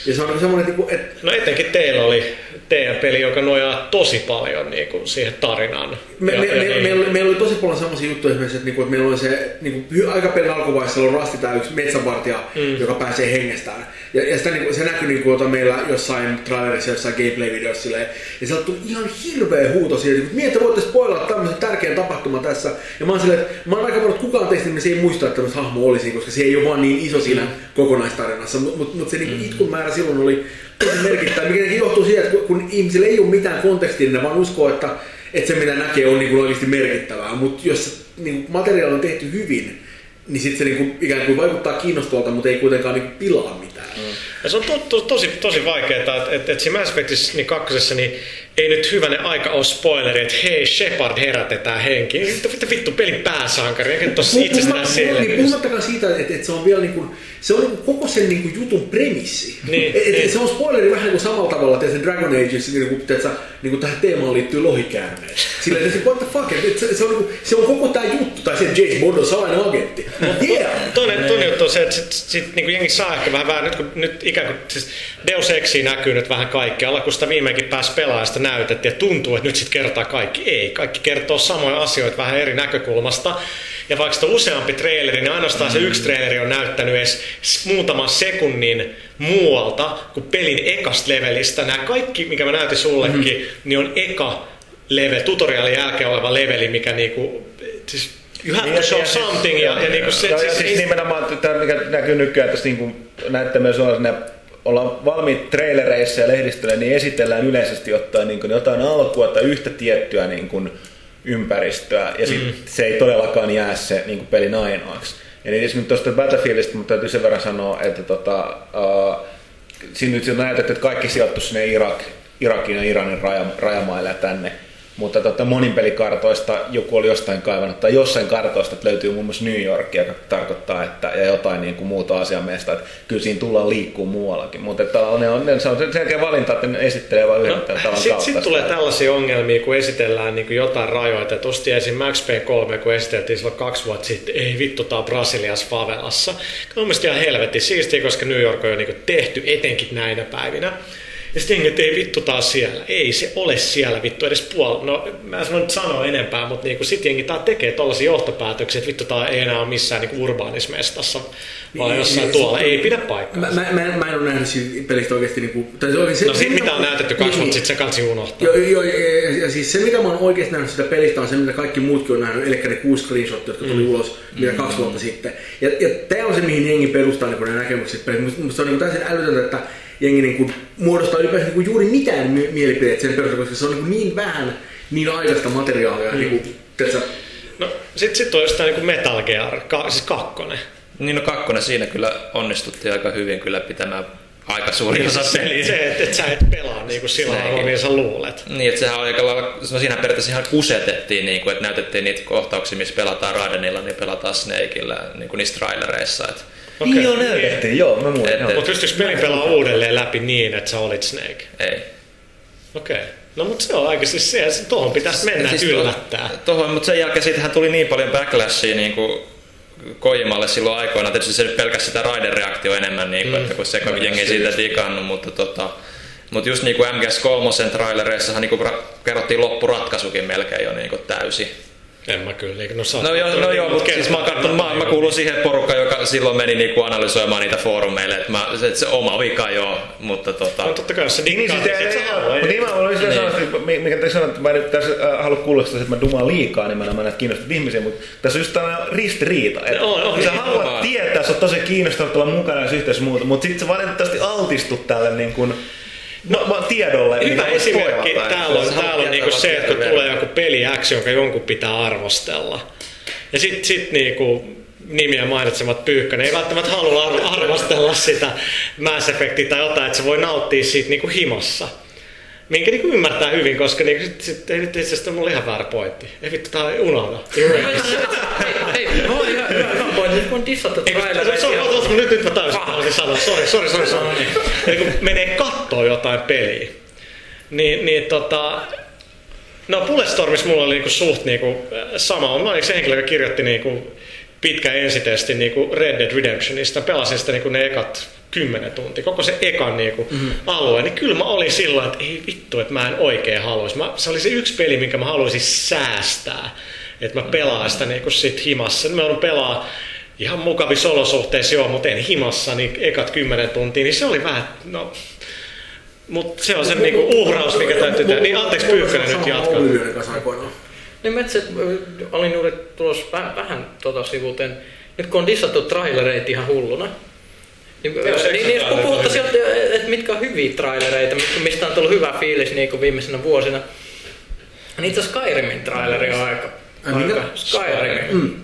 Ja se on semmoinen, niin kuin, että No etenkin teillä oli teidän peli, joka nojaa tosi paljon niin kuin siihen tarinaan. Me, Ja- me, ja me, niin. meillä, oli- meillä oli tosi paljon sellaisia juttuja esimerkiksi, että, niinku, että meillä oli se niinku, hy- aika pelin alkuvaiheessa on Rasti tämä yksi metsänvartija, mm. joka pääsee hengestään. Ja, ja sitä, niinku, se näkyi niinku, jota meillä jossain trailerissa, jossain gameplay-videossa silleen. Ja sieltä tuli ihan hirveä huuto siihen, että te voitte spoilata tämmöisen tärkeän tapahtuman tässä. Ja mä oon silleen, että mä oon aika että kukaan teistä niin se ei muista, että tämmöistä hahmo olisi, koska se ei ole vaan niin iso siinä mm. kokonaistarinassa. Mutta mut, mut se niinku, itkun määrä silloin oli tosi merkittävä, mikä johtuu siitä, että kun, kun ihmisillä ei ole mitään kontekstia, niin ne vaan uskoo, että, että se mitä näkee on niin kuin oikeasti merkittävää. Mutta jos niin kuin materiaali on tehty hyvin, niin sitten se niin kuin, ikään kuin vaikuttaa kiinnostavalta, mutta ei kuitenkaan niin kuin pilaa mitään. Mm. Ja se on to, to, tosi, tosi vaikeaa, että et, et siinä Mass Effectissä niin kakkosessa niin ei nyt hyvänen aika ole spoileri, että hei, Shepard herätetään henkiin. Vittu, vittu, vittu pelin pääsankari, eikä tossa itsestään Niin selvyys. puhumattakaan siitä, että, että se on vielä niin kuin, se on niin kuin koko sen niin kuin jutun premissi. Niin, et, et, niin. Se on spoileri vähän niin kuin samalla tavalla, että se Dragon Age, niin kuin, tiedätkö, niin kuin tähän teemaan liittyy lohikäärmeet. Sillä että se, what the fuck, että se, se, on, niin kuin, se on koko tämä juttu, tai se että James Bond on salainen agentti. Yeah. Toinen, toinen juttu on se, että sit, sit, niin jengi saa ehkä vähän, vähän nyt, kun, nyt ikään kuin siis Deus Exi näkyy nyt vähän kaikkialla, kun sitä viimeinkin pääsi pelaamaan sitä näytettiin, että tuntuu, että nyt sitten kertaa kaikki. Ei, kaikki kertoo samoja asioita vähän eri näkökulmasta. Ja vaikka sitä on useampi traileri, niin ainoastaan se yksi traileri on näyttänyt edes muutaman sekunnin muualta kuin pelin ekasta levelistä. Nämä kaikki, mikä mä näytin sullekin, mm-hmm. niin on eka level, tutorialin jälkeen oleva leveli, mikä niinku, siis you have to show something ja, ja niinku se, Joo, se, ja se, siis nimenomaan tämä, mikä näkyy nykyään tässä niin näyttämössä on, ne ollaan valmiit trailereissa ja lehdistöllä, niin esitellään yleisesti ottaen niin kuin jotain alkua tai yhtä tiettyä niin kuin ympäristöä, ja sit mm. se ei todellakaan jää se niin kuin pelin ainoaksi. Ja niin esimerkiksi tuosta Battlefieldista, mutta täytyy sen verran sanoa, että tota, uh, siinä nyt on näytetty, että kaikki sijoittu sinne Irak, Irakin ja Iranin raja, rajamaille ja tänne. Mutta tota, monin pelikartoista joku oli jostain kaivannut, tai jossain kartoista että löytyy muun muassa New York, joka tarkoittaa, että, ja jotain niin kuin muuta asiamiestä, että kyllä siinä tullaan liikkuu muuallakin. Mutta että on, ne on, se on selkeä valinta, että ne esittelee vain yhden tavan No, Sitten kautta. sit tulee tällaisia ongelmia, kun esitellään niin kuin jotain rajoita. Et Osti esim. Max Payne 3, kun esiteltiin silloin kaksi vuotta sitten, ei vittu, tää on Brasiliassa favelassa. Mun mielestä ihan helvetti siistiä, koska New York on jo niin kuin tehty etenkin näinä päivinä. Ja sitten jengi, että ei vittu taas siellä. Ei se ole siellä vittu edes puolella. No mä en sano nyt sanoa enempää, mutta niinku sit jengi tää tekee tollaisia johtopäätöksiä, että vittu tää ei enää ole missään niinku urbaanismestassa, vaan Niin, jossain niin, tuolla. se- Ei pidä paikkaa. Mä, mä, mä, en- mä en ole nähnyt siitä pelistä oikeasti niinku... Tai se, oikein se, No sit mitä on näytetty kaksi Niin, vuotta sitten, se kansi unohtaa. Joo, joo, ja, ja, ja, siis se mitä mä oon oikeasti nähnyt sitä pelistä on se, mitä kaikki muutkin on nähnyt, eli ne kuusi screenshottia, jotka tuli ulos mitä kaksi vuotta sitten. Ja, ja tämä on se, mihin jengi perustaa niin ne näkemykset. Musta, musta se on niin täysin älytöntä, että jengi niin kuin, muodostaa ylipäänsä niin juuri mitään mi- mielipiteet sen perusteella, koska se on niin, kuin niin vähän niin aikaista materiaalia. Mm. Niin kuin, tiedätkö, No sit, sit on jostain niinku Metal Gear, ka, siis kakkonen. Niin no kakkonen siinä kyllä onnistuttiin aika hyvin kyllä pitämään aika suuri osa Se, peliä. se että et sä et pelaa niinku sillä Sekin. lailla, niin sä luulet. Niin, että sehän aika lailla, no siinä periaatteessa ihan kusetettiin, niin kuin, että näytettiin niitä kohtauksia, missä pelataan Raidenilla, niin pelataan Snakeillä, niin kuin niissä trailereissa. Että, Okei. Niin joo, näytettiin, joo, mä muistan. Mutta pystyykö pelin pelaa uudelleen läpi niin, että sä olit Snake? ei. Okei. No mutta se on aika siis se, se tuohon pitäisi mennä siis yllättää. Tuohon, mutta sen jälkeen siitähän tuli niin paljon backlashia niin kuin Kojimalle silloin aikoina. Tietysti se pelkästään sitä Raider-reaktio enemmän, niin kuin, mm. että kun se no, jengi siitä digannut, mutta tota, mutta just niinku MGS3 trailereissahan niinku kerrottiin loppuratkaisukin melkein jo niinku täysin. En mä kyllä. No, no, joo, no joo, mutta siis mä, katson, mä, mä kuulun siihen porukkaan, joka silloin meni niinku analysoimaan niitä foorumeille, että mä, se, se oma vika joo, mutta tota... No totta kai se niin, niin, siis, sit Mutta niin mä olin sitä niin. sanonut, mikä te sanoit, että mä nyt tässä äh, halua kuulostaa, että mä dumaan liikaa niin mä näitä kiinnostavia ihmisiä, mutta tässä on just tämmöinen ristiriita. Että on, on, sä niin, haluat tietää, sä oot tosi kiinnostunut olla mukana ja yhteydessä muuta, mutta sitten sä valitettavasti altistut tälle niin kuin, No, mä tiedolle. Hyvä esimerkki täällä on, täällä on niinku se, että kun tulee joku peli X, jonka jonkun pitää arvostella. Ja sitten sit niinku nimiä mainitsemat Pyykkönen ei välttämättä halua arvostella sitä Mass Effectia tai jotain, että se voi nauttia siitä niinku himossa. Minkä niinku ymmärtää hyvin, koska niinku sit, sit, ei nyt itse asiassa mulla ihan väärä pointti. Ei vittu, tää unohda. Hei, hei, hyvä, hyvä pointti. Nyt dissattu. Nyt, nyt mä täysin haluaisin sanoa. Sori, sori, sori. sori. Eli kun menee kattoo jotain peliä, niin, niin tota, No Bulletstormissa mulla oli niinku suht niinku sama. Mä olin se henkilö, joka kirjoitti niinku pitkä ensitesti niinku Red Dead Redemptionista. Pelasin sitä niinku ne ekat kymmenen tuntia, koko se ekan niinku mm-hmm. alue, niin kyllä mä olin sillä että ei vittu, että mä en oikein haluaisi. Mä, se oli se yksi peli, minkä mä haluaisin säästää, että mä pelaan sitä niinku sit himassa. Mä oon pelaa ihan mukavissa olosuhteissa joo, mutta en himassa niin ekat kymmenen tuntia, niin se oli vähän, no, mutta se on se niinku uhraus, mikä täytyy tehdä. Niin anteeksi Pyykkönen nyt jatkaa. Niin mä itse olin juuri tulossa vähän, vähän tota sivuuteen. Nyt kun on dissattu trailereita ihan hulluna, niin, niin, niin kun puhuttaisiin, että mitkä on hyviä trailereita, mistä on tullut hyvä fiilis niin kuin viimeisenä vuosina. Niin itse Skyrimin traileri on aika, aika Skyrim. Mm.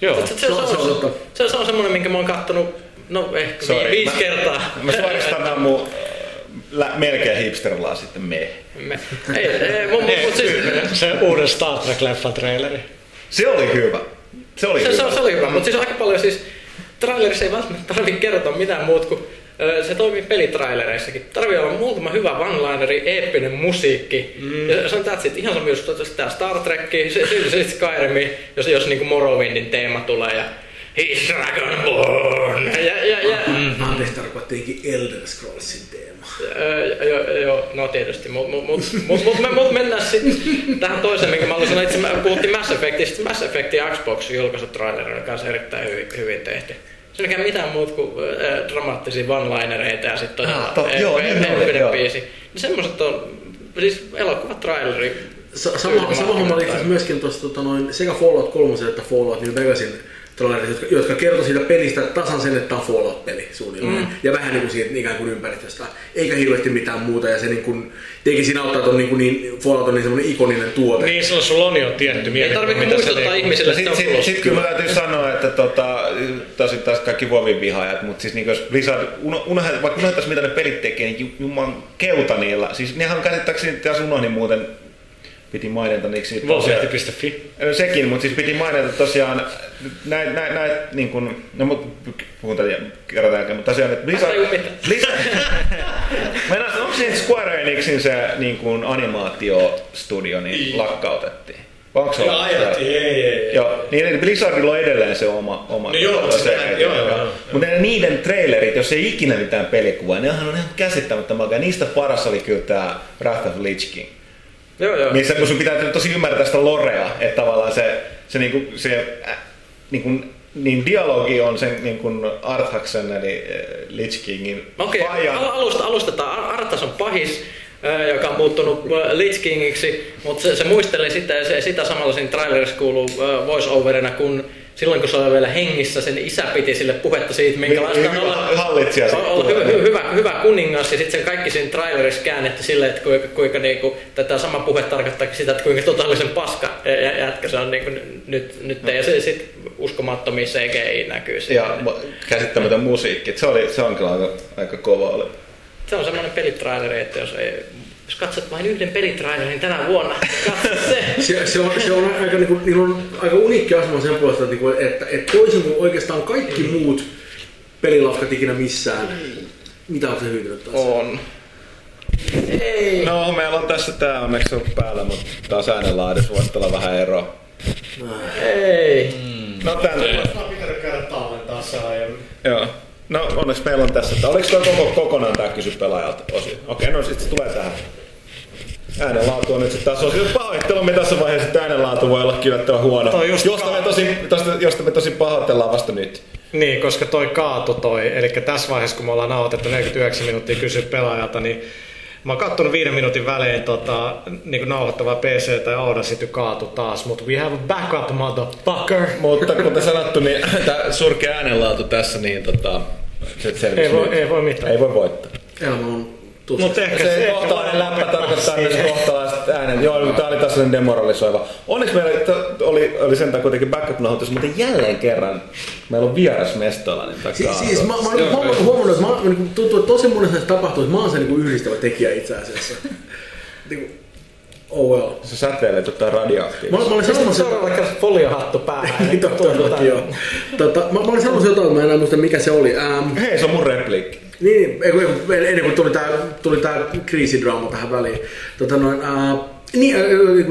Joo. Se, se, se, on, se, se on semmoinen, minkä mä oon kattonut no ehkä Sorry, viisi mä, kertaa. Mä suoristan mun lä, melkein hipsterlaa sitten me. me. Ei, ei, mun, mun, siis... Se uuden Star Trek-leffan traileri. Se oli hyvä. Se oli se, hyvä. Se, se oli hyvä, mutta siis aika paljon siis trailerissa ei välttämättä tarvitse kertoa mitään muut kuin se toimii pelitrailereissakin. Tarvii olla muutama hyvä one-lineri, eeppinen musiikki. Mm. Ja se on that's it. Ihan sama just tämä Star Trek, se, se, se Skyrim, jos, jos niinku Morrowindin teema tulee ja Dragonborn! Ja, ja, ja, mm. Anteeksi, tarkoittiinkin Elder Scrollsin teema. Joo, jo, no tietysti, mutta mut, mut, mut, mut, me, mut mennään sitten tähän toiseen, minkä mä haluaisin sanoa. Itse puhuttiin Mass Effectista. Mass Effectin Xbox julkaisutraileri on kanssa erittäin hyvin, hyvin tehty. Se ei mitään muuta kuin äh, dramaattisia one-linereita ja sitten ah, joo, niin, joo, biisi. Niin semmoiset on, siis elokuvat traileri. Sa- sama, sama homma oli myöskin tuossa tota, noin, sekä Fallout 3 että Fallout New Vegasin trailerit, jotka, jotka kertoo siitä pelistä tasan sen, että tämä on Fallout-peli suunnilleen. Mm. Ja vähän niin kuin siitä ikään kuin ympäristöstä. Eikä hirveästi mitään muuta. Ja se niin kuin, teki siinä auttaa, että on niin, kuin niin, Fallout on niin semmoinen ikoninen tuote. Niin, silloin sulla on jo tietty mielikuva. Ei tarvitse muistuttaa ihmisille, että Sitten sit, sit, kyllä mä täytyy sanoa, että tota, tosi taas kaikki Vovin vihaajat, mutta siis niin jos Blizzard, unohdetaan, vaikka unohdettaisiin mitä ne pelit tekee, niin juman keuta niillä. Siis nehän käsittääkseni, tässä unohdin muuten piti mainita niiksi... Volsehti.fi. Sekin, mutta siis piti mainita tosiaan näin, näin, näin niin kuin, no mut puhun tätä kerran jälkeen, mutta tosiaan, että Blizzard... Blizzard Mennään, onko siinä Square Enixin se niin kuin animaatiostudio niin lakkautettiin? Onko se joo, ajettiin, ei, ei, ei. Joo, niin Blizzardilla on edelleen se oma... oma no joo, se, se, joo, joo, joo, Mutta niiden trailerit, jos ei ikinä mitään pelikuvaa, ne on ihan käsittämättä makaa. Niistä paras oli kyllä tämä Wrath of Lich King. Joo, joo. Missä kun sun pitää tosi ymmärtää sitä lorea, että tavallaan se, se, niinku, se äh, niinku, niin dialogi on sen niin kuin Arthaksen eli Lich Kingin Okei, okay. alusta, alustetaan. Arthas on pahis, joka on muuttunut Lich Kingiksi, mutta se, se muistelee sitä ja se, sitä samalla siinä trailerissa kuuluu voice-overina, kun silloin kun se oli vielä hengissä, sen isä piti sille puhetta siitä, minkälaista on olla, olla hyvä, hyvä, hyvä kuningas. Ja sitten sen kaikki siinä trailerissa käännetty silleen, että kuinka, kuinka niinku, tätä sama puhe tarkoittaa sitä, että kuinka totaalisen paska jätkä se on niinku, nyt, nyt no. ja se sitten uskomattomia CGI näkyy. Ja käsittämätön musiikki, se, oli, se on kyllä aika, aika kova. Oli. Se on semmoinen pelitraileri, että jos ei jos katsot vain yhden pelitrailerin tänä vuonna, se. se, se, on, se on aika, niin kuin, niillä on aika uniikki asema sen puolesta, että, niin että, että toisin kuin oikeastaan kaikki muut pelilafkat ikinä missään, mitä on se hyötynyt taas? On. Ei. No, meillä on tässä tää onneksi on päällä, mutta taas äänenlaadissa voisi olla vähän eroa. Ei. No tän... Mä pitänyt käydä tallentaa se aiemmin. Joo. No onneksi meillä on tässä. Tää- Oliko toi koko, kokonaan tää kysy pelaajalta osi? Okei, no sit se tulee tähän. Äänenlaatu on nyt sitten taas osi. Pahoittelumme tässä vaiheessa, että äänenlaatu voi olla kivettävän huono. Toi just Josta me, tosi, tosta, josta me tosi pahoitellaan vasta nyt. Niin, koska toi kaatu toi. Eli tässä vaiheessa, kun me ollaan nauhoitettu 49 minuuttia kysyä pelaajalta, niin mä oon kattonut viiden minuutin välein tota, niin nauhoittavaa PC tai Audacity kaatu taas, mutta we have a backup, motherfucker. Mutta kuten sanottu, niin tämä surkea äänenlaatu tässä, niin tota, se selvisi Ei voi, nyt. ei voi mitään. ei voi voittaa. Elämä on Mutta ehkä Se kohtalainen voidaan läppä tarkoittaa myös kohtalaiset äänet. Joo, tää oli taas sellainen demoralisoiva. Onneksi meillä oli, oli sentään kuitenkin backup-nauhoitus, mutta jälleen kerran meillä on vieras mestolla. Niin Si- siis mä, mä, mä, mä, huomannut, että mä, mä, niin tuntuu, että tosi monessa näissä tapahtuu, että mä oon se niin yhdistävä tekijä itse asiassa. niin kuin, oh well. Se säteilee tota Mä, radioaktiivista. mä olin Sitten sanomassa, seuraavalla kerralla foliohattu päähän. Niin, todellakin joo. Tota, mä, mä olin sanomassa jotain, mä en enää muista mikä se oli. Ähm, Hei, se on mun repliikki. Niin, kun ennen kuin tuli tämä tuli tää kriisidraama tähän väliin. Tota noin, ää, niin,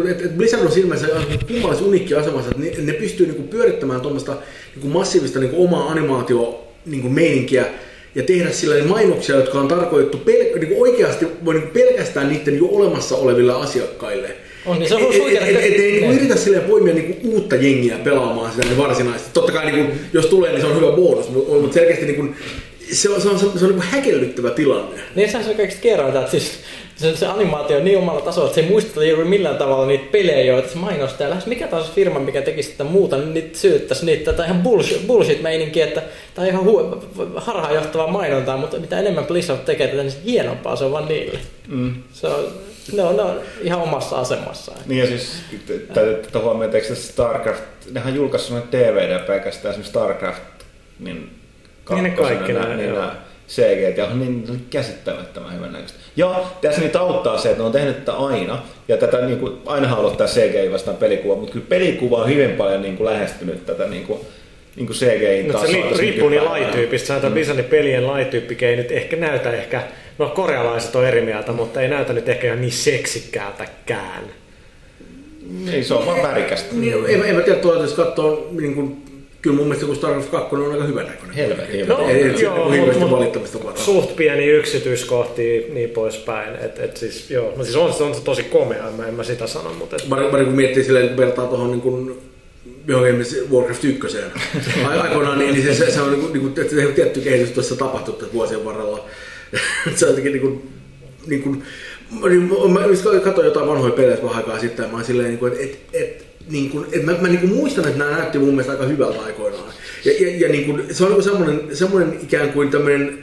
että et Blizzard on silmänsä kummallis unikki asemassa, että ne, ne pystyy niinku pyörittämään tuommoista niinku massiivista niinku omaa animaatio niinku meininkiä ja tehdä sillä niin mainoksia, jotka on tarkoitettu pel- niinku oikeasti niinku pelkästään niiden jo olemassa oleville asiakkaille. On, niin se on Et- et- huikea, et- et- että- ei niinku niin. yritä silleen poimia niinku uutta jengiä pelaamaan sitä niin varsinaisesti. Totta kai niinku, jos tulee, niin se on hyvä bonus, mutta mut selkeästi niinku, se on, se on, se on, se on niinku häkellyttävä tilanne. Niin sehän se on kaikista kerrointa, että siis se, se animaatio on niin omalla tasolla, että se ei muistuta juuri millään tavalla niitä pelejä, joita se mainostaa. Lähes mikä taas firma, mikä tekisi sitä muuta, niin niitä syyttäisi niitä. Tai ihan bullshit, bullshit meininkiä, että tai ihan hu- harhaanjohtavaa mainontaa, mutta mitä enemmän Blizzard tekee tätä, niin se hienompaa se on vaan niille. Mm. Se on, ne, on, ne on ihan omassa asemassaan. Niin ja siis täytyy huomioon, että StarCraft, nehän on julkaissut noin DVD pelkästään esimerkiksi StarCraft, niin, Niin ne kaikki kakkosen, nämä, niin joo. nämä CG, ja on niin käsittämättömän hyvän näköistä. Ja tässä niitä auttaa se, että ne on tehnyt tätä aina, ja tätä niin kuin, aina tämä CGI vastaan pelikuva, mutta kyllä pelikuva on hyvin paljon niin kuin, lähestynyt tätä niin kuin, niin kuin CGI Mutta se riippuu niin lajityypistä. Sanotaan, että Blizzardin pelien lajityyppi ei nyt ehkä näytä ehkä, no korealaiset on eri mieltä, mutta ei näytä nyt ehkä ihan niin seksikkäältäkään. Niin, se on vaan värikästä. Niin, en, en mä tiedä, tuolla jos katsoo, niin kuin, kyllä mun mielestä kun Starcraft 2 on aika hyvän näköinen. Helvetin No. Ei, ei, joo, hirveästi mut- valittamista. Suht pieni yksityiskohtia niin poispäin. Et, et siis, joo, no siis on, se- on se tosi komea, en mä, en mä sitä sano, mutta et, Pari, pari kun miettii silleen, kun vertaa tuohon niin kuin, johonkin Warcraft 1. Ai- Aikoinaan niin, niin se, se, se, on niin kuin, niin kuin, että se on tietty kehitys tuossa tapahtunut vuosien varrella. se on jotenkin niin kuin, niin kuin, niin, mä just katsoin jotain vanhoja pelejä vähän aikaa sitten, ja mä oon silleen, niin kuin, että et, et, niin kuin, että mä, mä niin kuin muistan, että nämä näytti mun mielestä aika hyvältä aikoinaan. Ja, ja, ja niin kuin, se on niin semmoinen, semmoinen ikään kuin tämmöinen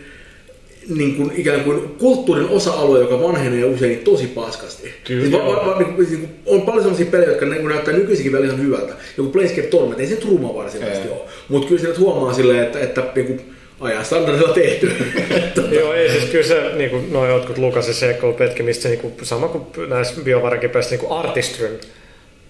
niin kuin, ikään kuin kulttuurin osa-alue, joka vanhenee usein tosi paskasti. Kyllä. Siis va, va, va, niin kuin, niin kuin, on paljon sellaisia pelejä, jotka niin näyttää nykyisinkin vielä ihan hyvältä. Joku Planescape Torment, ei se nyt ruma varsinaisesti ole. Mutta kyllä nyt huomaa silleen, että, että niin kuin, ajan standardilla tehty. Joo, ei siis kyllä se, niin kuin noin jotkut Lukasin seikkailupetki, mistä se niin kuin, sama kuin näissä biovarakipeleissä niin artistryn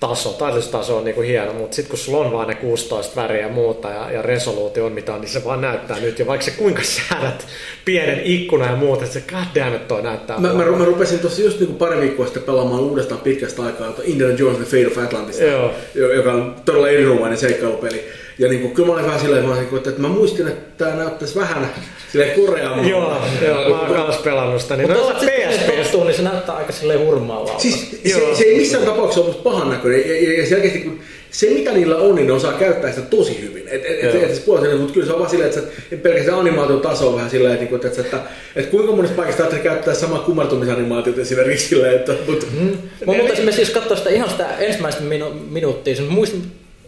taso, taiteellistaso on niin kuin hieno, mutta sitten kun sulla on vaan ne 16 väriä ja muuta ja, ja resoluutio on mitä on, niin se vaan näyttää nyt. Ja vaikka se kuinka säädät pienen ikkuna ja muuta, että se god damn it, toi näyttää Mä, mä, mä rupesin tuossa just niinku pari viikkoa sitten pelaamaan uudestaan pitkästä aikaa tuota Indiana Jones The Fate of Atlantis, Joo. joka on todella erinomainen seikkailupeli. Ja niinku, kyllä mä olin vähän silleen, mä olin, että, että mä muistin, että tämä näyttäisi vähän silleen koreammalta. Joo, joo, mä oon kans pelannut sitä. Niin Mutta no, kun PSP se tottuu, niin se näyttää aika silleen hurmaavalta. Siis se, Joo. se, ei missään tapauksessa ole pahan näköinen. Ja, ja, ja selkeästi, kun se mitä niillä on, niin ne osaa käyttää sitä tosi hyvin. Et, et, et, et, et, mutta kyllä se on vaan silleen, että, se, että pelkästään animaation taso on vähän silleen, että, että, että, että, että kuinka monesta paikasta ajattelee käyttää samaa kumartumisanimaatiota esimerkiksi silleen, että mutta, mm. Mä mutta esimerkiksi jos katsoo sitä ihan sitä ensimmäistä minu- minuuttia, sen muistin,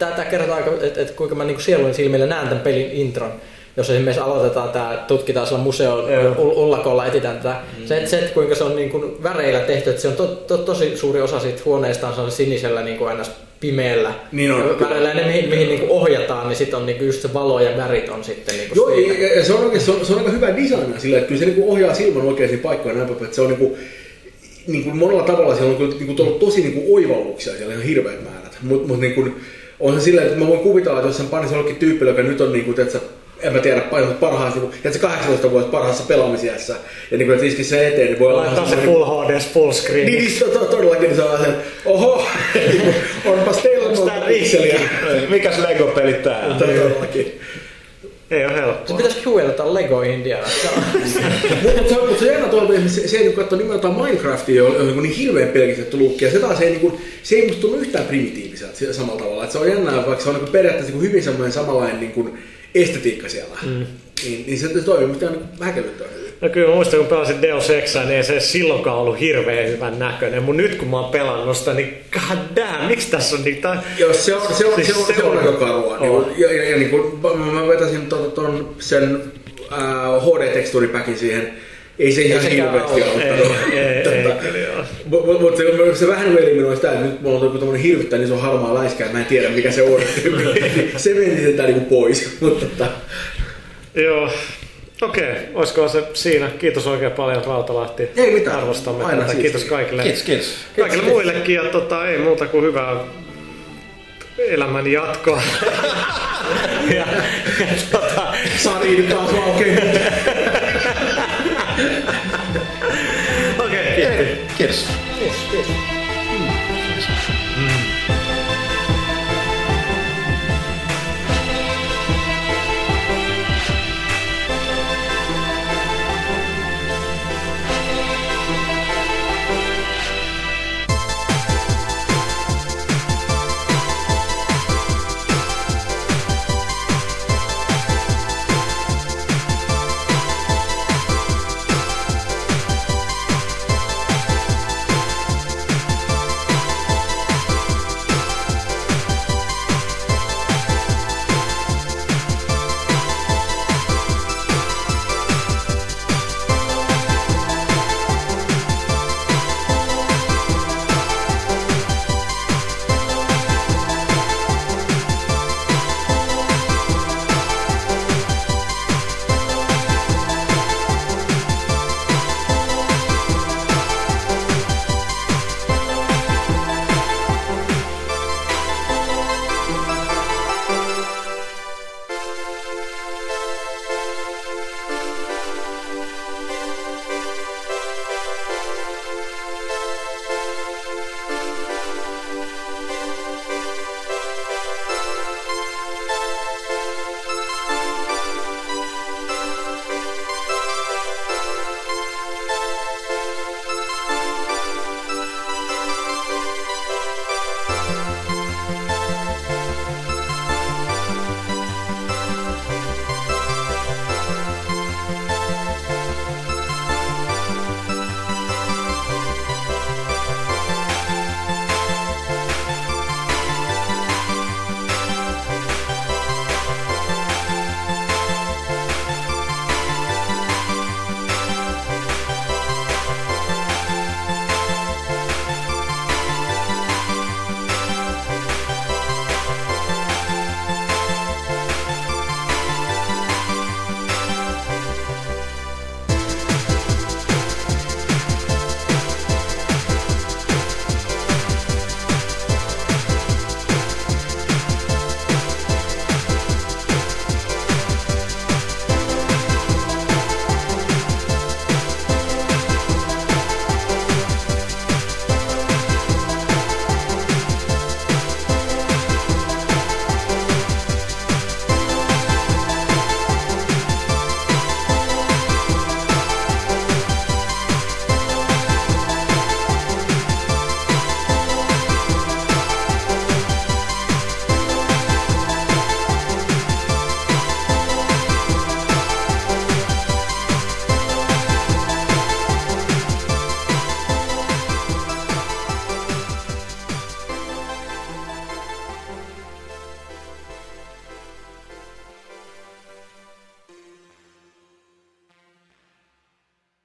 tää, tää kertoo aika, että et kuinka mä niinku sielun silmillä näen tämän pelin intron. Jos esimerkiksi aloitetaan tämä, tutkitaan siellä museon ullakolla, etitään tätä. Se, että, se, että kuinka se on niin kuin väreillä tehty, että se on to, to, tosi suuri osa siitä huoneesta on se sinisellä niin kuin aina pimeällä Niin on. väreillä. Ne, mihin, mihin niin kuin ohjataan, niin sitten on niin kuin just se valo ja värit on sitten niin kuin Joo, siinä. ja, se, on oikein, se, on, se on aika hyvä design sillä, että kyllä se niinku ohjaa silmän oikeisiin paikkoihin näin että se on niinku, niinku monella tavalla siellä on kyllä niinku tosi niinku oivalluksia siellä ihan hirveät määrät. Mutta mut niinku, on se silleen, että mä voin kuvitella, että jos sen panisi jollekin tyyppille, joka nyt on niinku, tiedätkö, en mä tiedä, parhaassa, niin että se 18 vuotta parhaassa pelaamisiässä, ja niin kuin, että iskisi sen eteen, niin voi olla Laittaa se full HD, full screen. Niin, niin to, to, todellakin niin se on sen, oho, onpas teillä monta pikseliä. Mikäs Lego-peli tää? on? Todellakin. Ei ole Se helppoa. pitäisi huilata Lego Indiana. Mutta se, mutta se on jännä tuolla, se, se ei niin katso nimenomaan Minecraftia, on, on niin hirveän pelkistetty lukki, ja se taas ei, niin kuin, se ei musta tunnu yhtään primitiiviseltä se- samalla tavalla. Et se on jännää, vaikka se on niin periaatteessa niin hyvin semmoinen samanlainen niin kuin estetiikka siellä. Mm. Niin, niin se, se toimii musta ihan niin häkellyttävän hyvin. No kyllä mä muistan, kun pelasin Deus Exaa, niin ei se silloinkaan ollut hirveän hyvän näköinen. Mutta nyt kun mä oon pelannut sitä, niin god damn, miksi tässä on niitä... Joo, se on, se on, Siis se on, se on aika karua. On. Niin, ja, ja, ja niin kuin, mä, mä vetäisin ton, ton sen äh, HD-teksturipäkin siihen. Ei se ihan hirveästi auttanut. Tota. Mutta mut, mut se, se vähän veli minua sitä, että nyt mulla on joku tommonen hirvittäin iso harmaa läiskä, että mä en tiedä mikä se on. se meni sitä niinku pois. Mutta tota, Joo. Okei, olisiko se siinä? Kiitos oikein paljon Rautalahti. Ei mitään. Arvostamme Aina tätä. siistiä. Kiitos kaikille. Kiitos, kiitos. Kaikille muillekin ja tota, ei muuta kuin hyvää elämän jatkoa. ja, ja tota, Sari taas okei, kiitos. Kiitos.